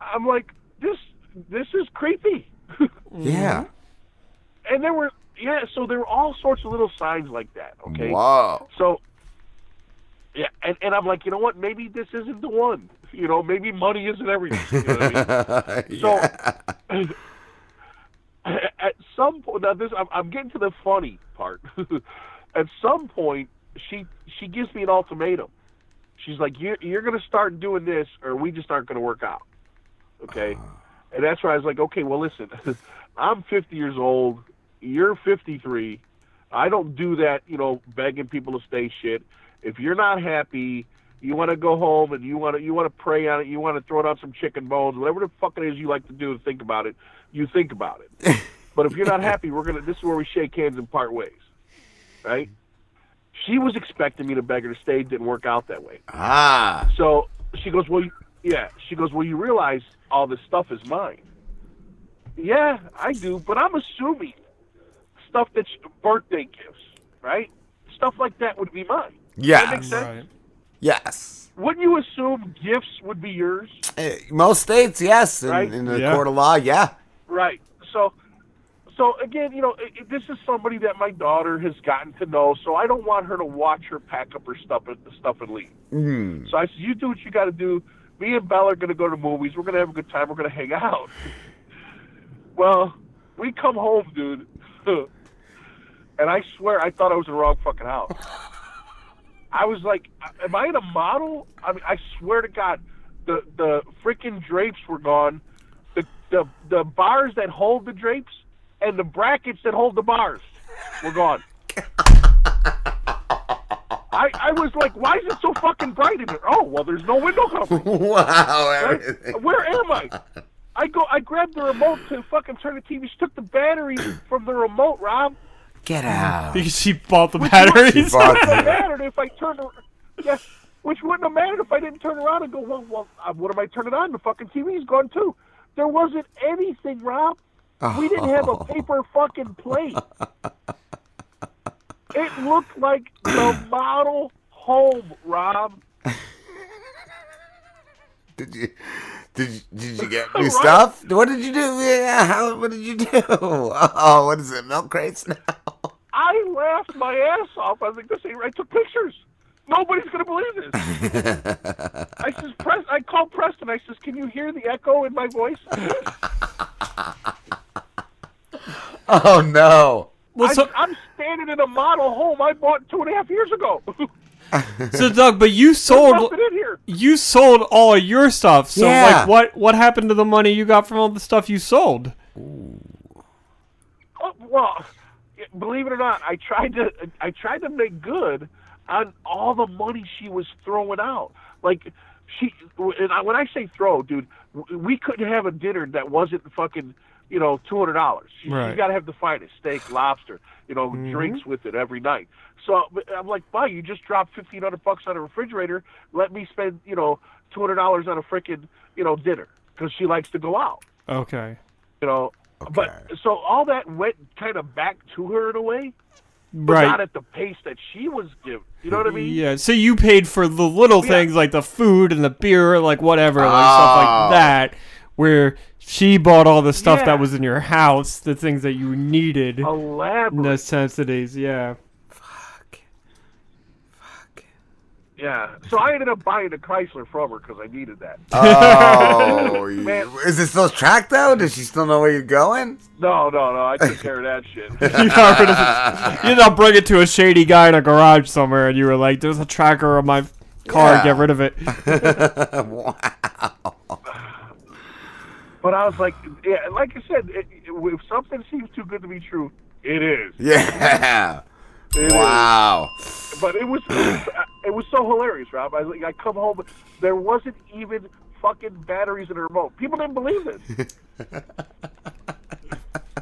I'm like, this this is creepy. *laughs* Yeah. And there were yeah, so there were all sorts of little signs like that. Okay. Wow. So yeah, and, and I'm like, you know what? Maybe this isn't the one. You know, maybe money isn't everything. You know what I mean? *laughs* So *laughs* at some point, now this I'm, I'm getting to the funny part. at some point, she she gives me an ultimatum. She's like, "You're you're gonna start doing this, or we just aren't gonna work out." Okay, and that's where I was like, "Okay, well, listen, *laughs* I'm 50 years old. You're 53. I don't do that, you know, begging people to stay shit. If you're not happy, you want to go home and you want to you want to pray on it. You want to throw down some chicken bones, whatever the fuck it is you like to do and think about it. You think about it. *laughs* but if you're not happy, we're gonna. This is where we shake hands and part ways, right? She was expecting me to beg her to stay. It didn't work out that way. Ah. So she goes, well, you- yeah. She goes, well, you realize all this stuff is mine. Yeah, I do, but I'm assuming stuff that's birthday gifts, right? Stuff like that would be mine. Does that make Yes. sense? Yes. Wouldn't you assume gifts would be yours? Eh, Most states, yes. In, Right? in the Yeah. court of law, yeah. Right. So, so again, you know, i i- this is somebody that my daughter has gotten to know. So I don't want her to watch her pack up her stuff and stuff and leave. Mm. So I said, you do what you got to do. Me and Bella are going to go to movies. We're going to have a good time. We're going to hang out. well, we come home, dude, *laughs* and I swear I thought I was in the wrong fucking house. I was like, am I in a model? I mean, I swear to God, the the freaking drapes were gone. The the the bars that hold the drapes and the brackets that hold the bars were gone. *laughs* I, I was like, why is it so fucking bright in here? Oh, well, there's no window *laughs* covering. Wow, Right? Where am I? *laughs* I go. I grabbed the remote to fucking turn the TV. She took the battery *clears throat* from the remote, Rob. Get out. Because she bought the Which batteries. Wouldn't have mattered if I turned. ar- Yes, which wouldn't have mattered if I didn't turn around and go. Well, well, uh, what am I turning on? The fucking TV's gone too. There wasn't anything, Rob. We didn't have a paper fucking plate. *laughs* It looked like the *clears throat* model home, Rob. Did you did you, did you get new *laughs* Right. stuff? What did you do? Yeah, how what did you do? *laughs* Oh, what is it? Milk crates now? I laughed my ass off. I was like, "This ain't right." I took pictures. Nobody's gonna believe this. *laughs* I says, "Press." I called Preston. I says, "Can you hear the echo in my voice?" Oh no. Well, so- I, I'm standing in a model home I bought two and a half years ago. *laughs* So Doug, but you sold in here. you sold all of your stuff. So Yeah. like what what happened to the money you got from all the stuff you sold? Oh, well, believe it or not, I tried to I tried to make good on all the money she was throwing out. Like she, and I, when I say throw, dude, we couldn't have a dinner that wasn't fucking, you know, two hundred dollars. You, Right. got to have the finest steak, lobster, you know, Mhm. drinks with it every night. So I'm like, why? You just dropped fifteen hundred bucks on a refrigerator. Let me spend, you know, two hundred dollars on a freaking, you know, dinner because she likes to go out Okay. you know. But so all that went kind of back to her in a way, but Right. not at the pace that she was given. You know what I mean? Yeah, so you paid for the little Yeah. things like the food and the beer, like whatever, like stuff Oh. like that, where she bought all the stuff Yeah. that was in your house, the things that you needed, Elaborate. necessities. Yeah. Fuck. Fuck. Yeah. So I ended up buying a Chrysler from her because I needed that. *laughs* Oh, *laughs* Man. is it still tracked though? Does she still know where you're going? No, no, no. I took care of that shit. *laughs* you got rid of it. You not bring it to a shady guy in a garage somewhere, and you were like, "There's a tracker on my car. Yeah. Get rid of it." wow. But I was like, yeah, like I said, it, it- if something seems too good to be true, it is. Yeah. It is. *laughs* Wow. But it was it was, uh, *clears throat* it was so hilarious, Rob. I I come home, there wasn't even fucking batteries in the remote. People didn't believe this. *laughs*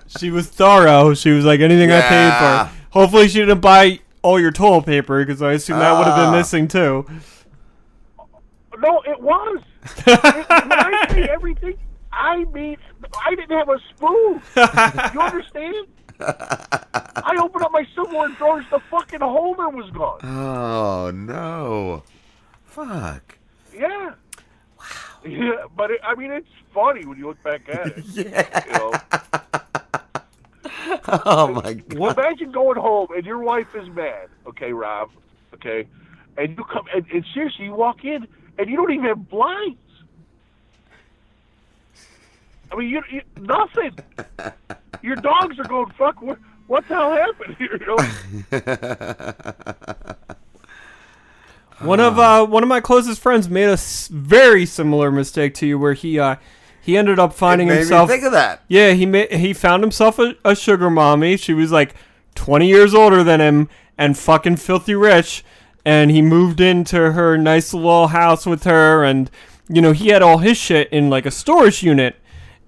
She was thorough. She was like, "Anything I paid for." Hopefully, she didn't buy all your toilet paper because I assume that would have been Ah. missing too. No, it was. *laughs* It- when I say everything, I mean I didn't have a spoon. *laughs* you understand? I opened up my silverware drawers. The fucking holder was gone. Oh no. Fuck. Yeah. Wow. Yeah, but it, I mean, it's funny when you look back at it. *laughs* Yeah. You know? *laughs* Oh my god. Well, imagine going home and your wife is mad. Okay, Rob. Okay, and you come and, and seriously, you walk in and you don't even have blinds. I mean, you, you nothing. Your dogs are going fuck. What, what the hell happened here? You know? *laughs* One of uh, one of my closest friends made a s- very similar mistake to you, where he uh, he ended up finding made me himself. think of that. Yeah, he ma- he found himself a, a sugar mommy. She was like twenty years older than him and fucking filthy rich, and he moved into her nice little house with her, and you know he had all his shit in like a storage unit.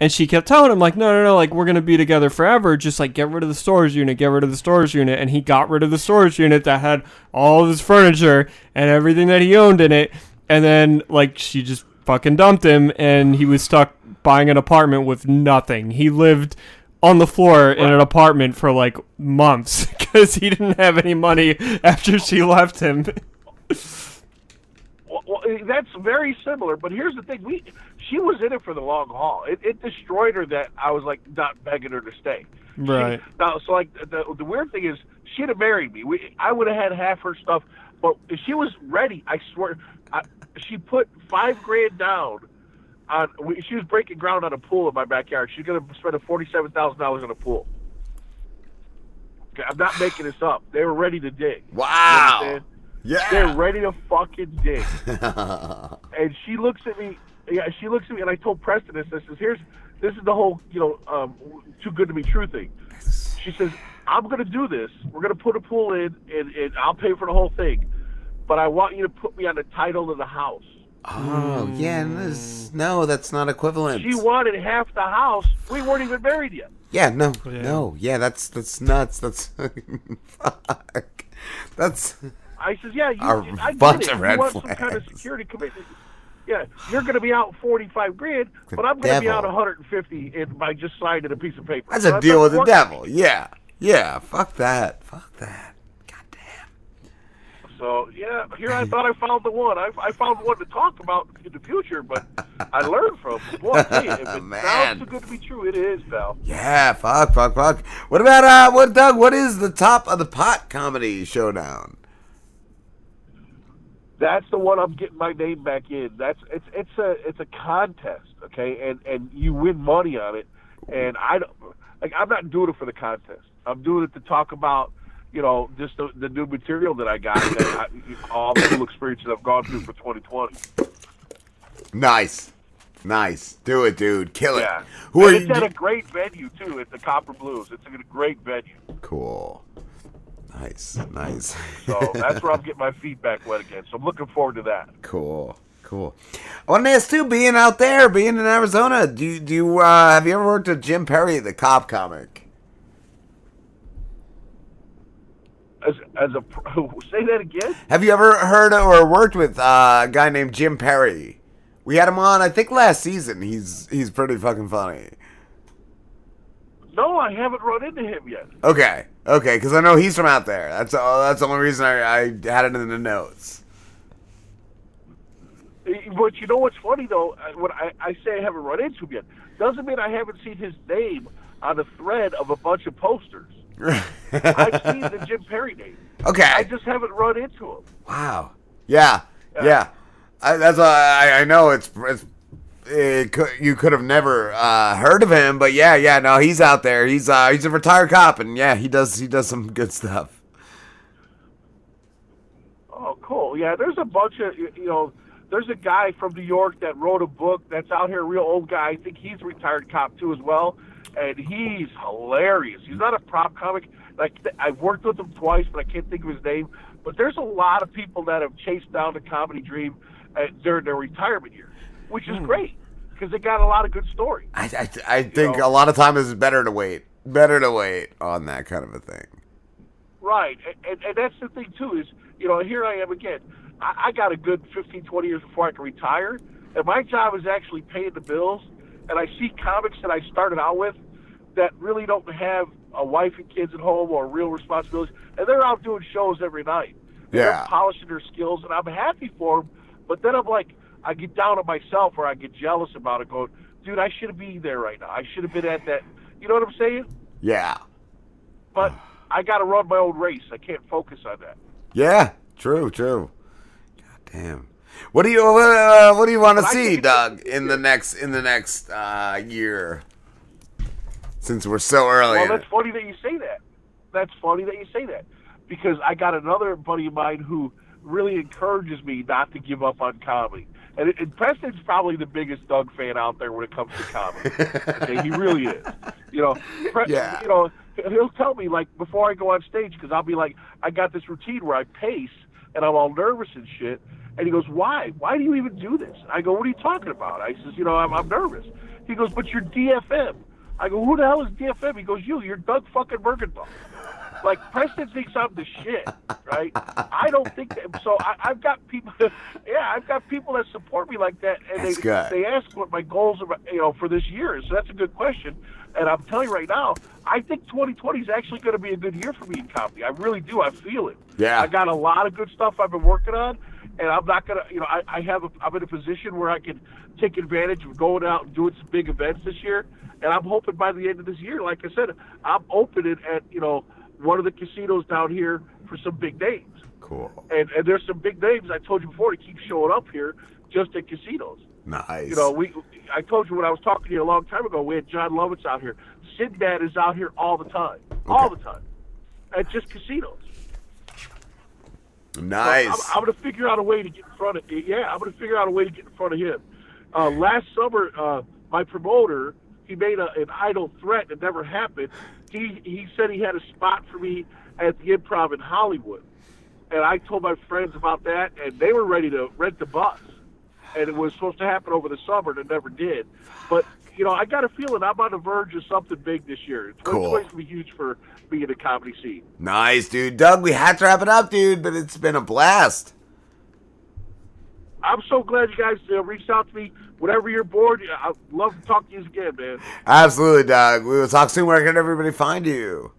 And she kept telling him, like, no, no, no, like, we're going to be together forever. Just, like, get rid of the storage unit, get rid of the storage unit. And he got rid of the storage unit that had all of his furniture and everything that he owned in it. And then, like, she just fucking dumped him, and he was stuck buying an apartment with nothing. He lived on the floor in an apartment for, like, months *laughs* because he didn't have any money after she left him. Well, that's very similar. But here's the thing: we she was in it for the long haul. It, it destroyed her that I was like not begging her to stay. Right. Now, so like the the weird thing is, she'd have married me. We, I would have had half her stuff, but if she was ready, I swear, I, she put five grand down on. We, she was breaking ground on a pool in my backyard. She's gonna spend a forty-seven thousand dollars on a pool. Okay, I'm not making this up. They were ready to dig. You Wow. Yeah. They're ready to fucking dig. *laughs* and she looks at me. Yeah, she looks at me, and I told Preston this. I says, "Here's this is the whole you know um, too good to be true thing." She says, "I'm going to do this. We're going to put a pool in, and, and I'll pay for the whole thing, but I want you to put me on the title of the house." Oh yeah, this, no, that's not equivalent. She wanted half the house. We weren't even married yet. Yeah, no, no, yeah, that's that's nuts. That's *laughs* fuck. That's I says, "Yeah, you, A I get bunch it. of you red want some kind of flags. security commitment." Yeah, you're going to be out forty-five grand, *sighs* but I'm going to be out 150 in, by just signing a piece of paper. that's So a deal with the "Fuck devil. Yeah, yeah. Fuck that. Fuck that. Goddamn. So yeah, here I thought I found the one. I, I found one to talk about in the future, but I learned from. Boy, I tell you, if *laughs* it Man. sounds too good to be true, it is, pal. Yeah, fuck, fuck, fuck. What about uh, what Doug? What is the top of the pot comedy showdown? That's the one I'm getting my name back in. That's it's it's a it's a contest, okay, and and you win money on it. And I don't. like I'm not doing it for the contest. I'm doing it to talk about, you know, just the, the new material that I got, that I, all the cool experiences I've gone through for 2020. Nice, nice. Do it, dude. Kill it. Yeah. Who are and you? it's at a great venue too. It's the Copper Blues. It's a great venue. Cool. Nice, nice. So *laughs* that's where I'm getting my feedback wet again. So I'm looking forward to that. Cool, cool. I want to ask too, being out there, being in Arizona, do you, do you, uh, have you ever worked with Jim Perry, the cop comic? As as a *laughs* say that again. Have you ever heard or worked with uh, a guy named Jim Perry? We had him on, I think, last season. He's he's pretty fucking funny. No, I haven't run into him yet. Okay, okay, because I know he's from out there. That's uh, that's the only reason I, I had it in the notes. But you know what's funny though? When I, I say I haven't run into him yet, doesn't mean I haven't seen his name on a thread of a bunch of posters. *laughs* I've seen the Jim Perry name. Okay. I just haven't run into him. Wow. Yeah, yeah. I, that's I, I know it's it's. It could, you could have never uh, heard of him, but yeah, yeah, no, he's out there. He's uh, he's a retired cop, and yeah, he does he does some good stuff. Oh, cool. Yeah, there's a bunch of you know. There's a guy from New York that wrote a book that's out here, a real old guy. I think he's a retired cop too as well, and he's hilarious. He's not a prop comic. Like I've worked with him twice, but I can't think of his name. But there's a lot of people that have chased down the comedy dream uh, during their retirement years, which is hmm. great because they got a lot of good stories. I I, I think a lot of times it's better to wait, better to wait on that kind of a thing. Right, and, and, and that's the thing too is you know here I am again. I, I got a good 15, 20 years before I can retire, and my job is actually paying the bills. And I see comics that I started out with that really don't have a wife and kids at home or real responsibilities, and they're out doing shows every night. Yeah. they're polishing their skills, and I'm happy for them. But then I'm like, I get down on myself or I get jealous about it, going, dude, I should have been there right now. I should have been at that. You know what I'm saying? Yeah, But I got to run my own race. I can't focus on that. yeah, true, true. God damn. What do you what, uh, what do you want to see, Doug, in the next in the next uh, year? Since we're so early. Well, that's funny that you say that. That's funny that you say that because I got another buddy of mine who really encourages me not to give up on comedy. And, and Preston's probably the biggest Doug fan out there when it comes to comedy. *laughs* okay, he really is. You know, Pre- Yeah. you know, he'll tell me like before I go on stage because I'll be like, I got this routine where I pace and I'm all nervous and shit. And he goes, Why? Why do you even do this? I go, What are you talking about? I says, You know, I'm, I'm nervous. He goes, But you're DFM. I go, Who the hell is DFM? He goes, You. You're Doug fucking Mergenthal. Like Preston thinks I'm the shit, right? I don't think that. So I, I've got people. *laughs* Yeah, I've got people that support me like that, and That's they good. they ask what my goals are, you know, for this year. So that's a good question. And I'm telling you right now, I think 2020 is actually going to be a good year for me in comedy. I really do. I feel it. Yeah. I got a lot of good stuff I've been working on, and I'm not gonna, you know, I, I have, a, I'm in a position where I can take advantage of going out and doing some big events this year. And I'm hoping by the end of this year, like I said, I'm opening at, you know, one of the casinos down here for some big names. Cool. And and there's some big names I told you before to keep showing up here just at casinos. Nice. You know, we I told you when I was talking to you a long time ago, we had Jon Lovitz out here. Sinbad is out here all the time, all the time, at just casinos. Nice. So I'm, I'm going to figure out a way to get in front of. Yeah, I'm going to figure out a way to get in front of him. Uh, last summer, uh, my promoter he made a, an idle threat that never happened. He he said he had a spot for me at the Improv in Hollywood, and I told my friends about that, and they were ready to rent the bus, and it was supposed to happen over the summer, and it never did. But you know, I got a feeling I'm on the verge of something big this year. Cool. 2020 is going to be huge for me in the comedy scene. Nice, dude. Doug, we had to wrap it up, dude, but it's been a blast. I'm so glad you guys uh, reached out to me. Whenever you're bored, I'd love to talk to you again, man. Absolutely, Doug. We will talk soon. Where can everybody find you?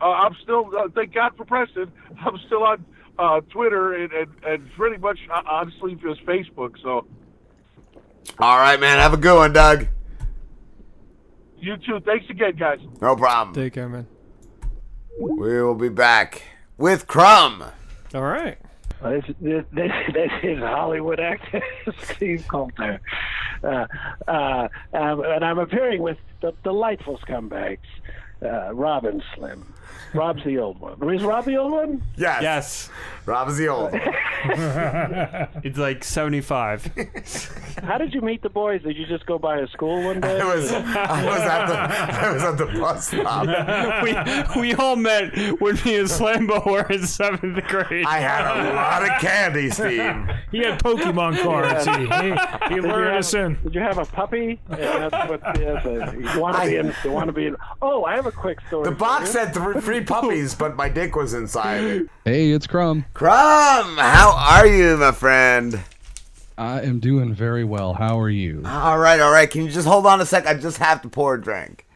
Uh, I'm still, uh, thank God for Preston. *laughs* I'm still on uh, Twitter and, and, and pretty much, uh, honestly, just Facebook. So All right, man. Have a good one, Doug. you too. Thanks again, guys. No problem. Take care, man. We will be back with Crumb. All right. This, this, this, is Hollywood actor *laughs* Steve Coulter. uh, uh, um, and I'm appearing with the delightful scumbags, uh, Rob and Slim. Rob's the old one. Is Rob the old one? Yes. Yes. Rob's the old one. *laughs* it's like 75. How did you meet the boys? Did you just go by a school one day? I was, I was at the, I was at the bus stop. *laughs* we, we all met when me and Slambo were in seventh grade. I had a lot of candy, Steve. He had Pokemon cards. He, he, he Did you lured have- us in. Did you have a puppy? Yeah, that's what yeah, the, you want to be in. You want to be in. Oh, I have a quick story. The for box you. said three, *laughs* three puppies, but my dick was inside it. Hey, it's Crumb. Crumb, how are you, my friend? I am doing very well. How are you? All right, all right. Can you just hold on a sec? I just have to pour a drink.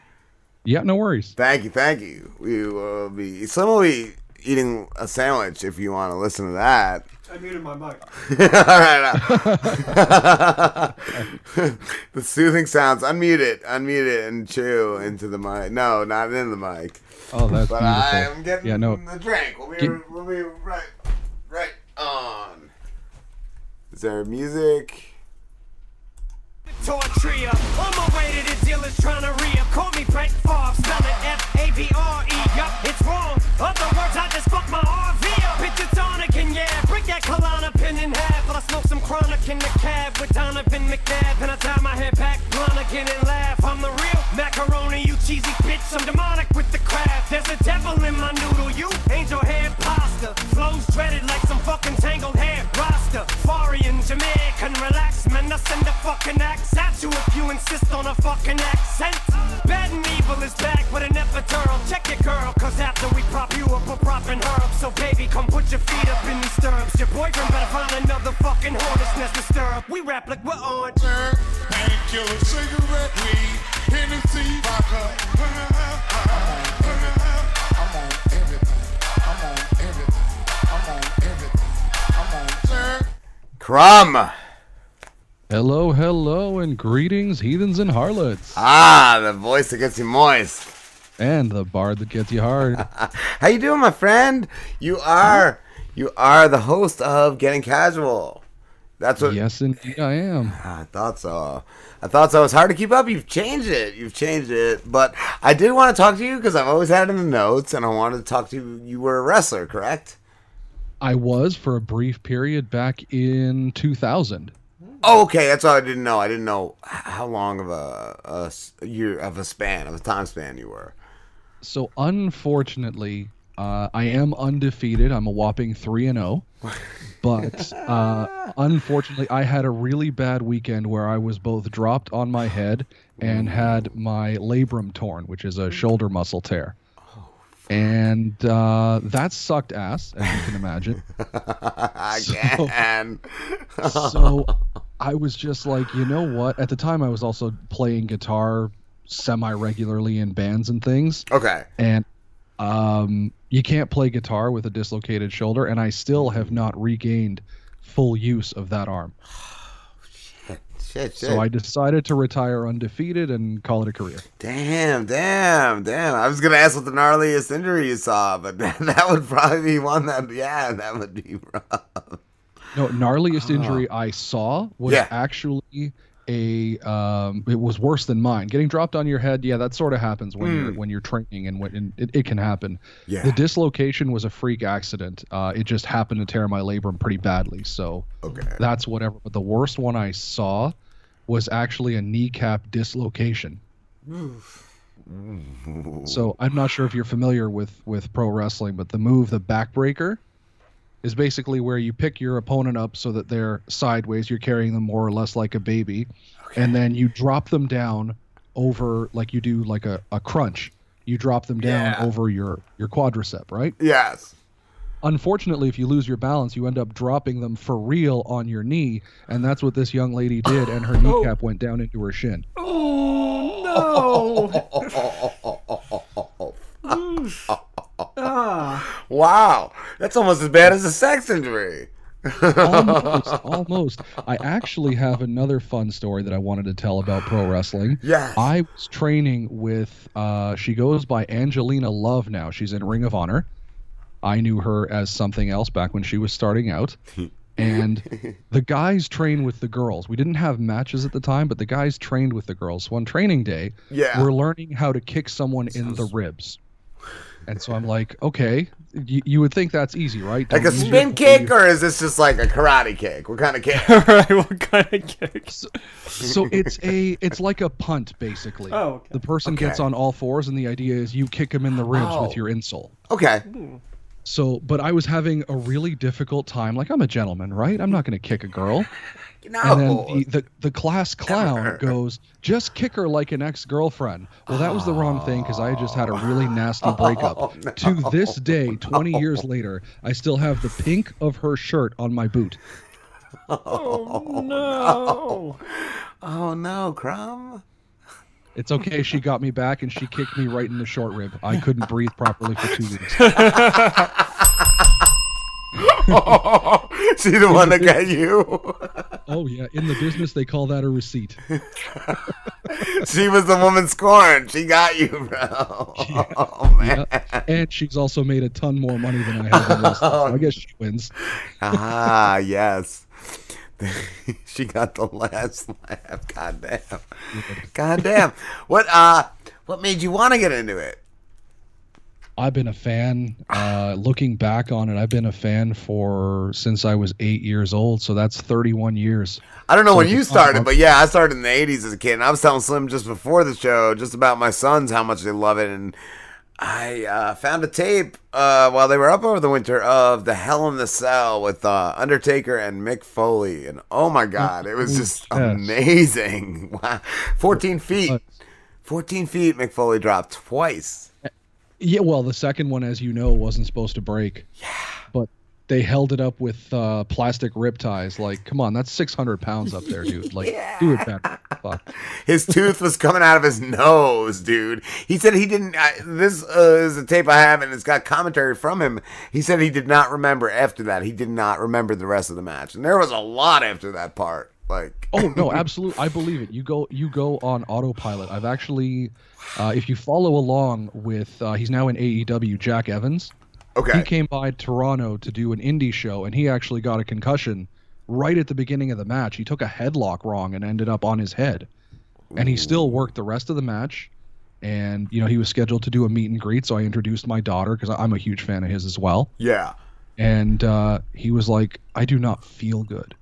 Yeah, no worries. Thank you, thank you. We will be. Slim will be eating a sandwich if you want to listen to that. I muted my mic. *laughs* All right. uh, *laughs* the soothing sounds. Unmute it. Unmute it and chew into the mic. No, not in the mic. Oh, that's but beautiful. I am getting Yeah, no. the drink. We'll be, Get- we'll be right, right on. Is there music? Tortria. On my way to the dealers trying to re-up. Call me Brett Favre, spell it F-A-V-R-E. Yup, it's wrong. Other words, I just fucked my RV Break Kalana pin in half. While I smoke some chronic in the cab with Donovan McNabb. And I tie my hair back, blind again and laugh. I'm the real macaroni, you cheesy bitch. I'm demonic with the craft. There's a devil in my noodle, you angel hair pasta. Flows dreaded like some fucking tangled hair. Jamaican, relax, man. I send a fucking axe at you if you insist on a fucking accent. Bad and evil is back with an epidural. Check it, girl, cause after we prop you up, we're propping her up. So baby, come put your feet up in these stirrups. Your boyfriend better find another fucking hornet's to stir up. We rap like we're on. Painkiller, cigarette, weed, Hennessy, vodka. *laughs* Crumb. Hello, hello, and greetings, heathens and harlots. Ah, the voice that gets you moist. And the bard that gets you hard. *laughs* How you doing, my friend? You are you are the host of Getting Casual. That's what. Yes, indeed, I am. I thought so. I thought so. It's hard to keep up. You've changed it. You've changed it. But I did want to talk to you because I've always had it in the notes, and I wanted to talk to you. You were a wrestler, correct? I was for a brief period back in 2000. Oh, okay. That's all I didn't know. I didn't know how long of a, a year of a span of a time span you were. So unfortunately, uh, I am undefeated. I'm a whopping three and zero. *laughs* But uh, unfortunately, I had a really bad weekend where I was both dropped on my head and had my labrum torn, which is a shoulder muscle tear. And uh, that sucked ass, as you can imagine. I *laughs* So- so I was just like, you know what? At the time, I was also playing guitar semi regularly in bands and things. Okay. And um, you can't play guitar with a dislocated shoulder, and I still have not regained full use of that arm. *sighs* *sighs* *sighs* Shit, shit. So I decided to retire undefeated and call it a career. Damn, damn, damn. I was gonna ask what the gnarliest injury you saw, but *laughs* that would probably be one that, yeah, that would be rough. No, gnarliest injury I saw was Ah. Yeah. actually a um it was worse than mine. Getting dropped on your head, yeah, that sort of happens when you're Mm. when you're training and when and it, it can happen. Yeah. The dislocation was a freak accident. Uh it just happened to tear my labrum pretty badly. So okay. that's whatever. But the worst one I saw was actually a kneecap dislocation. So I'm not sure if you're familiar with with pro wrestling, but the move, the backbreaker, is basically where you pick your opponent up so that they're sideways. You're carrying them more or less like a baby, and then you drop them down over like you do like a, a crunch. You drop them down Yeah. over your your quadricep, right? Yes. Unfortunately, if you lose your balance, you end up dropping them for real on your knee, and that's what this young lady did, and her *laughs* kneecap went down into her shin. Oh *laughs* Ah. Wow, that's almost as bad as a sex injury. almost, *laughs* almost. I actually have another fun story that I wanted to tell about pro wrestling. Yes. I was training with. Uh, she goes by Angelina Love now. She's in Ring of Honor. I knew her as something else back when she was starting out. *laughs* And the guys train with the girls. We didn't have matches at the time, but the guys trained with the girls. So on training day, Yeah. we're learning how to kick someone in the ribs. And so I'm like, okay, you, you would think that's easy, right? Like a Don't use spin your- kick, or is this just like a karate kick? What kind of kick? *laughs* right, what kind of kick? So it's a it's like a punt basically. Oh, okay. The person Okay. gets on all fours, and the idea is you kick him in the ribs Oh. with your insole. Okay. Hmm. So, but I was having a really difficult time. Like I'm a gentleman, right? I'm not going to kick a girl. *laughs* No. And then the, the, the class clown goes, just kick her like an ex girlfriend. Well, that was the wrong thing because I just had a really nasty oh, breakup. Oh, no. To this *laughs* day, 20 years later, I still have the pink of her shirt on my boot. *laughs* Oh, oh no! Oh no, Crumb. It's okay. She got me back and she kicked me right in the short rib. I couldn't breathe properly for two weeks. oh, *laughs* she the one that got you. Oh yeah, in the business they call that a receipt. *laughs* she was the woman scorned. She got you, bro. *laughs* Oh man. Yeah. And she's also made a ton more money than I have in wrestling. So I guess she wins. ah, yes. *laughs* she got the last laugh. God damn. God damn. What uh what made you want to get into it? I've been a fan. Uh, *sighs* looking back on it, I've been a fan for since I was eight years old. So that's 31 years. I don't know So when you started, but yeah, I started in the '80s as a kid, and I was telling Slim just before the show just about my sons how much they love it, and I uh, found a tape uh, while they were up over the winter of the Hell in the Cell with uh, Undertaker and Mick Foley, and oh my God, it was just amazing! *laughs* Wow, 14 feet, 14 feet, Mick Foley dropped twice. Yeah, well, the second one, as you know, wasn't supposed to break. Yeah. But they held it up with uh, plastic rip ties. Like, come on, that's 600 pounds up there, dude. Like, *laughs* do it better. Fuck. His tooth was coming out of his nose, dude. He said he didn't. I, this uh, is a tape I have, and it's got commentary from him. He said he did not remember after that. He did not remember the rest of the match, and there was a lot after that part. Like, Oh no, *laughs* absolutely, I believe it. You go, you go on autopilot. I've actually, uh, if you follow along with, uh, he's now in AEW, Jack Evans. Okay. He came by Toronto to do an indie show, and he actually got a concussion right at the beginning of the match. He took a headlock wrong and ended up on his head, and he still worked the rest of the match. And you know, he was scheduled to do a meet and greet, so I introduced my daughter because I'm a huge fan of his as well yeah, and uh, he was like, "I do not feel good,"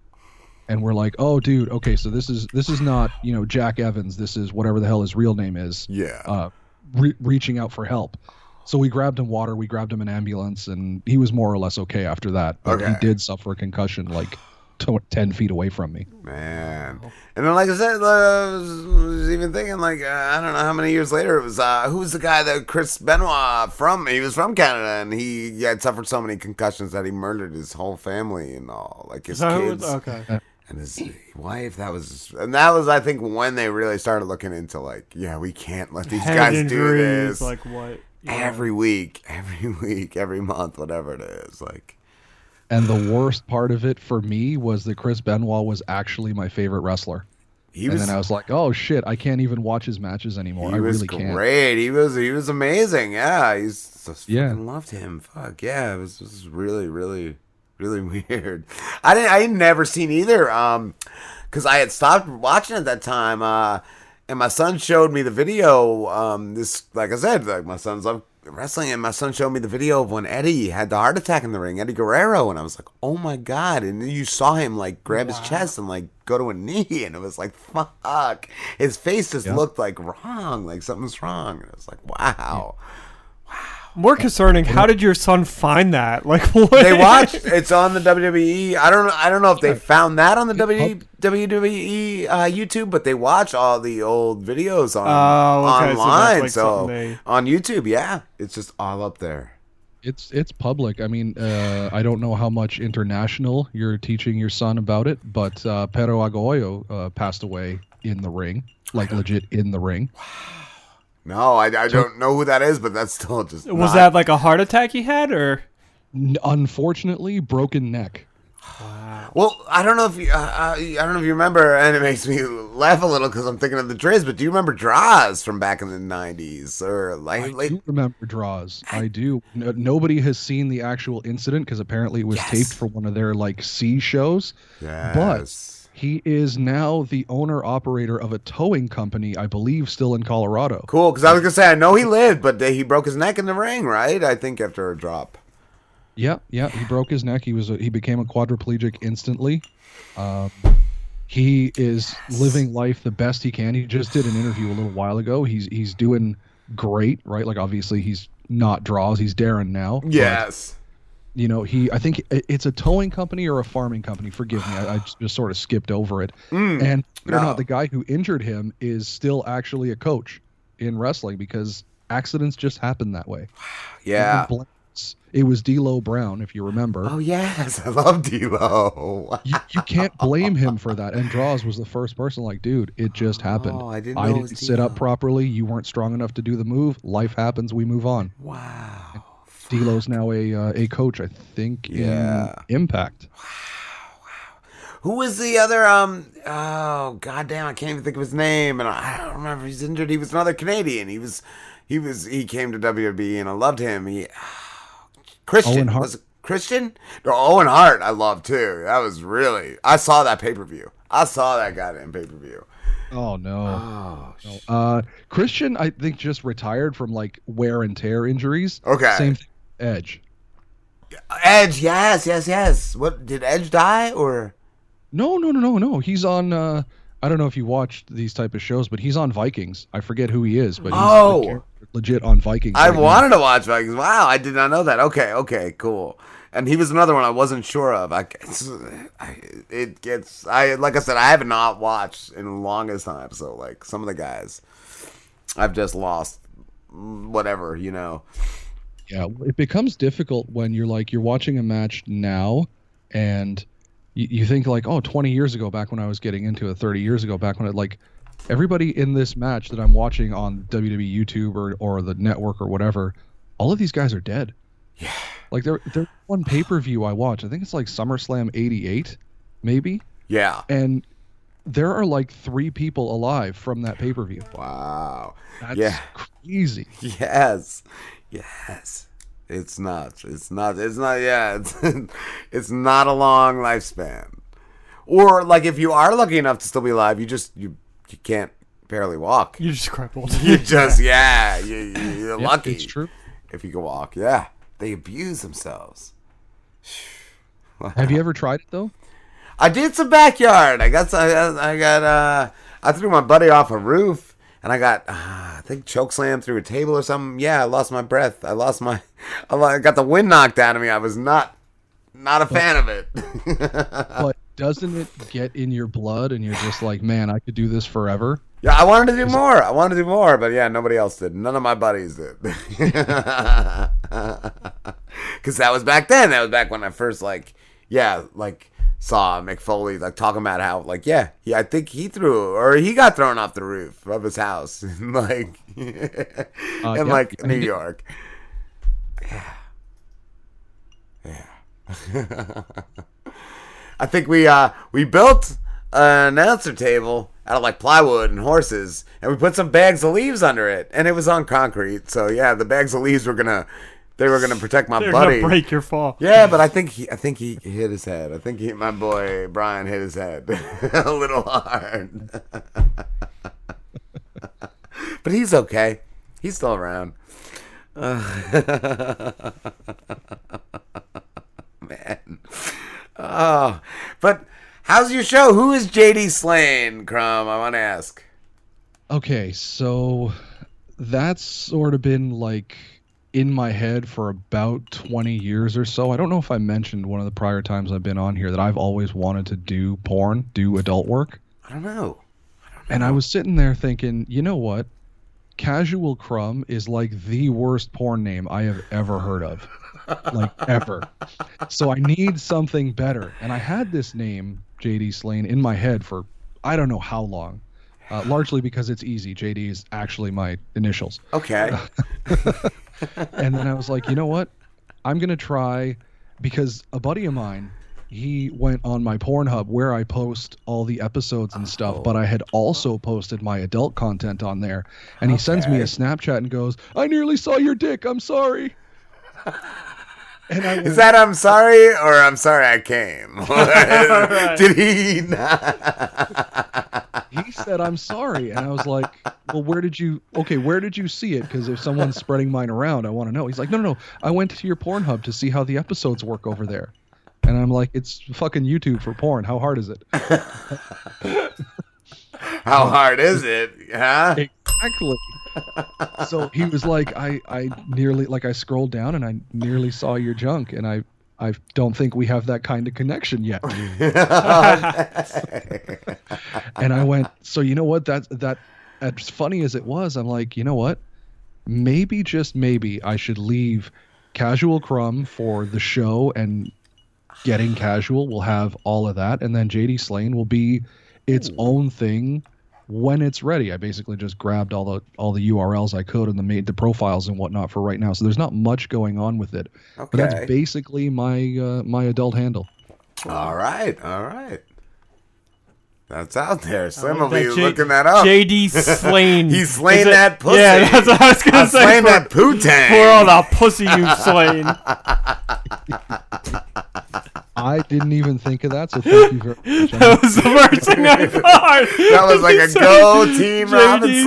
and we're like, "Oh, dude, okay, so this is this is not you know Jack Evans. This is whatever the hell his real name is. Yeah. uh, re- reaching out for help." So we grabbed him water, we grabbed him an ambulance, and he was more or less okay after that. But he did suffer a concussion like *sighs* t- ten feet away from me. man. And then, like I said, I was, was even thinking, like, uh, I don't know how many years later it was. Uh, who was the guy that Chris Benoit from? He was from Canada, and he had suffered so many concussions that he murdered his whole family and all, like his Is that who kids. was? Okay. And his wife. That was, and that was, I think, when they really started looking into like, yeah, we can't let these Head guys do this. like what? Yeah. every week, *laughs* every week, every month, whatever it is. Like, And the worst part of it for me was that Chris Benoit was actually my favorite wrestler. He and was- then I was like, "Oh shit, I can't even watch his matches anymore. he I was really can't." great. He was, he was amazing. Yeah, he's just Yeah. fucking loved him. Fuck yeah, it was, it was really, really, really *laughs* weird. I didn't, I had never seen either. Um, because I had stopped watching at that time. Uh, and my son showed me the video. Um, this, like I said, like my son's love wrestling, and my son showed me the video of when Eddie had the heart attack in the ring, Eddie Guerrero, and I was like, oh my god! And you saw him like grab his chest and like go to a knee, and it was like, fuck. His face just Yeah. looked like wrong, like something's wrong. And it was like, wow. More concerning, how did your son find that? *laughs* Like what? They watched. It's on the WWE. I don't. know I don't know if they found that on the W WWE uh, YouTube, but they watch all the old videos on Oh, okay, so online. like, So, they- on YouTube, yeah, it's just all up there. It's it's public. I mean, uh, I don't know how much international you're teaching your son about it, but uh, Perro Aguayo uh, passed away in the ring, like legit in the ring. No, I, I don't know who that is, but that's still just Was not- that like a heart attack he had, or? Unfortunately, broken neck. *sighs* Well, I don't know if you, uh, uh, I don't know if you remember, and it makes me laugh a little because I'm thinking of the Driz. But do you remember Droz from back in the '90s or like I late? do remember Droz. I do. No, nobody has seen the actual incident because apparently it was taped for one of their like C shows. Yes. But he is now the owner operator of a towing company, I believe, still in Colorado. Cool, because I was gonna say I know he lived, but he broke his neck in the ring, right? I think after a drop. Yeah, yeah. He broke his neck. He was a, he became a quadriplegic instantly. Um, he is living life the best he can. He just did an interview a little while ago. He's he's doing great, right? Like obviously he's not Droz. He's Darren now. Yes. You know he. I think it's a towing company or a farming company. Forgive me. I, I *sighs* just sort of skipped over it. Mm, and it or not, the guy who injured him is still actually a coach in wrestling because accidents just happen that way. *sighs* Yeah. It was D'Lo Brown, if you remember. Oh yes, *laughs* I love D'Lo. you, you can't blame him for that. And Droz was the first person like, dude, it just happened. Oh, I didn't I know it was didn't sit up properly. You weren't strong enough to do the move. Life happens. We move on. Wow. D'Lo's now a uh, a coach, I think, Yeah. in Impact. Wow, wow. Who was the other? Um. Oh goddamn! I can't even think of his name, and I, don't remember. He's injured. He was another Canadian. He was. He was. He came to WWE, and I loved him. He. *sighs* Christian Owen Hart? was it Christian. No, Owen Hart. I love too. That was really. I saw that pay per view. I saw that goddamn pay per view. Oh no. Oh, No. Uh, Christian, I think, just retired from like wear and tear injuries. Okay. Same thing. Edge. Edge. Yes. Yes. Yes. What did Edge die or? No, no, no, no, no. He's on. Uh, I don't know if you watched these type of shows, but he's on Vikings. I forget who he is, but he's Oh. legit on Vikings. I right now. wanted to watch Vikings. Wow, I did not know that. Okay, okay, cool. And he was another one I wasn't sure of. I, it's, *sighs* I it gets I like I said I have not watched in the longest time. So like some of the guys, I've just lost whatever you know. Yeah, it becomes difficult when you're like you're watching a match now, and you, you think like, oh, 20 years ago, back when I was getting into it, 30 years ago, back when it like everybody in this match that I'm watching on WWE YouTube or or the network or whatever, all of these guys are dead. Yeah. Like there, there's one pay per view I watch. I think it's like SummerSlam '88, maybe. Yeah. And there are like three people alive from that pay per view. Wow. That's Yeah. crazy. *laughs* Yes, yes. It's not. It's not. It's not. Yeah. *laughs* It's it's not a long lifespan. Or like if you are lucky enough to still be alive, you just you you can't barely walk. You're just crippled. You just *laughs* *laughs* yeah. You, you, you're Yeah, lucky. it's true. If you can walk, yeah. They abuse themselves. Have you ever tried it though? I did some backyard. I got some, I got- I got uh I threw my buddy off a roof and I got uh, I think choke slam through a table or something. Yeah, I lost my breath. I lost my *laughs* I got the wind knocked out of me. I was not not a fan of it. *laughs* but doesn't it get in your blood and you're just like, man, I could do this forever? Yeah, I wanted to do more. I wanted to do more, but yeah, nobody else did. None of my buddies did. *laughs* Cuz that was back then. That was back when I first like yeah, like saw Mick Foley like talking about how like yeah, yeah, I think he threw or he got thrown off the roof of his house *laughs* in like *laughs* in Uh, yeah, like *laughs* New. York. Yeah. Yeah. I think we uh we built an announcer table out of like plywood and horses, and we put some bags of leaves under it, and it was on concrete. So yeah, the bags of leaves were gonna they were gonna protect my They're buddy. gonna break your fall. Yeah, but I think he I think he hit his head. I think he, my boy Brian hit his head *laughs* a little hard. *laughs* but he's okay. He's still around. Uh, *laughs* man. Oh, but how's your show? Who is JD Slain, Crumb? I want to ask. Okay, so that's sort of been like in my head for about 20 years or so. I don't know if I mentioned one of the prior times I've been on here that I've always wanted to do porn, do adult work. I don't know. And I was sitting there thinking, you know what? Casual Crumb is like the worst porn name I have ever heard of. like ever. So I need something better. And I had this name, JD Slain, in my head for I don't know how long. Uh, largely because it's easy. JD is actually my initials. Okay. *laughs* and then I was like, you know what? I'm gonna try because a buddy of mine he went on my Pornhub where I post all the episodes and stuff, but I had also posted my adult content on there. And he sends me a Snapchat and goes, "I nearly saw your dick. I'm sorry." And I Is that I'm sorry or I'm sorry I came? *laughs* *laughs* Did he not? he said I'm sorry, and I was like, "Well, where did you? Okay, where did you see it? Because if someone's spreading mine around, I want to know." He's like, "No, no, no. I went to your Pornhub to see how the episodes work over there." And I'm like, "It's fucking YouTube for porn. How hard is it?" *laughs* How hard is it? Huh? Exactly. So he was like, I, I nearly like I scrolled down and I nearly saw your junk, and I, I don't think we have that kind of connection yet. *laughs* *laughs* and I went, so you know what? That that as funny as it was, I'm like, you know what? Maybe just maybe I should leave Casual Crumb for the show and getting casual. We'll have all of that, and then JD Slain will be its own thing when it's ready. I basically just grabbed all the all the URLs I could and the made the profiles and whatnot for right now. So there's not much going on with it. But that's basically my uh, my adult handle. All right, all right. That's out there. Slim will be J- looking that up. JD Slain. *laughs* He's slain it- that pussy. Yeah, that's what I was gonna I'm say. Slain for- that poo-tang. For all the pussy you've slain. *laughs* I didn't even think of that, so thank you very *laughs* much. That was the first thing I thought. *laughs* That was like a go team JD Rob and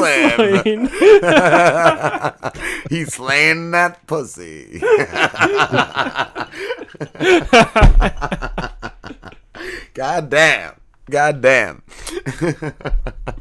Slim. He's slaying that pussy. *laughs* God damn. God damn.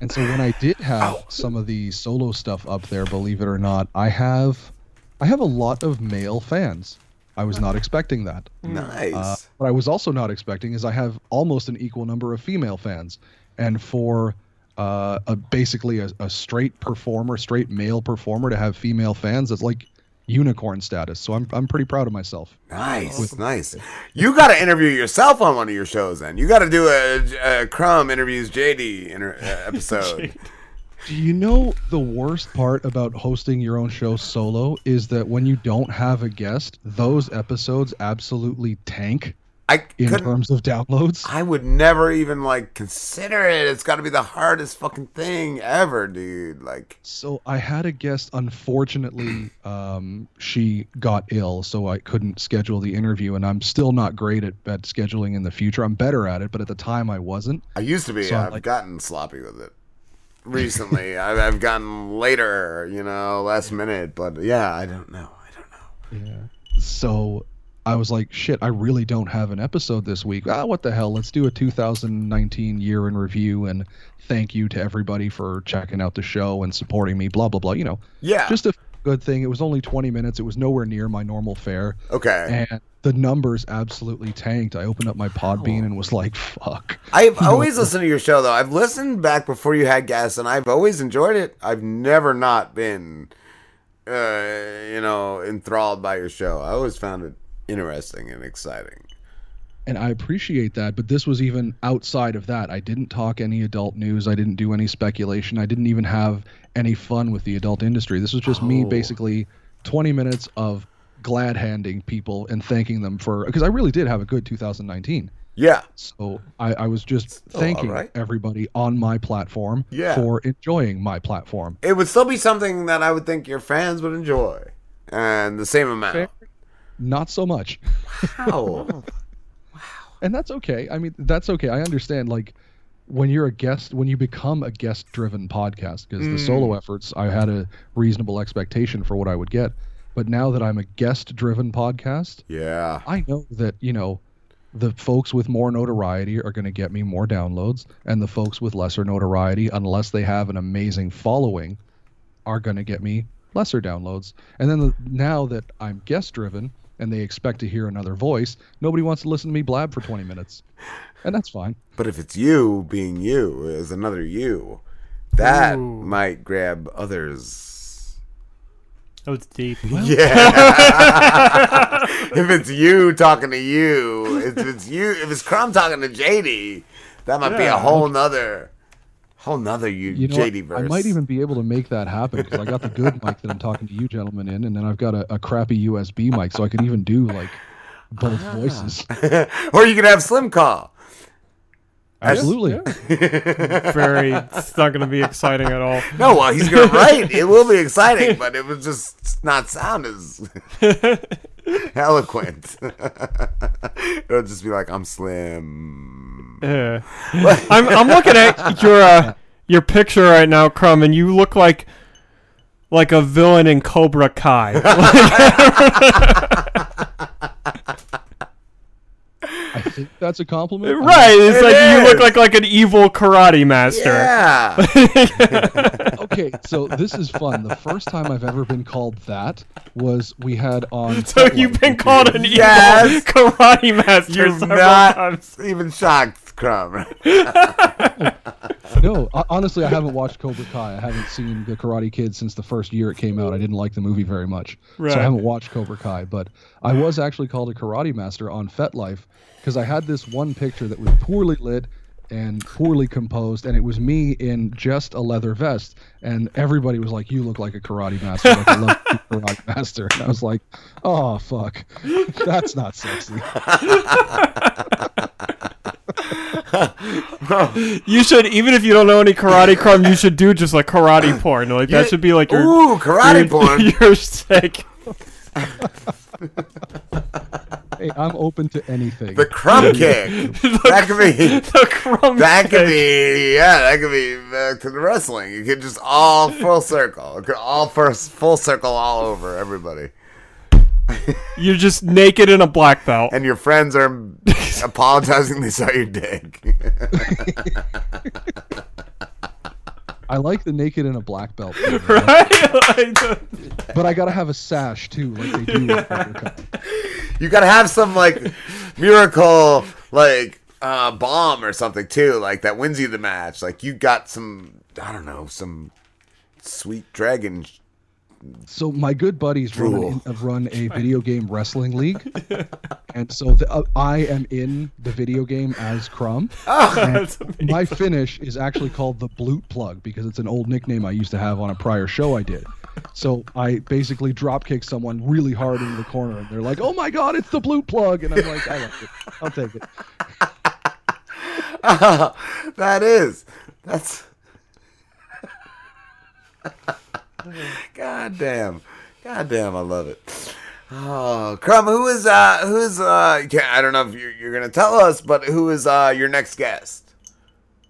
And so when I did have some of the solo stuff up there, believe it or not, I have I have a lot of male fans. I was not expecting that. Nice. Uh, what I was also not expecting is I have almost an equal number of female fans, and for uh, a basically a, a straight performer, straight male performer to have female fans, it's like unicorn status. So I'm I'm pretty proud of myself. Nice, With- nice. You got to interview yourself on one of your shows. Then you got to do a, a Crumb interviews JD inter- uh, *laughs* episode. Do you know the worst part about hosting your own show solo is that when you don't have a guest, those episodes absolutely tank I in terms of downloads. I would never even like consider it. It's got to be the hardest fucking thing ever, dude. Like, So I had a guest. Unfortunately, *clears throat* um, she got ill, so I couldn't schedule the interview. And I'm still not great at, at scheduling in the future. I'm better at it, but at the time I wasn't. I used to be. So I've like- gotten sloppy with it recently. *laughs* I've, I've gotten later, you know, last minute. But yeah, I don't know. I don't know. Yeah. So I was like, shit, I really don't have an episode this week. Ah, what the hell? Let's do a 2019 year in review and thank you to everybody for checking out the show and supporting me. Blah blah blah. You know, Yeah. just a good thing. It was only 20 minutes. It was nowhere near my normal fare. Okay. And the numbers absolutely tanked. I opened up my Podbean and was like, fuck. I've You know, always listened to your show though. I've listened back before you had guests, and I've always enjoyed it. I've never not been, uh, you know, enthralled by your show. I always found it interesting and exciting. and I appreciate that. But this was even outside of that. I didn't talk any adult news. I didn't do any speculation. I didn't even have any fun with the adult industry. This was just me Oh. basically 20 minutes of glad handing people and thanking them for because I really did have a good 2019. Yeah. So I, I was just Still thanking alright. everybody on my platform Yeah. for enjoying my platform. It would still be something that I would think your fans would enjoy, and the same amount. Fair. Not so much. Wow. wow. *laughs* and that's okay. I mean, that's okay. I understand. Like when you're a guest, when you become a guest-driven podcast, because the Mm. solo efforts, I had a reasonable expectation for what I would get. But now that I'm a guest-driven podcast, yeah, I know that you know the folks with more notoriety are going to get me more downloads, and the folks with lesser notoriety, unless they have an amazing following, are going to get me lesser downloads. And then the, now that I'm guest-driven and they expect to hear another voice, nobody wants to listen to me blab for 20 minutes, *laughs* and that's fine. But if it's you being you is another you, that Ooh. might grab others. Oh, it's deep. *laughs* Yeah. *laughs* if it's you talking to you, if it's you, if it's Crumb talking to JD, that might be a Yeah. whole nother, whole nother you, You know. JD verse. I might even be able to make that happen because I got the good mic that I'm talking to you gentlemen in, and then I've got a, a crappy USB mic, so I can even do like both Ah. voices. *laughs* or you could have Slim call. Absolutely. Very. It's not going to be exciting at all. No, well, he's gonna write. It will be exciting, but it would just not sound as *laughs* eloquent. *laughs* It'll just be like, "I'm slim." Yeah. I'm, I'm looking at your uh, your picture right now, Crumb, and you look like like a villain in Cobra Kai. *laughs* I think that's a compliment. *laughs* Right? It's not- like you look like like an evil karate master. Yeah. *laughs* okay, so this is fun. The first time I've ever been called that was we had on. So you've been called an evil karate master You're not times. even shocked, Crumb. no, honestly, I haven't watched Cobra Kai. I haven't seen The Karate Kid since the first year it came out. I didn't like the movie very much, Right. so I haven't watched Cobra Kai. But I was actually called a karate master on FetLife because I had this one picture that was poorly lit and poorly composed, and it was me in just a leather vest, and everybody was like, "You look like a karate master, like a lucky *laughs* karate master," and I was like, "Oh fuck, that's not sexy." *laughs* You should, even if you don't know any karate, *laughs* Crumb, you should do just like karate porn. Like that should be like your Ooh, karate your, porn. *laughs* Your sick. hey, I'm open to anything. The crumb kick. *laughs* that could be. The crumb That could be. Yeah, that could be back to the wrestling. You could just all full circle. It could all first full circle all over everybody. *laughs* You're just naked in a black belt. And your friends are *laughs* apologizing they saw your dick. I like the naked in a black belt. thing, *laughs* Right? Like But I gotta have a sash too, like they do. with you gotta have some like miracle like uh bomb or something too, like that wins you the match. Like you got some I don't know, some sweet dragon So my good buddies run, Drool. an, have run a *laughs* video game wrestling league, *laughs* and so the, uh, I am in the video game as Crumb. *laughs* Oh, that's my finish is actually called the Blute Plug because it's an old nickname I used to have on a prior show I did. So I basically drop kick someone really hard into the corner, and they're like, "Oh my god, it's the Blute Plug!" And I'm like, "I like it. I'll take it." that is. That's God damn. God damn, I love it. Oh, Crumb, who is uh who's uh yeah, I don't know if you're, you're gonna tell us, but who is uh your next guest?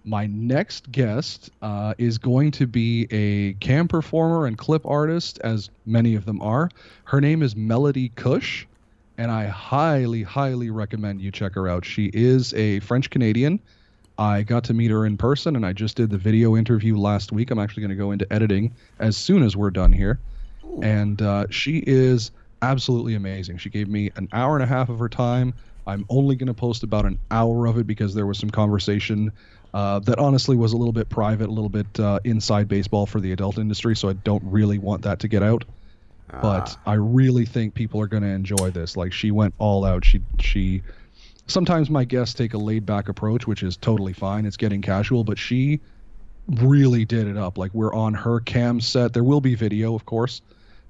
My next guest uh, is going to be a cam performer and clip artist, as many of them are. Her name is Melody Cush, and I highly, highly recommend you check her out. She is a French Canadian. I got to meet her in person, and I just did the video interview last week. I'm actually going to go into editing as soon as we're done here. And uh, she is absolutely amazing. She gave me an hour and a half of her time. I'm only going to post about an hour of it because there was some conversation uh, that honestly was a little bit private, a little bit uh, inside baseball for the adult industry. So I don't really want that to get out. But I really think people are going to enjoy this. Like she went all out. She she. Sometimes my guests take a laid back approach, which is totally fine. It's getting casual, but she really did it up. Like we're on her cam set. There will be video, of course.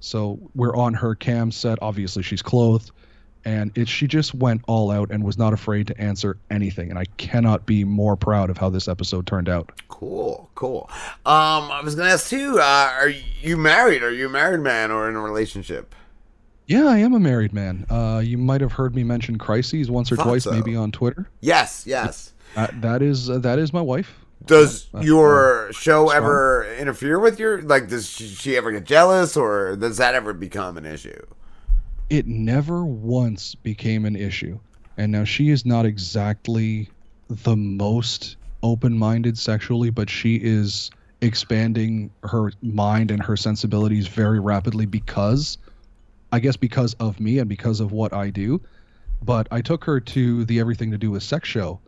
So we're on her cam set. Obviously, she's clothed, and it she just went all out and was not afraid to answer anything. And I cannot be more proud of how this episode turned out. Cool, cool. Um, I was gonna ask too. Uh, are you married? Are you a married man or in a relationship? Yeah, I am a married man. Uh, you might have heard me mention Kyriss once or Thought twice, so. maybe on Twitter. Yes, yes. Uh, that is uh, that is my wife. Does Uh, your show strong. ever interfere with your like? Does she, she ever get jealous, or does that ever become an issue? it never once became an issue. And now she is not exactly the most open minded sexually, but she is expanding her mind and her sensibilities very rapidly because, I guess, because of me and because of what I do. But I took her to the Everything to Do with Sex show,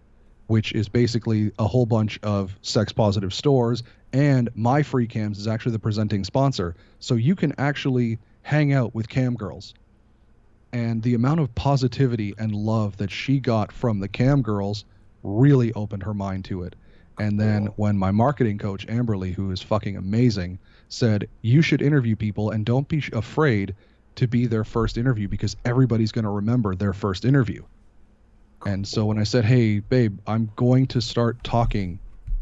which is basically a whole bunch of sex positive stores. And MyFreeCams is actually the presenting sponsor. So you can actually hang out with cam girls and the amount of positivity and love that she got from the cam girls really opened her mind to it and then when my marketing coach amberly who is fucking amazing said you should interview people and don't be afraid to be their first interview because everybody's going to remember their first interview. And so when I said, "Hey, babe, I'm going to start talking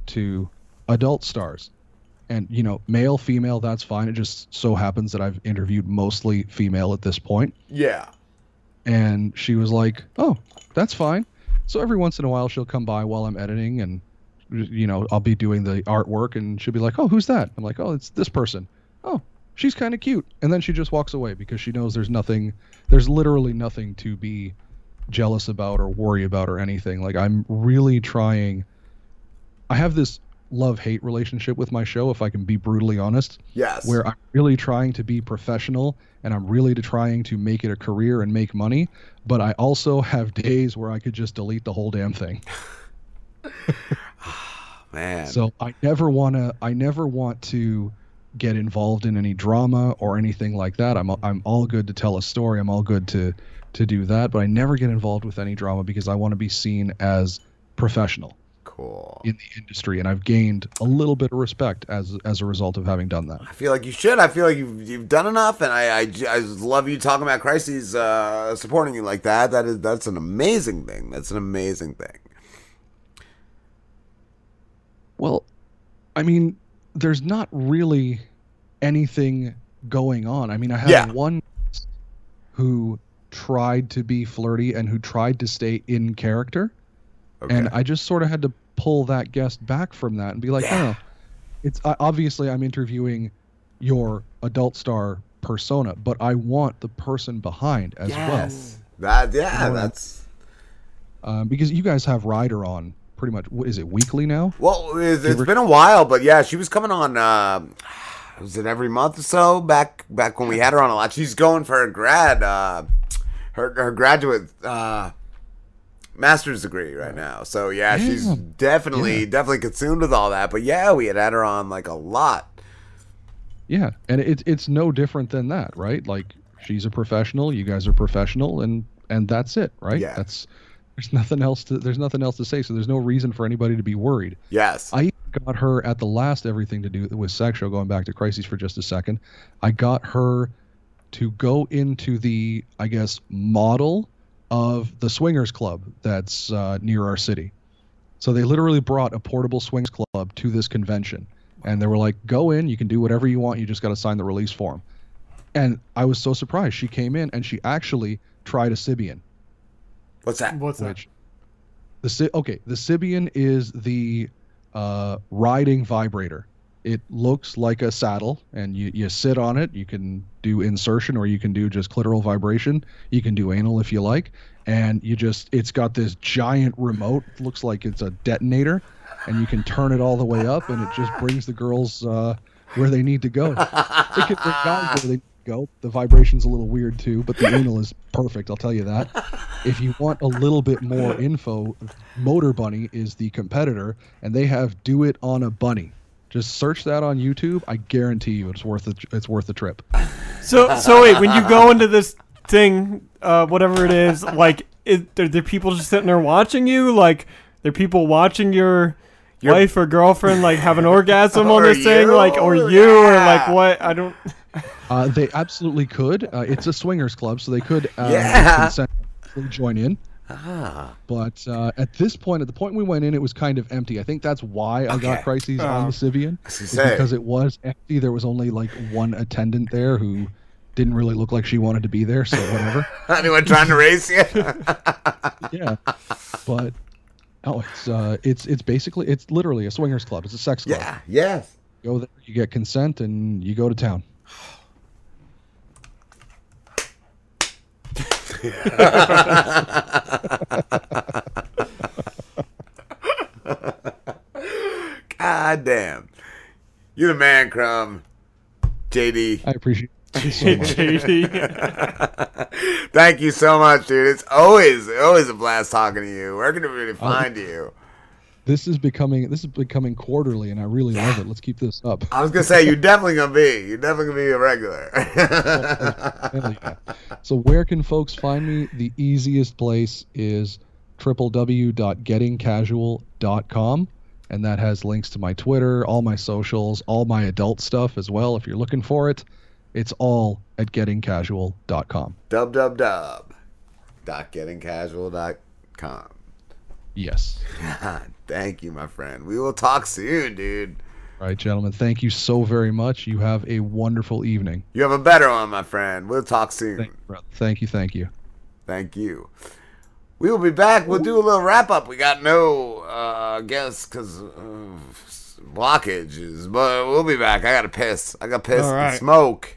to adult stars," and you know, male, female, that's fine. It just so happens that I've interviewed mostly female at this point. Yeah. And she was like, "Oh, that's fine." So every once in a while, she'll come by while I'm editing, and you know, I'll be doing the artwork, and she'll be like, "Oh, who's that?" I'm like, "Oh, it's this person." Oh, she's kind of cute, and then she just walks away because she knows there's nothing, there's literally nothing to be jealous about or worry about or anything. Like I'm really trying. I have this love hate relationship with my show, if I can be brutally honest. Yes. Where I'm really trying to be professional and I'm really trying to make it a career and make money, but I also have days where I could just delete the whole damn thing. *laughs* *laughs* Ah, man. So I never want to. I never want to get involved in any drama or anything like that. I'm I'm all good to tell a story. I'm all good to to do that, but I never get involved with any drama because I want to be seen as professional. Cool. In the industry, and I've gained a little bit of respect as as a result of having done that. I feel like you should. I feel like you've, you've done enough, and I I love you talking about Kyriss, uh, supporting you like that. That is that's an amazing thing. That's an amazing thing. Well, I mean, there's not really anything going on. I mean, I had Yeah. one who tried to be flirty and who tried to stay in character. And I just sort of had to pull that guest back from that and be like, oh, it's I obviously I'm interviewing your adult star persona, but I want the person behind as Yes. That yeah, You know that's well. Um, because you guys have Ryder on pretty much. What is it weekly now? well. It's, it's been a while, but yeah, she was coming on. Uh, was it every month or so? Back back when we had her on a lot. She's going for her grad, uh, her her graduate uh, master's degree right now. So yeah, she's definitely Yeah. definitely consumed with all that. But yeah, we had had her on like a lot. Yeah, and it's it's no different than that, right? Like she's a professional, you guys are professional, and and that's it, right? Yeah. That's there's nothing else to there's nothing else to say, so there's no reason for anybody to be worried. Yes. I got her at the last everything to do with sex show. Going back to Kyriss for just a second, I got her to go into the I guess model of the swingers club that's uh, near our city. So they literally brought a portable swings club to this convention, and they were like, "Go in, you can do whatever you want. You just got to sign the release form." And I was so surprised. She came in and she actually tried a Sybian. What's that? What's that? Which the okay, the Sybian is the uh, riding vibrator. It looks like a saddle, and you, you sit on it. You can do insertion, or you can do just clitoral vibration. You can do anal if you like, and you just it's got this giant remote. Looks like it's a detonator, and you can turn it all the way up, and it just brings the girls uh, where they need to go. It can bring guys where they need to go. The vibration's a little weird too, but the anal is perfect. I'll tell you that. If you want a little bit more info, Motorbunny is the competitor, and they have "Do It on a Bunny." Just search that on YouTube. I guarantee you, it's worth the it's worth the trip. So so wait, when you go into this thing, uh, whatever it is, like, is, are there people just sitting there watching you? Like, there people watching your Your- wife or girlfriend like have an orgasm on *laughs* this thing, like, or you, or like what? I don't. Uh, they absolutely could. Uh, it's a swingers club, so they could uh, Yeah. consensually join in. Ah. But uh, at this point, at the point we went in, it was kind of empty. I think that's why I got Okay. Kyriss Oh. on the Sybian, I was gonna is say. because it was empty. There was only like one attendant there who didn't really look like she wanted to be there, so whatever. *laughs* Anyone trying to race you? *laughs* yeah, but oh, it's uh, it's it's basically it's literally a swingers club. It's a sex club. Yeah. Yes. Go there, you get consent, and you go to town. *sighs* *laughs* God damn. You the man, Crumb. JD. I appreciate it so much. *laughs* *laughs* Thank you so much, dude. It's always always a blast talking to you. Where can we really find you? This is becoming this is becoming quarterly, and I really love it. Let's keep this up. I was gonna say you're *laughs* definitely gonna be. You're definitely gonna be a regular. Yeah. So where can folks find me? The easiest place is www.gettingcasual.com and that has links to my Twitter, all my socials, all my adult stuff as well if you're looking for it. It's all at gettingcasual.com. Dub dub dub. Dot gettingcasual.com. Yes. *laughs* Thank you, my friend. We will talk soon, dude. All right, gentlemen. Thank you so very much. You have a wonderful evening. You have a better one, my friend. We'll talk soon. Thank you, brother. Thank you. Thank you. Thank you. We will be back. We'll do a little wrap up. We got no uh, guests because uh, blockages, but we'll be back. I got to piss. I got to piss All and smoke.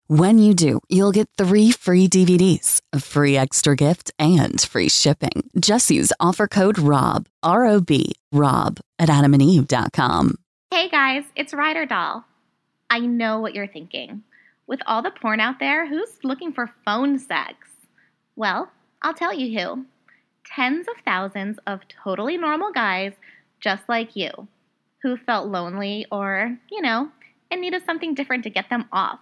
When you do, you'll get three free DVDs, a free extra gift, and free shipping. Just use offer code ROB, R O B, ROB at adamandeve.com. Hey guys, it's Ryder Doll. I know what you're thinking. With all the porn out there, who's looking for phone sex? Well, I'll tell you who. Tens of thousands of totally normal guys just like you who felt lonely or, you know, and needed something different to get them off.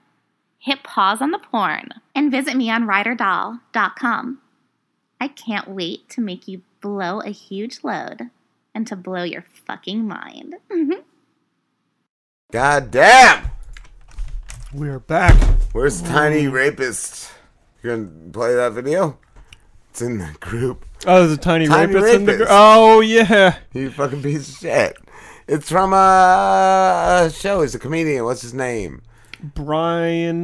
Hit pause on the porn and visit me on ryderdoll.com. I can't wait to make you blow a huge load and to blow your fucking mind. Mm-hmm. God damn! We're back. Where's Tiny Rapist? You gonna play that video? It's in the group. Oh, there's a tiny, Tiny rapist, in the. Gr- rapist. oh yeah. You fucking piece of shit. It's from a, a show. He's a comedian. What's his name? Brian.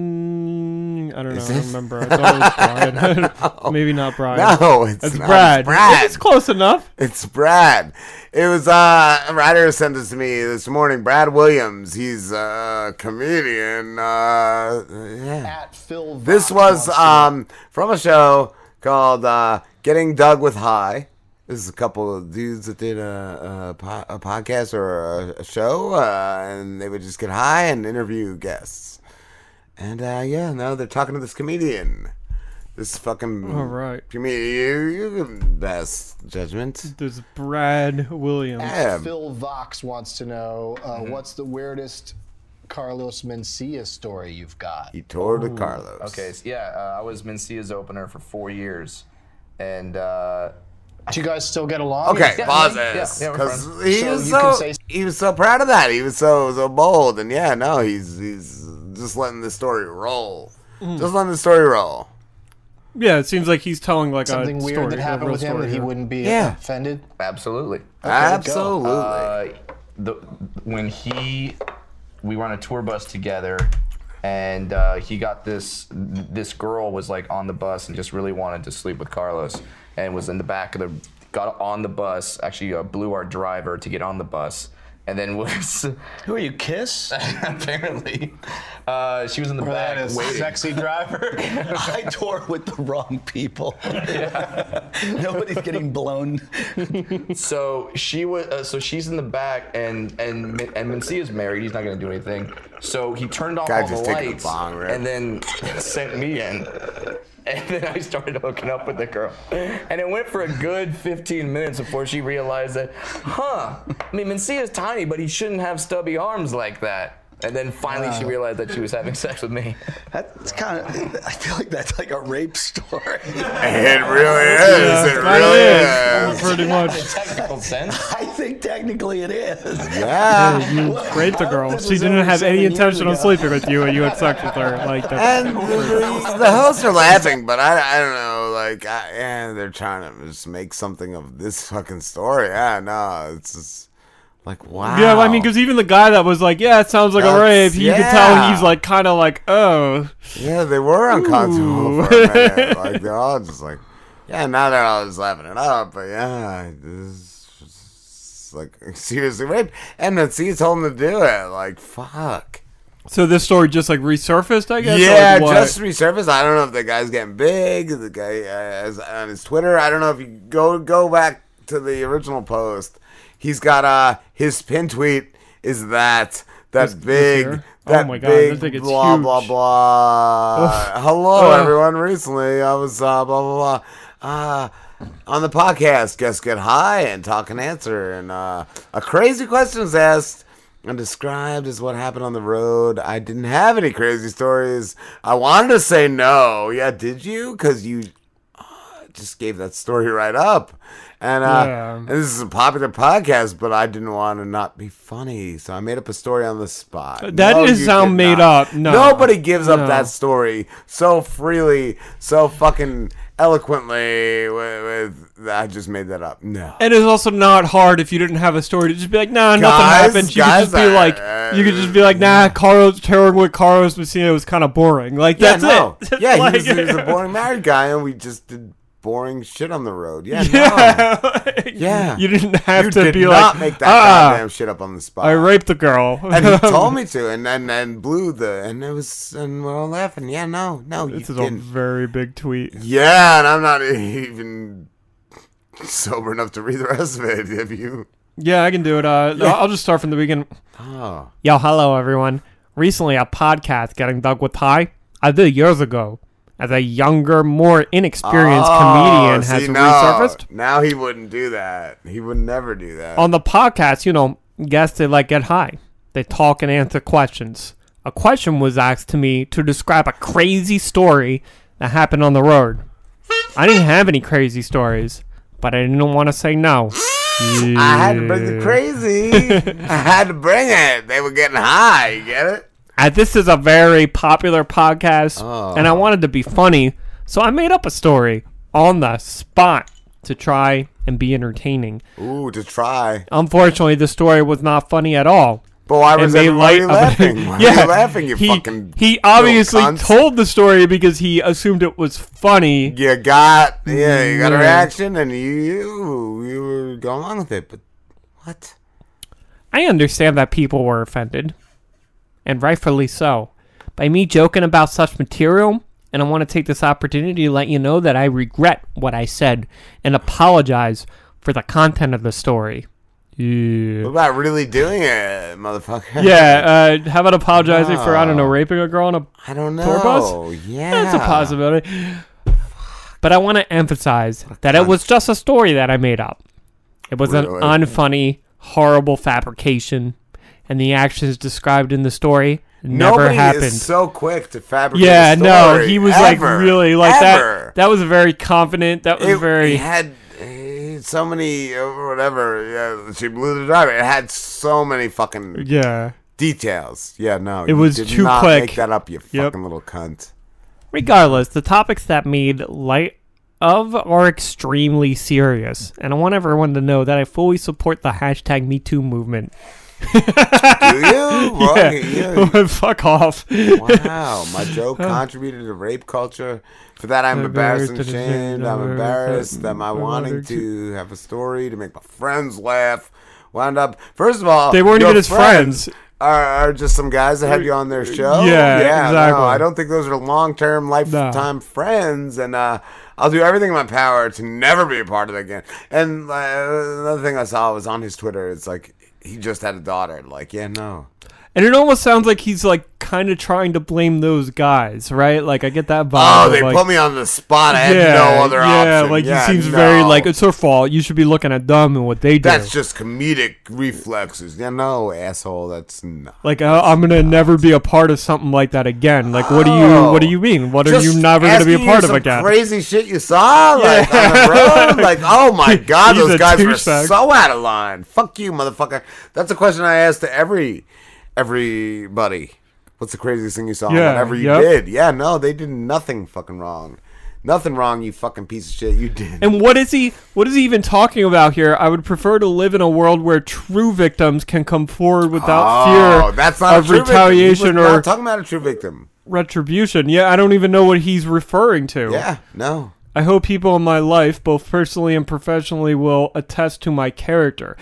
I don't know. I don't remember. I thought it was Brian. *laughs* *laughs* Maybe not Brian. No, it's That's not. Brad. It's Brad. It's close enough. It's Brad. It was uh, a writer sent this to me this morning. Brad Williams. He's a comedian. Uh, yeah. At Phil. This Vox was um from a show called uh, "Getting Doug with High." This is a couple of dudes that did a, a, po- a podcast or a, a show, uh, and they would just get high and interview guests. And uh, yeah, now they're talking to this comedian. This fucking All right. comedian. You, you have best judgment. There's Brad Williams. Yeah. Phil Vox wants to know uh, what's the weirdest Carlos Mencia story you've got? He toured with Carlos. Okay, so yeah, uh, I was Mencia's opener for four years, and uh, Do you guys still get along? Okay, Yeah, pause this yeah, we're because friends. he So was you can so say- he was so proud of that. He was so so bold, and yeah, no, he's he's just letting the story roll. Mm. Just letting the story roll. Yeah, it seems like he's telling like Something a weird story, that a happened real with him story that he here. wouldn't be Yeah. offended? absolutely, Absolutely. Uh, the when he we were on a tour bus together, and uh, he got this this girl was like on the bus and just really wanted to sleep with Carlos, and was in the back of the got on the bus. Actually, uh, blew our driver to get on the bus. And then was *laughs* Who are you, Kiss? *laughs* apparently uh, she was in the Or back that is waiting. sexy driver? *laughs* I tour with the wrong people. Yeah. Nobody's getting blown. so she was uh, so she's in the back and and Min- and Mencia's married he's not gonna do anything so he turned off Guy all just the taking a lights bong rip. and then sent me in *laughs* and then I started hooking up with the girl. And it went for a good 15 minutes before she realized that huh I mean Mencia's tiny but he shouldn't have stubby arms like that and then finally she uh. realized that she was having sex with me That's kind of. I feel like that's like a rape story. It really *laughs* is. it really is. Pretty much. in a technical sense I think think technically it is. Yeah. Yeah, *laughs* you raped a girl. She didn't have any intention of sleeping with you, and you had sex with her. Like that's And the, the hosts are laughing, but I, I don't know. Like, I, yeah, they're trying to just make something of this fucking story. Yeah, no, it's just like wow. Yeah, I mean, because even the guy that was like, "Yeah, it sounds like a That's- rape," you could tell he's like, kind of like, "Oh." Yeah, they were uncomfortable a. *laughs* Like they're all just like, yeah. Now they're all just laughing it up, but yeah, this is like *laughs* seriously rape. And then see, told him to do it. Like fuck. So this story just like resurfaced, I guess. Yeah, like, just resurfaced. I don't know if the guy's getting big. The guy uh, is on his Twitter. I don't know if you go go back to the original post. He's got uh his pin tweet is that that big here? Oh that my God, big blah blah huge. blah. Ugh. Hello Ugh. everyone. Recently I was uh, blah blah blah. Uh, on the podcast, guests get high and talk and answer, and uh, a crazy question is asked and described as what happened on the road. I didn't have any crazy stories. I wanted to say no. Yeah, did you? Because you uh, just gave that story right up. And, uh, Yeah. and this is a popular podcast, but I didn't want to not be funny, so I made up a story on the spot. That No, you sound made not. up. No. Nobody gives up that story so freely, so fucking eloquently. With, with I just made that up. No. And it's also not hard if you didn't have a story to just be like, nah, nothing happened. You could just be are- like, you could just be like, nah, Carlos tearing with Carlos Mencia was kind of boring. Like Yeah, that's no. it. *laughs* Yeah, Like- he, was, he was a boring married guy, and we just did boring shit on the road. *laughs* Yeah, Yeah. no. *laughs* yeah. You didn't have You to did be not like, make that "Ah, goddamn shit up on the spot. I raped the girl. and he *laughs* told me to, and then and blew the, and it was, and we're all laughing. Yeah, no, no, you This is a didn't. very big tweet. Yeah, and I'm not even sober enough to read the rest of it. Have you? Yeah, I can do it. Uh, Yeah. I'll just start from the beginning. Oh. Yo, hello everyone. Recently, a podcast getting Doug with high. I did years ago. As a younger, more inexperienced Oh, comedian has see, no. resurfaced. Now he wouldn't do that. He would never do that. On the podcast, you know, guests they like get high. They talk and answer questions. A question was asked to me to describe a crazy story that happened on the road. I didn't have any crazy stories, but I didn't want to say no. I had to bring the crazy. *laughs* I had to bring it. They were getting high. You get it? This is a very popular podcast, Oh. and I oh. wanted to be funny, so I made up a story on the spot to try and be entertaining. Ooh, to try. Unfortunately, the story was not funny at all. But why was everybody laughing? *laughs* Why yeah, you laughing, you he, fucking He obviously told the story because he assumed it was funny. You got yeah, you got a reaction, and you you were going along with it. But what? I understand that people were offended, and rightfully so, by me joking about such material, and I want to take this opportunity to let you know that I regret what I said and apologize for the content of the story. Yeah. What about really doing it, motherfucker? *laughs* Yeah, uh, how about apologizing for, I don't know, raping a girl on a I don't tour bus? Yeah. *laughs* That's a possibility. But I want to emphasize that it was just a story that I made up. It was Really? an unfunny, horrible fabrication, and the actions described in the story never Nobody happened. is so quick to fabricate. yeah, no, he was ever, like really like ever. that. That was very confident. That was It- very. He had eh, so many uh, whatever. Yeah, she blew the driver. It had so many fucking Yeah. details. Yeah, no, It was too not quick. Make that up, you Yep. fucking little cunt. Regardless, the topics that made light of are extremely serious, and I want everyone to know that I fully support the hashtag MeToo movement. Do you? *laughs* Yeah. *laughs* Fuck off. Wow, my *laughs* joke contributed to rape culture. For that, I'm embarrassed and ashamed. I'm embarrassed that my wanting to have a story to make my friends laugh wound up. First of all, They weren't even his friends. Are, are just some guys that had you on their show. Yeah, yeah. exactly. No, I don't think those are long-term, lifetime friends. And uh, I'll do everything in my power to never be a part of that again. And uh, another thing I saw was on his Twitter. It's like he just had a daughter. Like, yeah, no. And it almost sounds like he's like kind of trying to blame those guys, right? Like I get that vibe. Oh, they like- put me on the spot. I had no other yeah, option. like Yeah, he seems very like it's her fault. You should be looking at them and what they do. That's just comedic reflexes. Yeah, no, asshole. That's not. like uh, I'm gonna never be a part of something like that again. Like what do you what do you mean? What are you never gonna be a part of again? Crazy shit you saw, like Yeah. on the road, *laughs* like oh my god, those guys were so out of line. Fuck you, motherfucker. That's a question I asked to every everybody. What's the craziest thing you saw? Yeah, Whatever you yep. did, yeah, no, they did nothing fucking wrong. Nothing wrong, you fucking piece of shit. You did. And what is he? What is he even talking about here? I would prefer to live in a world where true victims can come forward without Oh, fear that's not of retaliation or talking about a true victim. retribution. Yeah, I don't even know what he's referring to. Yeah, no. I hope people in my life, both personally and professionally, will attest to my character.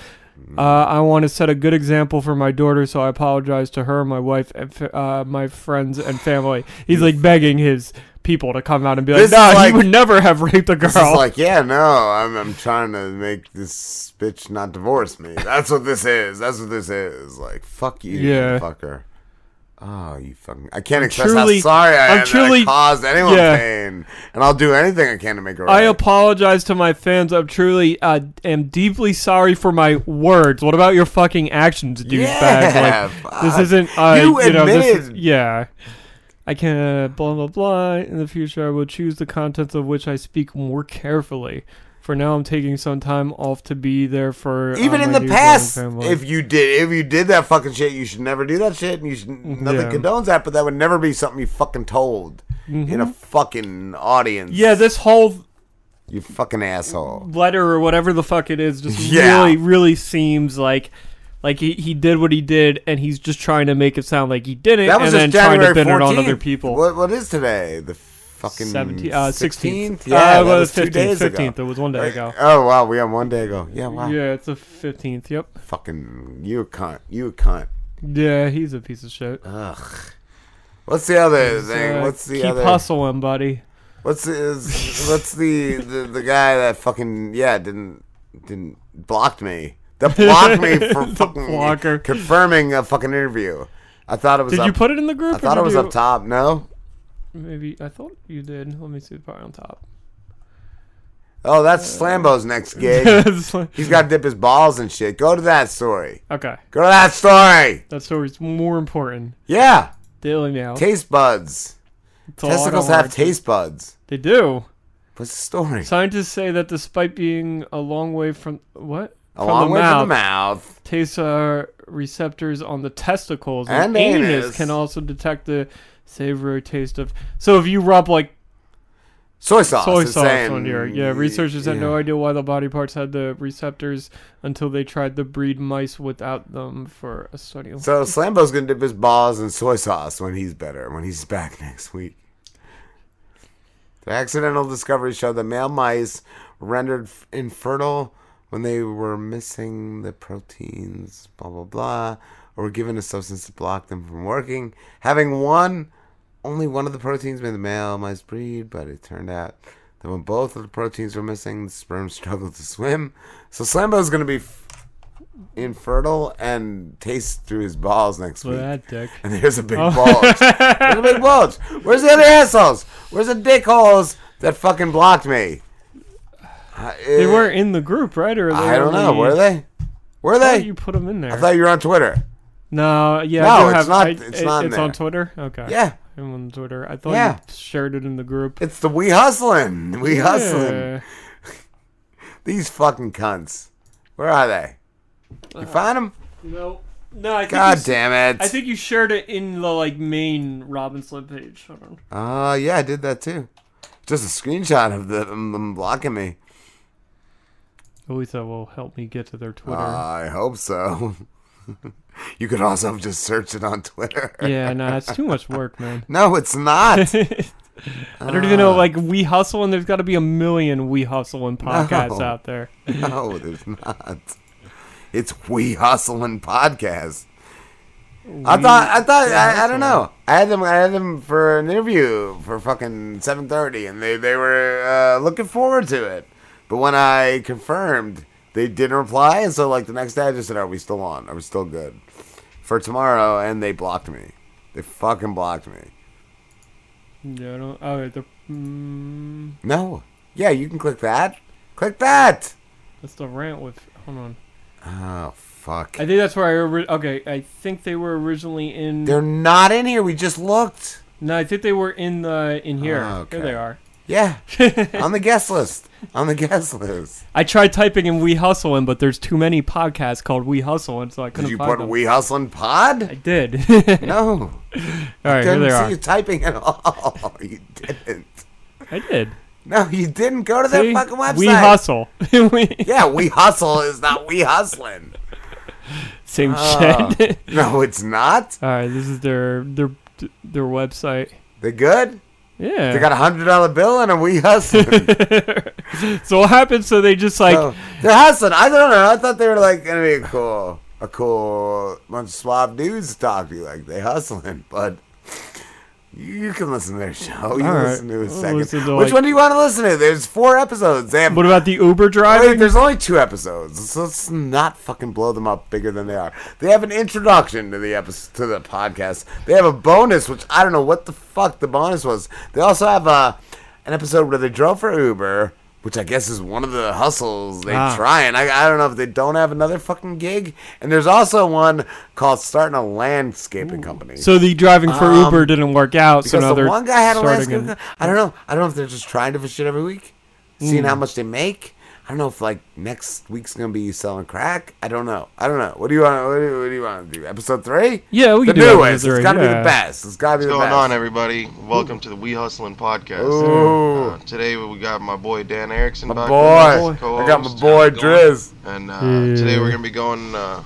Uh, I want to set a good example for my daughter, so I apologize to her, my wife, and f- uh, my friends and family. He's like begging his people to come out and be like, This is "No, like- he would never have raped a girl." This is like, yeah, no, I'm, I'm trying to make this bitch not divorce me. That's what this is. That's what this is. Like, fuck you, Yeah. fucker. Oh, you fucking! I can't I'm express truly- how sorry I I'm am truly- I caused anyone yeah. pain, and I'll do anything I can to make it right. I apologize to my fans. I'm truly uh, am deeply sorry for my words. What about your fucking actions, douchebag? Yeah, like, this isn't. Uh, You you, know, this is, yeah. I can uh, blah blah blah. In the future, I will choose the contents of which I speak more carefully. For now, I'm taking some time off to be there for Even uh, in the past, if you did, if you did that fucking shit, you should never do that shit, and you should nothing Yeah. condones that. But that would never be something you fucking told in a Mhm. fucking audience. yeah, this whole you fucking asshole. letter or whatever the fuck it is just *laughs* Yeah. really really seems like like he, he did what he did and he's just trying to make it sound like he didn't That was and then just trying to January pin it on 14th. other people What what is today? The fucking 17th, uh, 16th. 16th? Yeah, Uh, well, was two 15th, days ago. 15th. It was one day ago. Oh wow, we have one day ago. Yeah, wow. yeah it's the 15th yep Fucking you a cunt. You a cunt. yeah he's a piece of shit Ugh. What's the other He's, thing? uh, What's the keep other? hustling buddy What's the, is, what's the, the the guy that fucking yeah didn't didn't blocked me? That blocked me *laughs* for fucking blocker. confirming a fucking interview. I thought it was. Did up, you put it in the group, I thought it was you- up top. No. Maybe i thought you did let me see the part on top Oh, that's Slambo's next *laughs* gig. He's got to dip his balls and shit. Go to that story. okay Go to that story. that story's more important Yeah. daily mail Taste buds. It's all Testicles have taste buds. they do What's the story? Scientists say that despite being a long way from what? A long way from the mouth. Taste uh, receptors on the testicles And and, anus. anus. can also detect the savory taste of. So if you rub like Soy sauce. soy sauce on your yeah, researchers had no idea why the body parts had the receptors until they tried to breed mice without them for a study. So Slambo's gonna dip his balls in soy sauce when he's better, when he's back *laughs* next week. The accidental discovery showed that male mice rendered infertile when they were missing the proteins, blah blah blah, or were given a substance to block them from working. Having one, only one of the proteins made the male mice breed, but it turned out that when both of the proteins were missing, the sperm *laughs* struggled to swim. So Slambo's gonna be f- infertile and taste through his balls next Look week. that dick. And there's a big Oh. bulge. there's a big *laughs* bulge. Where's the other assholes? Where's the dick holes that fucking blocked me? Uh, They weren't in the group, right? Or they I don't know. Were they? Were I they? You put them in there. I thought you were on Twitter. No, yeah, No, it's have, not- I- it's it- not It's on. Twitter. Okay. Yeah. I'm on Twitter. I thought Yeah. you shared it in the group. It's the we hustling. We hustling. *laughs* These fucking cunts. Where are they? You find them? No, no. I think God you damn it. I think you shared it in the like main Rob and Slim page. Uh, yeah, I did that too. Just a screenshot of them, them blocking me. At least that will help me get to their Twitter. I hope so. *laughs* you could also just search it on Twitter. yeah, no, it's too much work, *laughs* man. No, it's not. *laughs* I don't even know. Ah. Like we hustle, and there's got to be a million we hustle and podcasts No. out there. *laughs* no, there's not. It's We Hustling Podcast. I thought I thought I, I don't know. I had them I had them for an interview for fucking seven thirty and they, they were uh, looking forward to it. But when I confirmed, they didn't reply and so like the next day I just said, Are we still on? Are we still good? For tomorrow, and they blocked me. They fucking blocked me. Yeah, I don't. Oh, the. Mm, No. Yeah, you can click that. Click that. that's the rant with. Hold on. Oh fuck. I think that's where I. Ori- okay, I think they were originally in. They're not in here. We just looked. No, I think they were in the in here. Okay. Here they are. Yeah, *laughs* on the guest list. On the guest list. I tried typing in We Hustle in, but there's too many podcasts called We Hustle, and so I couldn't Did you find put them. We Hustling Pod? I did. *laughs* no. All right, I here didn't they see are. you typing at all. *laughs* You didn't. I did. No, you didn't. Go to See? their fucking website. We Hustle. We- yeah, We Hustle is not We Hustling. Same Oh. shit. no, it's not. All right, this is their their their website. They good? Yeah. They got a hundred dollar bill and a We Hustling. *laughs* so what happened? So they just like So, they're hustling. I don't know. I thought they were like gonna be a cool, a cool bunch of suave dudes to talk to. You. Like they hustling, but you can listen to their show. You All can right. listen to a I'll second. listen to, Which like- one do you want to listen to? There's four episodes. They have. What about the Uber Wait, driving? there's only two episodes. So let's not fucking blow them up bigger than they are. They have an introduction to the episode to the podcast. They have a bonus, which I don't know what the fuck the bonus was. They also have a an episode where they drove for Uber, which I guess is one of the hustles they Ah. try. And I, I don't know if they don't have another fucking gig. And there's also one called starting a landscaping company. So the driving for Um, Uber didn't work out. So now the one guy had a landscaping. an- I don't know. I don't know if they're just trying different shit every week, seeing Mm. how much they make. I don't know if like next week's gonna be selling crack. I don't know. I don't know. What do you want? What do you, what do you want to do? Episode three? Yeah, we the can do episode newest. three, It's gotta be the best. It's gotta be What's the going best. on, everybody? Welcome to the We Hustling podcast. Ooh. Uh, today we got my boy Dan Erickson My back. boy. with us, I got my boy Driz. And uh, Yeah. today we're gonna be going uh,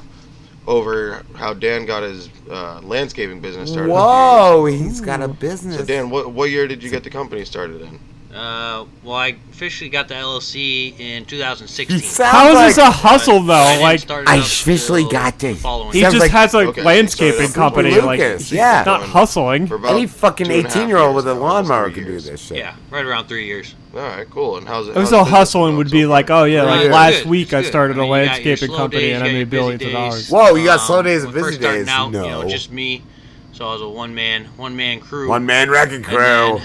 over how Dan got his uh, landscaping business started. Whoa, he's got a business. So Dan, what what year did you get the company started in? Uh, well, I officially got the LLC in 2016. How is this a hustle though? I didn't Like start it up officially got this. he year. just has a Okay, landscaping so company. Lucas, like he's yeah. not hustling. Any fucking two and a half 18 year old with a lawnmower can do this shit. Yeah, right around three years. All right, cool. And how's it? It was how's all business hustling would be like, oh yeah, like Right, last good, week I started I mean, a you got your landscaping company days, and I you got your made billions of dollars. Whoa, you got Um, slow days and when busy days. No. Just me. So I was a one man, one man crew. One man wrecking crew.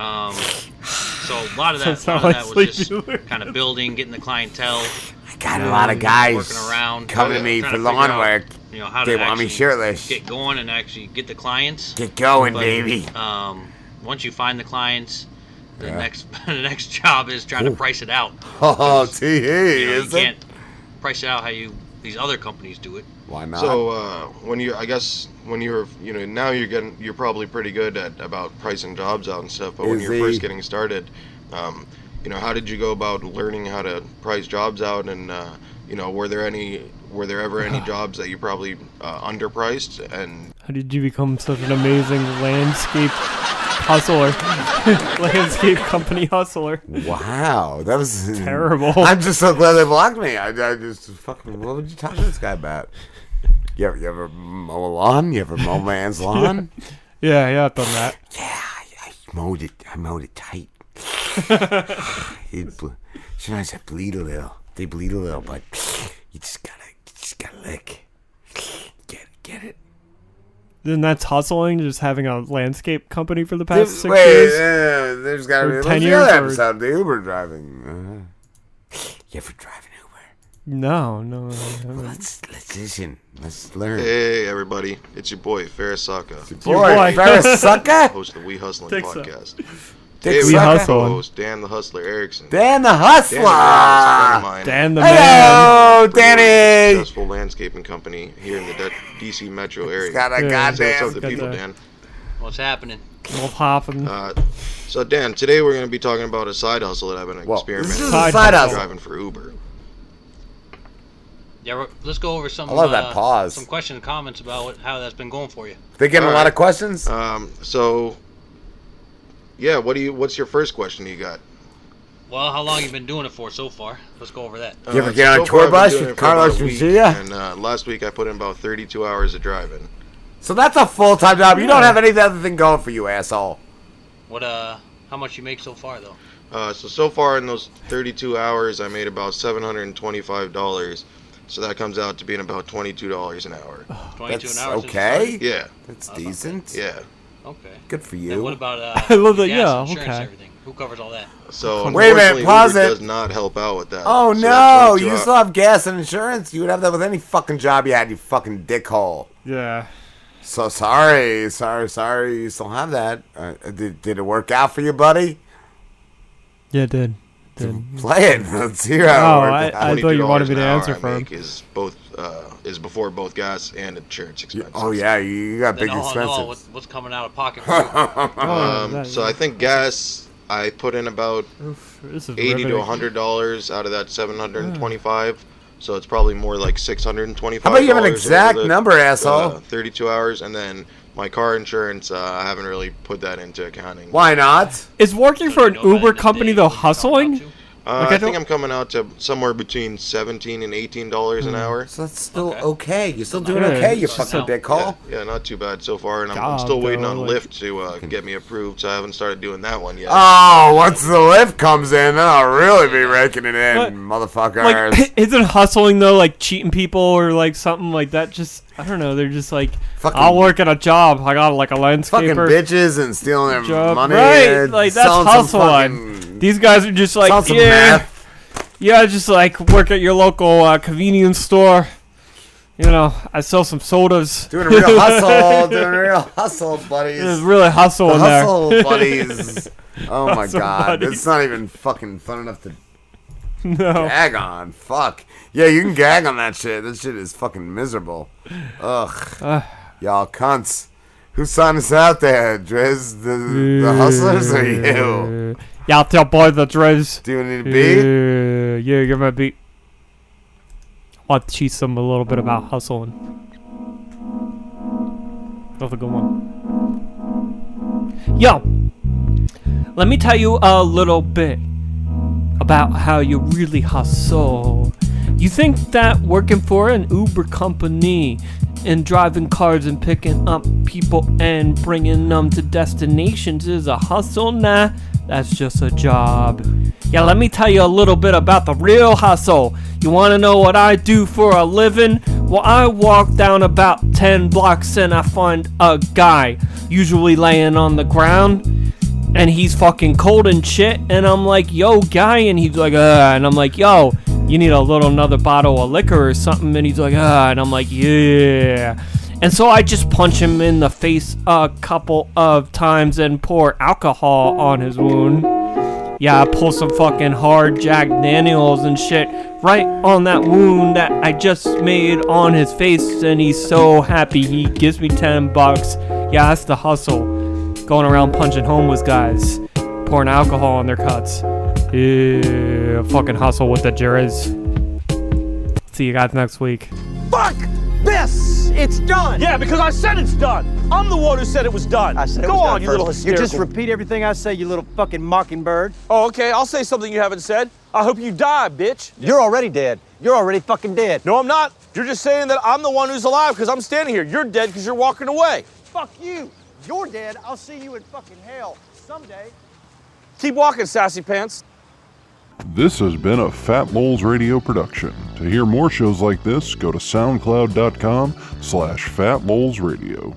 Then, um, so a lot of that, *laughs* Sounds a lot like of that was just Sleepy kind of building, getting the clientele. I got a lot of guys working around, coming to me for figure lawn out, work. You know how They to want me shirtless. Get going and actually get the clients. Get going, But, baby. Um, once you find the clients, the Yeah. next *laughs* the next job is trying Ooh. to price it out. *laughs* Oh, Because, tee you, know, you is it? can't price it out how you these other companies do it. Why not? So uh, when you, I guess when you're, you know, now you're getting, you're probably pretty good at about pricing jobs out and stuff. But when you're he? first getting started, um, you know, how did you go about learning how to price jobs out? And uh, you know, were there any, were there ever any *sighs* jobs that you probably uh, underpriced? And How did you become such an amazing landscape hustler? *laughs* landscape company hustler. Wow, that was Terrible. *laughs* I'm just so glad they blocked me. I, I just fucking. What would you talk to this guy about? You ever, you ever mow a lawn? You ever mow a man's *laughs* lawn? Yeah, yeah, I've done that. Yeah, I, I mowed it. I mowed it tight. *laughs* it ble- sometimes I bleed a little. They bleed a little, but you just gotta, you just gotta lick. Get, get it. Then that's hustling, just having a landscape company for the past There's- six wait, years. uh, there's gotta Or be ten years. or- episode. The Uber driving. Uh, you ever drive No, no. I Uber? haven't. Let's let's listen. Let's learn. hey, everybody, it's your boy Farasaka. boy, boy. Farasaka? *laughs* host of the We Hustling Think so. podcast. Dick we sucker? have Hustling. co-host Dan the Hustler Erickson. Dan the Hustler. Dan, is a friend of mine. Dan the Hello, Pretty Danny. Successful landscaping company here in the D- DC metro area. got a Yeah. Say what's goddamn- up to got people, the- Dan. What's happening? Well, popping. Uh, so Dan, today we're going to be talking about a side hustle that I've been Whoa, experimenting this is with. a side hustle. Driving for Uber. Yeah, we're- let's go over some. I love that uh, pause. Some questions and comments about what, how that's been going for you. They getting a All lot of questions. Um, so, yeah, what do you? What's your first question you got? Well, how long you been doing it for so far? Let's go over that. You ever Uh, get on a tour far I've been bus with it for about Carlos a Mencia? And uh, last week I put in about 32 hours of driving. So that's a full time job. You don't have any other thing going for you, asshole. What uh, how much you make so far though? Uh, so so far in those 32 hours, I made about $725. So that comes out to being about twenty-two dollars an hour. 22 That's an hour. okay. Yeah. That's decent. Yeah. Okay. Good for Then you. what about *laughs* uh, I love that, gas, yeah, insurance, okay. everything? Who covers all that? So Wait a minute, unfortunately, pause Uber it. does not help out with that. Oh So no! 22 You hour- still have gas and insurance. You would have that with any fucking job you had. You fucking dickhole. Yeah. So sorry, sorry, sorry. You still have that. Uh, did, did it work out for you, buddy? Yeah, it did. Did. *laughs* Play it. *laughs* Let's hear how Oh, it I- worked. I thought you wanted me to $22 an answer I for him. Is both uh, is before both gas and insurance expenses. Oh yeah, you, you got Then big all in all, expenses. what, what's coming out of pocket? for you? *laughs* Oh, um, that- so I think gas. I put in about This is eighty to riveting. hundred dollars out of that seven hundred and twenty-five. So it's probably more like six hundred and twenty-five. How about you have an exact number, asshole? Thirty-two hours, and then my car insurance. Uh, I haven't really put that into accounting. Why not? Is working for an Uber company though hustling? Uh, Like, I I, think don't- I'm coming out to somewhere between seventeen and eighteen dollars Hmm. an hour. So that's still okay. You're still doing Yeah, okay, you it's fucking so- dickhole. Yeah, yeah, not too bad so far, and I'm, I'm God, still waiting though, on like- Lyft to uh, get me approved, so I haven't started doing that one yet. Oh, once the Lyft comes in, then I'll really be raking it in, What? motherfuckers. Like, *laughs* isn't hustling though like cheating people or like something like that? Just I don't know. They're just like, Fucking- I'll work at a job. I got like a fucking landscaper bitches and stealing their job, money. right? and Like that's selling some hustling. fucking- These guys are just like, some yeah, meth. yeah, just like work at your local uh, convenience store. You know, I sell some sodas. Doing a real hustle, *laughs* doing a real hustle, buddies. It's really hustle the in there. hustle, *laughs* buddies. Oh my Hustle god, buddies. it's not even fucking fun enough to *laughs* No. gag on. Fuck. Yeah, you can gag on that shit. That shit is fucking miserable. Ugh. Uh. Y'all cunts. Who signed us out there, Driz? The, the hustlers or you? Yeah, I'll tell boy the Driz. Do you need a beat? Yeah, yeah, give me a beat. I want to teach them a little bit about hustling. That's a good one. Yo, let me tell you a little bit about how you really hustle. You think that working for an Uber company and driving cars and picking up people and bringing them to destinations is a hustle? Nah, that's just a job. Yeah, let me tell you a little bit about the real hustle. You want to know what I do for a living? Well, I walk down about 10 blocks and I find a guy, usually laying on the ground and he's fucking cold and shit. And I'm like, yo, guy. And he's like, uh, and I'm like, yo, you need a little another bottle of liquor or something. And he's like, uh, and I'm like, yeah. And so I just punch him in the face a couple of times and pour alcohol on his wound. Yeah, I pull some fucking hard Jack Daniels and shit right on that wound that I just made on his face, and he's so happy. He gives me 10 bucks. Yeah, that's the hustle. Going around punching homeless guys, pouring alcohol on their cuts. Yeah, fucking hustle with the jurors. See you guys next week. Fuck this! It's done! Yeah, because I said it's done! I'm the one who said it was done. I said it Go was on, done you first. little You just repeat everything I say, you little fucking mockingbird. Oh, okay, I'll say something you haven't said. I hope you die, bitch. You're already dead. You're already fucking dead. No, I'm not. You're just saying that I'm the one who's alive because I'm standing here. You're dead because you're walking away. Fuck you. You're dead. I'll see you in fucking hell someday. Keep walking, sassy pants. This has been a Fat Moles Radio production. To hear more shows like this, go to soundcloud.com slash fatmolesradio.